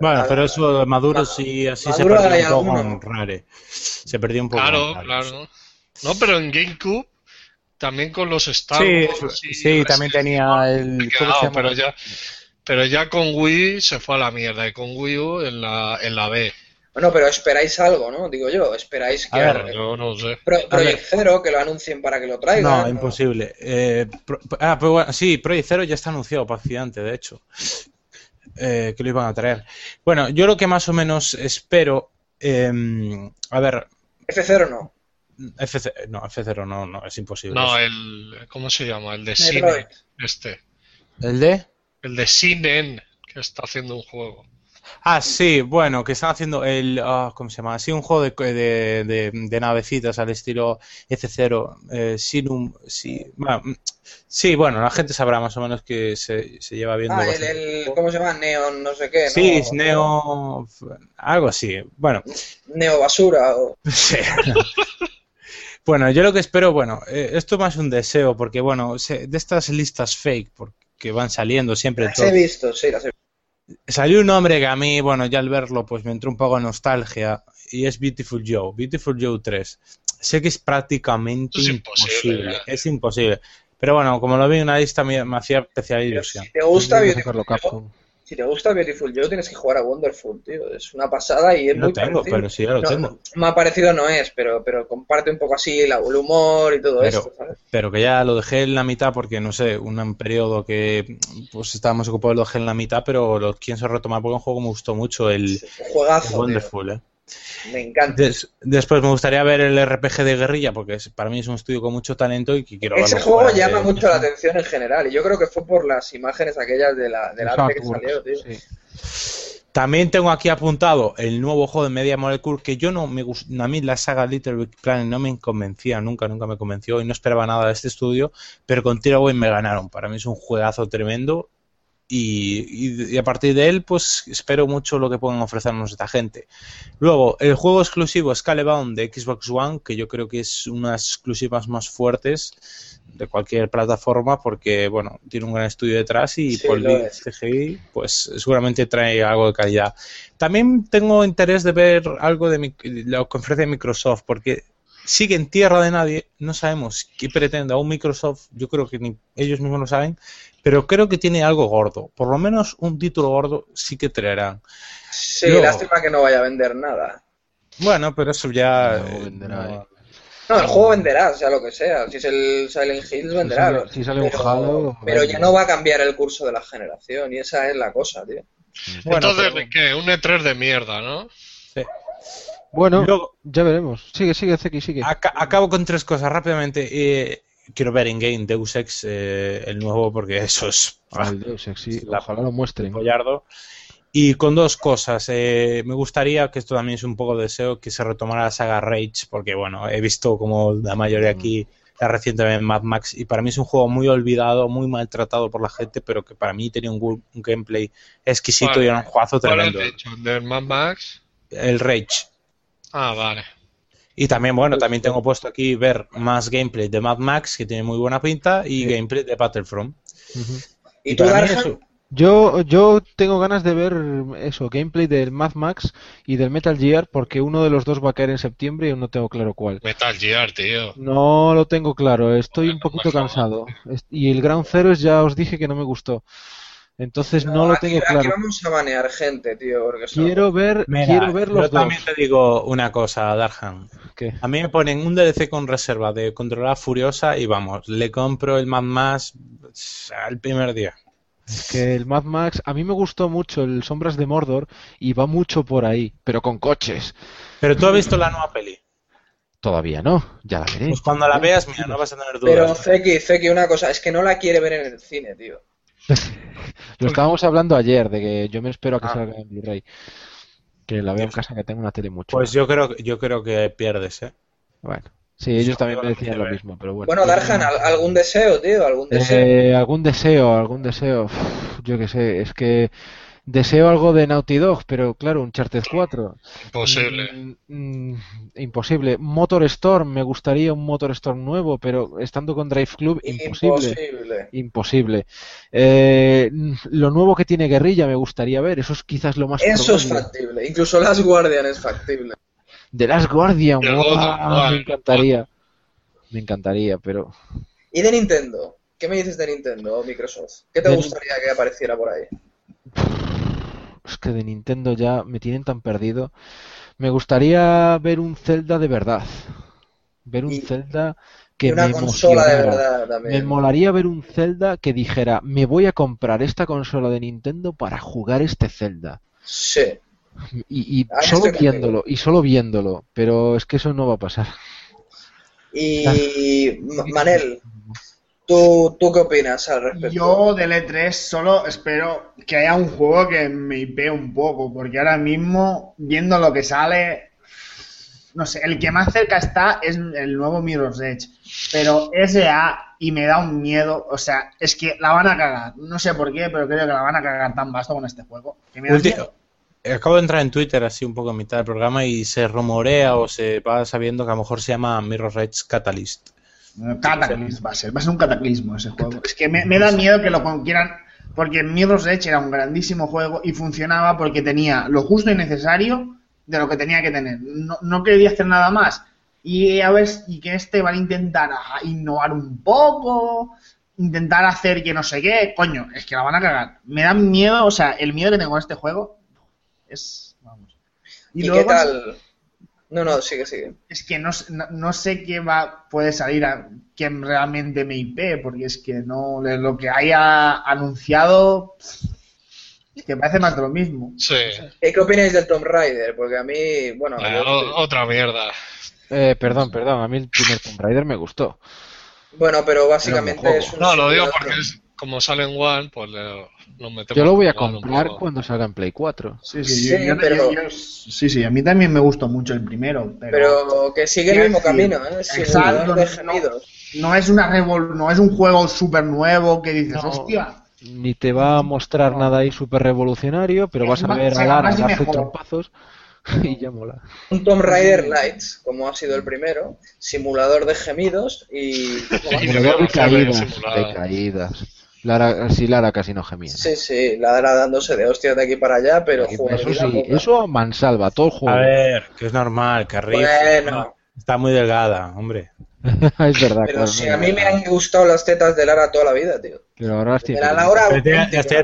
C: Bueno, pero eso de maduros y así se
D: Maduro
C: perdió un poco
D: alguno.
C: en Rare. Se perdió un poco
B: Claro,
C: en
B: claro. No, pero en GameCube también con los Star
C: Sí,
B: y
C: sí, también
B: Resident
C: tenía
B: Evil,
C: el-
B: pero ya pero ya con Wii se fue a la mierda y con Wii U en la en la B.
D: Bueno, pero esperáis algo, ¿no? Digo yo, esperáis que
C: A ver,
B: Yo no sé.
D: Pro- Project. Zero, que lo anuncien para que lo traigan.
C: No, imposible. Eh, pro- ah, pero bueno, sí, Project Zero ya está anunciado para Occidente, de hecho. Eh, que lo iban a traer. Bueno, yo lo que más o menos espero. eh, a ver,
D: F0 no.
C: FC, no, F0 no, no, es imposible.
B: No, el ¿cómo se llama? El de. Cine este.
C: ¿El de?
B: El de Cinen que está haciendo un juego.
C: Ah, sí, bueno, que están haciendo el. ah, ¿Cómo se llama? Sí, un juego de, de, de- de navecitas al estilo F0, eh, Sinum. Sí, bueno, mm, sí, bueno, la gente sabrá más o menos que se, se lleva viendo.
D: Ah, el,
C: bastante.
D: el- ¿cómo se llama? Neon, no sé qué, ¿no?
C: Sí, es Neo. Algo así. Bueno,
D: Neo Basura. O...
C: sí. Bueno, yo lo que espero, bueno, eh, esto más un deseo, porque bueno, se- de estas listas fake, porque van saliendo siempre
D: Las
C: todo-
D: he visto, sí, las he visto.
C: Salió un nombre que a mí, bueno, ya al verlo, pues me entró un poco de nostalgia, y es Beautiful Joe, Beautiful Joe 3. Sé que es prácticamente
B: Es
C: imposible, es imposible. Pero bueno, como lo vi en una lista, me, me hacía especial ilusión.
D: Si te gusta Beautiful Joe. Si te gusta Beautiful Joe, tienes que jugar a Wonderful, tío. Es una pasada y es
C: Lo
D: muy
C: tengo,
D: parecido.
C: pero sí, ya lo
D: No,
C: tengo.
D: Más parecido no es, pero, pero comparte un poco así el humor y todo ¿sabes?
C: Pero que ya lo dejé en la mitad porque, no sé, un periodo que pues estábamos ocupados, lo dejé en la mitad, pero lo pienso retomar porque un juego que me gustó mucho, el,
D: Un
C: el
D: juegazo, tío.
C: Wonderful, ¿eh?
D: Me encanta.
C: Des- después me gustaría ver el RPG de guerrilla porque es- para mí es un estudio con mucho talento y que quiero
D: Ese juego llama mucho la atención en general y yo creo que fue por las imágenes aquellas de la, del arte que salió, tío.
A: sí.
C: También tengo aquí apuntado el nuevo juego de Media Molecule que yo no me gust- a mí la saga Little Big Planet no me convencía, nunca, nunca me convenció y no esperaba nada de este estudio, pero con Tearaway me ganaron. Para mí es un juegazo tremendo y, a partir de él pues espero mucho lo que puedan ofrecernos esta gente. Luego, el juego exclusivo Scalebound de Xbox One, que yo creo que es una de las exclusivas más fuertes de cualquier plataforma porque, bueno, tiene un gran estudio detrás y
D: Sí,
C: por el. CGI, pues seguramente trae algo de calidad. También tengo interés de ver algo de mi- lo que ofrece Microsoft, porque sigue en tierra de nadie, no sabemos qué pretende aún Microsoft, yo creo que ni ellos mismos lo saben, pero creo que tiene algo gordo, por lo menos un título gordo sí que traerán.
D: Sí,
C: Luego-
D: lástima que no vaya a vender nada.
C: Bueno, pero eso ya...
A: No
C: eh,
A: venderá,
C: no-.
D: No, el juego venderá, sea lo que sea. Si es el Silent Hills, venderá.
A: sale- si sale un
D: pero,
A: Halo,
D: pero ya no va a cambiar el curso de la generación y esa es la cosa, tío.
C: Bueno,
B: Entonces,
C: pero-
B: ¿qué? Un E3 de mierda, ¿no?
C: sí.
A: Bueno,
C: Luego-
A: ya veremos. Sigue, sigue, Zeki, sigue.
C: Aca- acabo con tres cosas rápidamente. Eh, quiero ver en game Deus Ex, eh, el nuevo, porque eso es
A: Ah, el Deus Ex, sí,
C: la-
A: ojalá lo muestren.
C: Pollardo. Y con dos cosas. eh, me gustaría, que esto también es un poco de deseo, que se retomara la saga Rage, porque bueno, he visto como la mayoría aquí la recientemente Mad Max, y para mí es un juego muy olvidado, muy maltratado por la gente, pero que para mí tenía un, gameplay exquisito
B: Vale.
C: y era un juegazo
B: ¿Cuál has
C: tremendo.
B: dicho? ¿El del Mad Max?
C: El Rage.
B: Ah, vale.
C: Y también, bueno, también tengo puesto aquí ver más gameplay de Mad Max, que tiene muy buena pinta, y
A: Sí.
C: gameplay de Battlefront.
D: ¿Y, tú, Darhan?
C: eso-
A: Yo, yo tengo ganas de ver eso, gameplay del Mad Max y del Metal Gear, porque uno de los dos va a caer en septiembre y aún no tengo claro cuál.
B: Metal Gear, tío.
A: No lo tengo claro, estoy un poquito cansado. Y el Ground Zero ya os dije que no me gustó. Entonces no, lo
D: aquí,
A: tengo
D: aquí
A: claro.
D: vamos a banear gente, tío, porque
A: Quiero ver,
C: Mira,
A: quiero ver
C: yo
A: los dos.
C: también te digo una cosa, Darhan.
A: ¿Qué?
C: A mí me ponen un DLC con reserva de controlar Furiosa y vamos, le compro el Mad Max al primer día.
A: Es que el Mad Max, a mí me gustó mucho el Sombras de Mordor y va mucho por ahí, pero con coches.
C: Pero tú has visto la nueva peli.
A: Todavía no, ya la veré.
C: Pues cuando la veas, mira, no vas a tener
D: Pero
C: dudas.
D: Zeki, Zeki, una cosa, es que no la quiere ver en el cine, tío.
A: Lo estábamos hablando ayer, de que yo me espero a que
D: Ah.
A: salga en Blu-ray. Que la veo en casa, que tengo una tele mucho.
C: Pues yo creo, yo creo que pierdes, ¿eh?
A: Bueno, sí, ellos también me decían lo mismo, pero bueno.
D: Bueno, Darhan, ¿al- ¿algún deseo, tío? ¿Algún deseo?
A: Eh, algún deseo, algún deseo. Uf, yo qué sé, es que Deseo algo de Naughty Dog, pero claro, un Charter 4.
B: Imposible.
A: Mm, mm, imposible. Motor Storm, me gustaría un Motor Storm nuevo, pero estando con Drive Club, imposible.
D: Imposible.
A: Imposible. Eh, lo nuevo que tiene Guerrilla me gustaría ver, eso es quizás lo más
D: Eso es factible. Incluso Last Guardian es factible.
A: The Last Guardian, me encantaría. Me encantaría, pero
D: ¿Y de Nintendo? ¿Qué me dices de Nintendo o Microsoft? ¿Qué te
A: De
D: gustaría que apareciera por ahí?
A: Es que de Nintendo ya me tienen tan perdido. Me gustaría ver un Zelda de verdad. Ver un
D: Y-
A: Zelda que
D: una
A: me
D: consola de
A: Me molaría ver un Zelda que dijera, me voy a comprar esta consola de Nintendo para jugar este Zelda.
D: Sí.
A: Y, y
D: Ahí
A: solo viéndolo, y solo viéndolo, pero es que eso no va a pasar.
D: Y Ma- Manel, ¿tú, ¿tú qué opinas al respecto?
E: Yo del E3 solo espero que haya un juego que me hipee un poco, porque ahora mismo, viendo lo que sale, no sé, el que más cerca está es el nuevo Mirror's Edge, pero SA y me da un miedo, o sea, es que la van a cagar, no sé por qué, pero creo que la van a cagar tan vasto con este juego, que me da
C: Ulti-
E: miedo.
C: Acabo de entrar en Twitter así un poco a mitad del programa y se rumorea o se va sabiendo que a lo mejor se llama Mirror's Edge Catalyst.
E: Cataclysm va a ser, va a ser un cataclismo ese juego. Es que me, me da miedo que lo quieran, porque Mirror's Edge era un grandísimo juego y funcionaba porque tenía lo justo y necesario de lo que tenía que tener. No, no quería hacer nada más. Y a ver, y que este van a intentar a- innovar un poco, intentar hacer que no sé qué, coño, es que la van a cagar. Me da miedo, o sea, el miedo que tengo a este juego es, vamos.
D: ¿Y, qué
E: luego-
D: tal? No, no, sigue, sigue.
E: es que no, no, no sé qué va puede salir a que realmente me IP, porque es que no lo que haya anunciado es que parece más de lo mismo.
B: Sí.
D: ¿Qué, qué opináis del Tomb Raider? Porque a mí, bueno,
B: Eh,
D: yo
B: otra mierda.
A: Eh, perdón, perdón, a mí el primer Tomb Raider me gustó.
D: bueno, pero básicamente
A: Pero
D: es un
B: No, lo digo porque es, como sale en One, pues le- lo metemos.
A: Yo lo voy a comprar cuando salga en Play 4.
E: Sí,
D: Sí,
E: yo- yo-
D: pero-
E: yo- yo- sí, sí, a mí también me gustó mucho el primero, pero,
D: Pero que sigue el mismo camino, ¿eh?
E: exacto,
D: Simulador de
E: no-
D: gemidos.
E: no es una revol- no es un juego súper nuevo que dices,
A: No.
E: hostia,
A: Ni te va a mostrar nada ahí súper revolucionario, pero
E: Es
A: vas a ver a Lara
E: y mejor.
A: trompazos y ya mola.
D: Un Tomb Raider Lights, como ha sido el primero, simulador de gemidos y...
B: Y
A: caídas,
B: simuladas.
A: de caídas. Lara, sí, Lara casi no gemía.
D: Sí, sí, la dará dándose de hostias de aquí para allá, pero
A: eso sí, eso mansalva todo el
C: A
A: juego.
C: ver, que es normal, que Riff
D: Bueno.
C: está muy delgada, hombre.
A: es verdad,
D: Pero
A: claro,
D: si
A: no
D: a mí me han gustado las tetas de Lara toda la vida, tío.
A: Pero ahora las tiene
D: De la Laura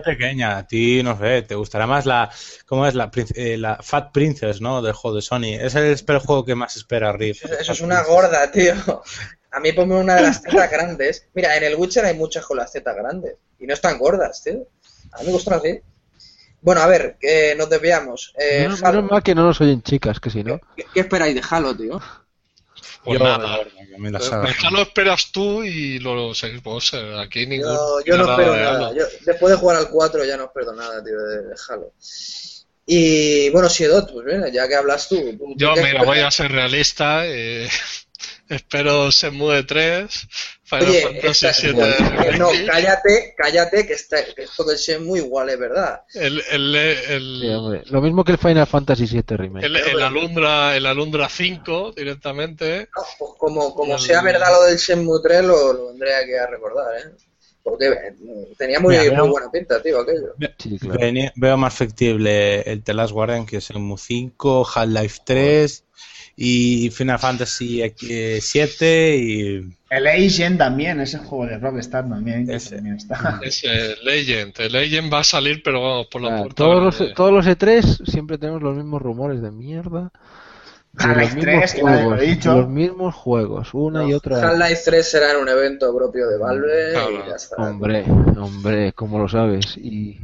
C: pequeña, a ti, no sé, te gustará más la, ¿cómo es? La, prin- eh, la Fat Princess, ¿no? Del juego de Sony. Es el, el juego que más espera Riff.
D: Eso, eso es una gorda, tío. A mí ponme una de las tetas grandes. Mira, en el Witcher hay muchas con las tetas grandes. Y no están gordas, tío. A mí me gustan así. Bueno, a ver, que nos desviamos. Eh,
A: Menos,
D: Halo.
A: menos mal que no nos oyen chicas, que si no.
D: ¿Qué, qué esperáis de Halo, tío?
B: Pues
C: Yo,
B: nada.
C: la verdad, saga-
B: Ya lo esperas tú y lo seguís vos. eh, Aquí ningún.
D: Yo, yo no espero
B: de
D: nada. Yo, después de jugar al 4 ya no espero nada, tío, de, de Halo. Y bueno, Siedot, pues mira, ya que hablas tú. ¿tú
B: Yo, mira, voy a ser realista. eh, espero Shenmue 3, Final
D: Oye,
B: Fantasy
D: esta-
B: 7
D: eh, no, cállate, cállate, que, está, que esto del Shenmue igual es verdad.
B: el, el, el,
A: Sí, hombre. Lo mismo que el Final Fantasy VII Remake.
B: el, el Alundra, el Alundra 5 directamente.
D: No, pues como, como
B: El-
D: sea verdad lo del Shenmue 3, lo, lo vendré aquí a recordar, ¿eh? Porque eh, tenía muy,
C: Mira,
D: muy buena pinta, tío, aquello.
A: Sí, claro.
C: Veo más factible el The Last Guardian que es el Mu 5, Half-Life 3 y Final Fantasy eh, 7 y
E: el Agent también, ese juego de Rockstar también,
C: Ese.
E: también está.
B: Es el Legend. El Legend va a salir, pero vamos, por la
A: Ah,
B: puerta.
A: todos, los, todos los E3 siempre tenemos los mismos rumores de mierda. De
E: Half-Life
A: los mismos
E: 3, que nadie lo ha dicho.
A: Los mismos juegos, una y otra.
D: Half-Life 3 será en un evento propio de Valve y
B: Claro.
D: ya está.
A: Hombre, hombre, como lo sabes. Y,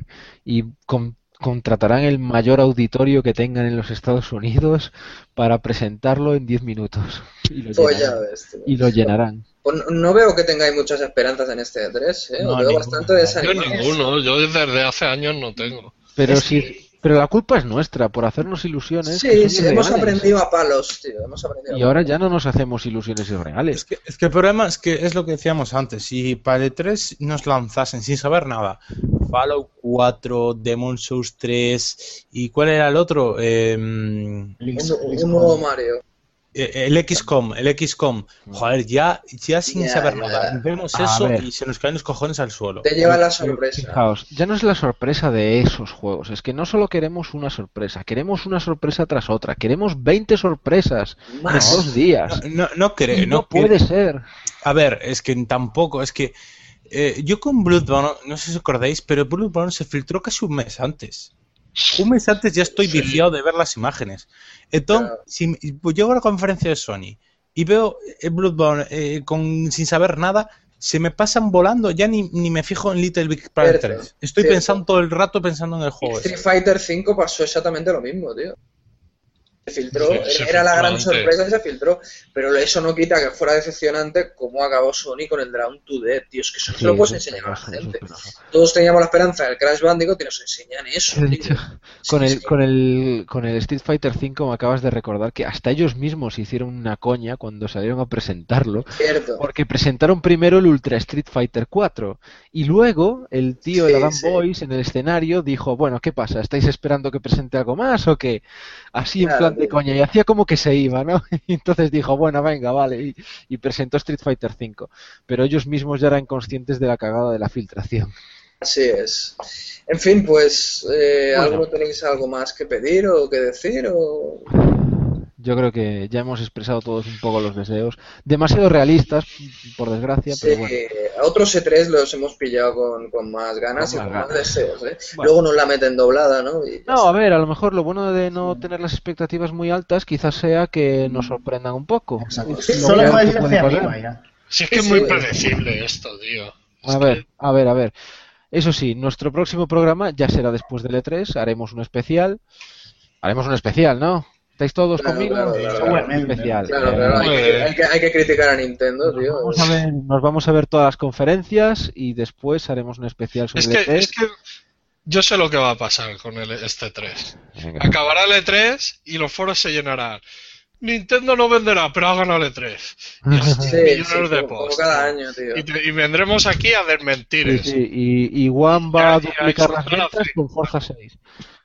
A: y con- contratarán el mayor auditorio que tengan en los Estados Unidos para presentarlo en 10 minutos. Y lo
D: Pues ya
A: llenarán.
D: ves.
A: Y lo llenarán.
D: Pues no- no veo que tengáis muchas esperanzas en este 3, ¿eh?
C: No,
D: Os veo
C: ninguna.
D: bastante
B: Yo
D: desanimado.
B: ninguno, yo desde hace años no tengo.
A: Pero
D: Es
A: si, pero la culpa es nuestra por hacernos ilusiones.
D: Sí, hemos aprendido a palos, tío. Hemos aprendido a
A: Y ahora ya no nos hacemos ilusiones irreales.
C: Es que, es que el problema es que es lo que decíamos antes, si para el 3 nos lanzasen sin saber nada Fallout 4, Demon Souls 3 y ¿cuál era el otro? Eh,
D: Un, un nuevo Mario.
C: Eh, el XCOM, el XCOM. Joder, ya, ya sin
D: Ya,
C: saber
D: ya.
C: nada. Vemos
A: A
C: eso
A: ver.
C: y se nos caen los cojones al suelo.
D: Te lleva la sorpresa.
A: Fijaos, ya no es la sorpresa de esos juegos, es que no solo queremos una sorpresa, queremos una sorpresa tras otra, queremos 20 sorpresas en
D: Más.
A: dos días.
C: No, no, no creo, no
A: puede ser.
C: A ver, es que tampoco, es que eh, yo con Bloodborne, no sé si os acordáis, pero Bloodborne se filtró casi un mes antes. Un mes antes ya estoy
B: Sí.
C: viciado de ver las imágenes. Entonces,
D: Claro.
C: si pues llego a la conferencia de Sony y veo el Bloodborne eh, con, sin saber nada, se me pasan volando, ya ni, ni me fijo en Little Big Planet
D: Cierto,
C: 3. Estoy
D: cierto.
C: pensando todo el rato pensando en el juego.
D: Street Fighter 5 pasó exactamente lo mismo, tío. Se filtró,
B: Sí, se
D: era la gran
B: antes.
D: sorpresa y se filtró, pero eso no quita que fuera decepcionante cómo acabó Sony con el Drown to Dead, tío, es que eso no se lo
A: Sí,
D: puedes enseñar a la gente. Todos teníamos la esperanza del Crash Bandicoot y nos enseñan eso, tío.
A: dicho, Con
D: Sí,
A: el,
D: sí.
A: con el, con el Street Fighter V me acabas de recordar que hasta ellos mismos hicieron una coña cuando salieron a presentarlo,
D: Cierto.
A: porque presentaron primero el Ultra Street Fighter 4 y luego el tío de
D: Sí,
A: Adam
D: sí.
A: Boys en el escenario dijo, bueno, ¿qué pasa? ¿Estáis esperando que presente algo más o qué? Así en
D: Claro,
A: plan de coña y hacía como que se iba, ¿no? Y entonces dijo, bueno, venga, vale, y, y presentó Street Fighter 5, pero ellos mismos ya eran conscientes de la cagada de la filtración.
D: Así es. En fin, pues, eh,
A: Bueno.
D: ¿alguno tenéis algo más que pedir o que decir? O...
A: Yo creo que ya hemos expresado todos un poco los deseos, demasiado realistas, por desgracia,
D: Sí,
A: pero bueno.
D: a otros E3 los hemos pillado con, con más ganas
A: Con
D: y con
A: más
D: deseos, ¿eh?
A: Bueno.
D: Luego nos la meten doblada, ¿no? Y
A: No,
D: está.
A: a ver, a lo mejor lo bueno de no tener las expectativas muy altas quizás sea que nos sorprendan un poco. Lo
E: Solo puedes ir
A: puede
E: hacia arriba ya.
B: Si es que es
D: Sí,
B: muy
D: sí.
B: predecible esto, tío. Es
A: A
B: que-
A: ver, a ver, a ver. Eso sí, nuestro próximo programa ya será después del E3, haremos un especial. Haremos un especial, ¿no? ¿Estáis todos
D: Claro,
A: conmigo?
D: claro, claro,
E: claramente.
A: especial.
D: Claro, claro, hay, que,
B: bien.
D: hay que- hay que criticar a Nintendo, tío.
A: Vamos a ver, nos vamos a ver todas las conferencias y después haremos un especial sobre
B: Es
A: el
B: que,
A: E3.
B: es que yo sé lo que va a pasar con el, este 3.
A: Venga.
B: Acabará el E3 y los foros se llenarán. Nintendo no venderá, pero ha ganado el E3. Y así,
D: Sí,
B: millones
D: sí,
B: de
D: como, como
B: posts,
D: cada año, tío.
B: Y, te- y vendremos aquí a desmentir
A: Sí,
B: eso.
A: sí, y, y One va a duplicar las ventas con Forza 6.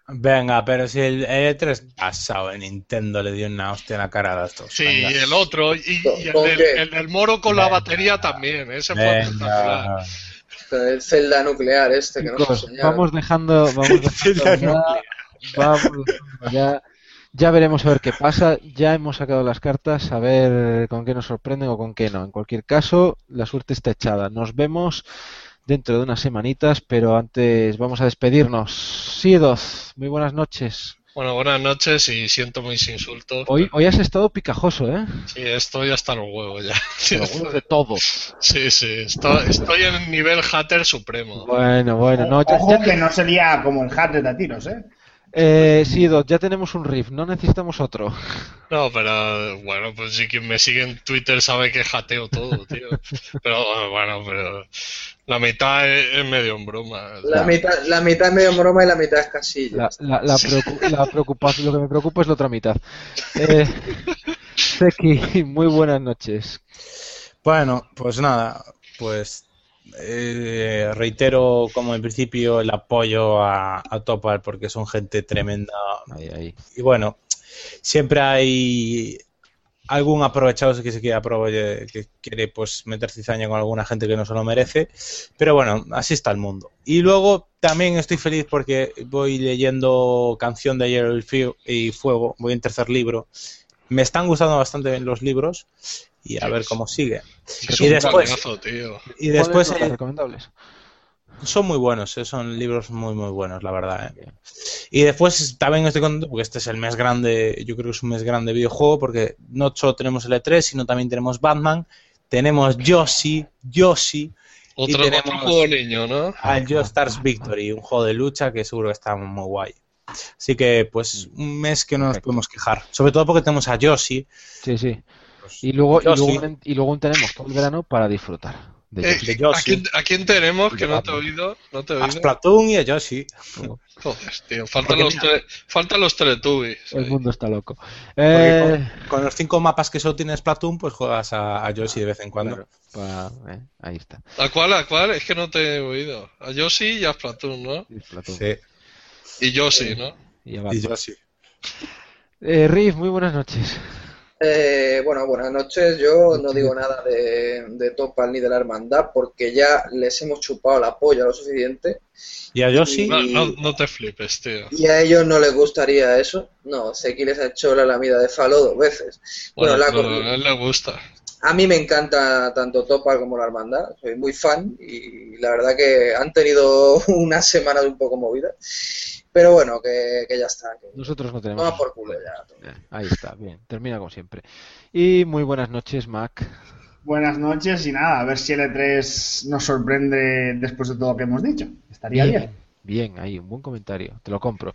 C: Venga, pero si el E3 pasado, el Nintendo le dio una hostia en la cara a las dos.
B: Sí,
C: venga.
B: y el otro, y, y el,
D: ¿Con
B: del,
D: qué?
B: el del moro con la batería también. Ese fue espectacular.
D: El Zelda nuclear este que nos
A: Chicos,
D: enseñaron.
A: vamos dejando, vamos dejando ya, vamos ya veremos a ver qué pasa. Ya hemos sacado las cartas, a ver con qué nos sorprenden o con qué no. En cualquier caso, la suerte está echada. Nos vemos dentro de unas semanitas, pero antes vamos a despedirnos. Sidoz, muy buenas noches.
B: Bueno, buenas noches y siento mis insultos.
A: Hoy, hoy has estado picajoso, ¿eh?
B: Sí, estoy hasta los huevos ya. Sí,
A: Pero bueno, de todo.
B: sí, sí, estoy, estoy en nivel hatter supremo.
A: Bueno, bueno, no, ya,
E: Ojo
A: ya-
E: que no sería como el Hatred a tiros, ¿eh?
A: eh, Sidoz, ya tenemos un riff, no necesitamos otro.
B: No, pero bueno, pues si quien me sigue en Twitter sabe que jateo todo, tío. Pero bueno, pero la mitad es, medio en broma.
D: La mitad, la mitad es medio en broma y la mitad es casilla.
A: La, la, la, preocu- la preocupación, lo que me preocupa es la otra mitad. Eh, Seki, muy buenas noches.
C: Bueno, pues nada, pues eh, reitero como en principio el apoyo a, a Topal porque son gente tremenda
A: Ahí, ahí.
C: y bueno, siempre hay algún aprovechado que se quiere aprove- que quiere pues meter cizaña con alguna gente que no se lo merece, pero bueno, así está el mundo. Y luego también estoy feliz porque voy leyendo Canción de Hielo y Fuego, voy en tercer libro. Me están gustando bastante bien los libros y a ver cómo sigue.
B: Es
C: y
B: un
C: después-
B: tío.
C: Y después
A: ¿Cuáles son las
C: eh,
A: recomendables?
C: Son muy buenos, eh, son libros muy muy buenos, la verdad. eh. Y después también estoy contento porque este es el mes grande, yo creo que es un mes grande de videojuego porque no solo tenemos el E3, sino también tenemos Batman, tenemos Yoshi, Yoshi,
B: Otro,
C: tenemos-
B: otro juego niño, ¿no?
C: al Just Stars Victory, un juego de lucha que seguro que está muy guay. Así que pues un mes que no nos
A: Perfecto.
C: podemos quejar, sobre todo porque tenemos a Yoshi.
A: Sí, sí. Y luego, y luego, y luego tenemos todo el verano para disfrutar. De
B: Eh,
C: de Yoshi.
B: ¿a, quién, a quién tenemos
A: Y
B: que no te he oído? No te he
C: A
B: oído.
C: Splatoon y a Yoshi.
B: Joder, tío. Faltan los, tele- faltan los Teletubbies.
A: El
B: ahí.
A: mundo está loco. Eh,
C: con, con los cinco mapas que solo tiene Splatoon, pues juegas a, a Yoshi de vez en cuando.
A: claro, pa- eh, ahí está.
B: ¿A cuál? ¿A cuál? Es que no te he oído. A Yoshi y a Splatoon, ¿no?
A: Sí, Splatoon.
C: Sí,
B: Y Yoshi, ¿no?
A: Y a
C: y. Yoshi.
A: Eh, Riff, muy buenas noches.
D: Eh, bueno, buenas noches. Yo no digo nada de, de Topal ni de la hermandad porque ya les hemos chupado la polla lo suficiente
C: Y a Yoshi,
B: No, no, no te flipes, tío.
D: y a ellos no les gustaría eso. No, Seki les ha hecho la lamida de falo dos veces. Bueno,
B: Bueno,
D: la-
B: pero a él le gusta.
D: A mí me encanta tanto Topal como la hermandad. Soy muy fan y la verdad que han tenido unas semanas un poco movidas. Pero bueno, que, que ya está. que
A: Nosotros no tenemos.
D: Toma por culo ya.
A: Eh, Ahí está, bien. Termina como siempre. Y muy buenas noches, Mac.
E: Buenas noches y nada, a ver si el E3 nos sorprende después de todo lo que hemos dicho. Estaría bien.
A: Bien, ahí, un buen comentario. Te lo compro.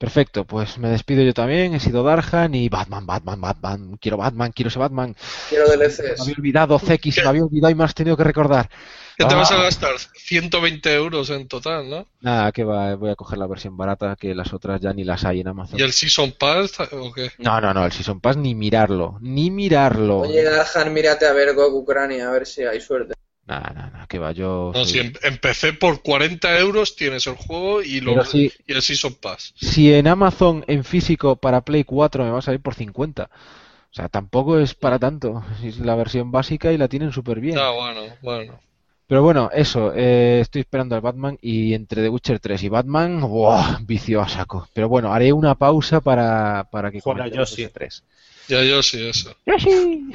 A: Perfecto, pues me despido yo también. He sido Darhan y Batman, Batman, Batman. Quiero Batman, quiero ese Batman.
D: Quiero
A: Me
D: DLCs.
A: había olvidado, se me había olvidado y me has tenido que recordar.
B: ¿Qué te
A: Ah.
B: vas a gastar? 120 euros en total, ¿no?
A: Nada, que va, voy a coger la versión barata, que las otras ya ni las hay en Amazon.
B: ¿Y el Season Pass o qué?
A: No, no, no, el Season Pass ni mirarlo, ni mirarlo.
D: Oye, Darhan, mírate a ver Goku Ucrania, a ver si hay suerte.
A: Nada, nada, nada, que va, yo.
B: No,
A: soy-
B: si em- empecé por 40 euros tienes el juego y, lo,
A: sí.
B: y el Season Pass.
A: Si en Amazon en físico para Play 4 me va a salir por 50. O sea, tampoco es para tanto. Es la versión básica y la tienen súper bien.
B: Ah, bueno, bueno.
A: Pero bueno, eso, eh, estoy esperando al Batman y entre The Witcher 3 y Batman, ¡buah! vicio a saco. Pero bueno, haré una pausa para, para que comentemos
C: Yoshi.
A: ese 3.
B: Ya yo sí, eso.
A: ¡Yoshi!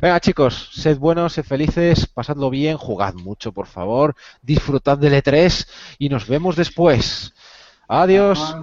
A: Venga chicos, sed buenos, sed felices, pasadlo bien, jugad mucho por favor, disfrutad del E3 y nos vemos después. Adiós.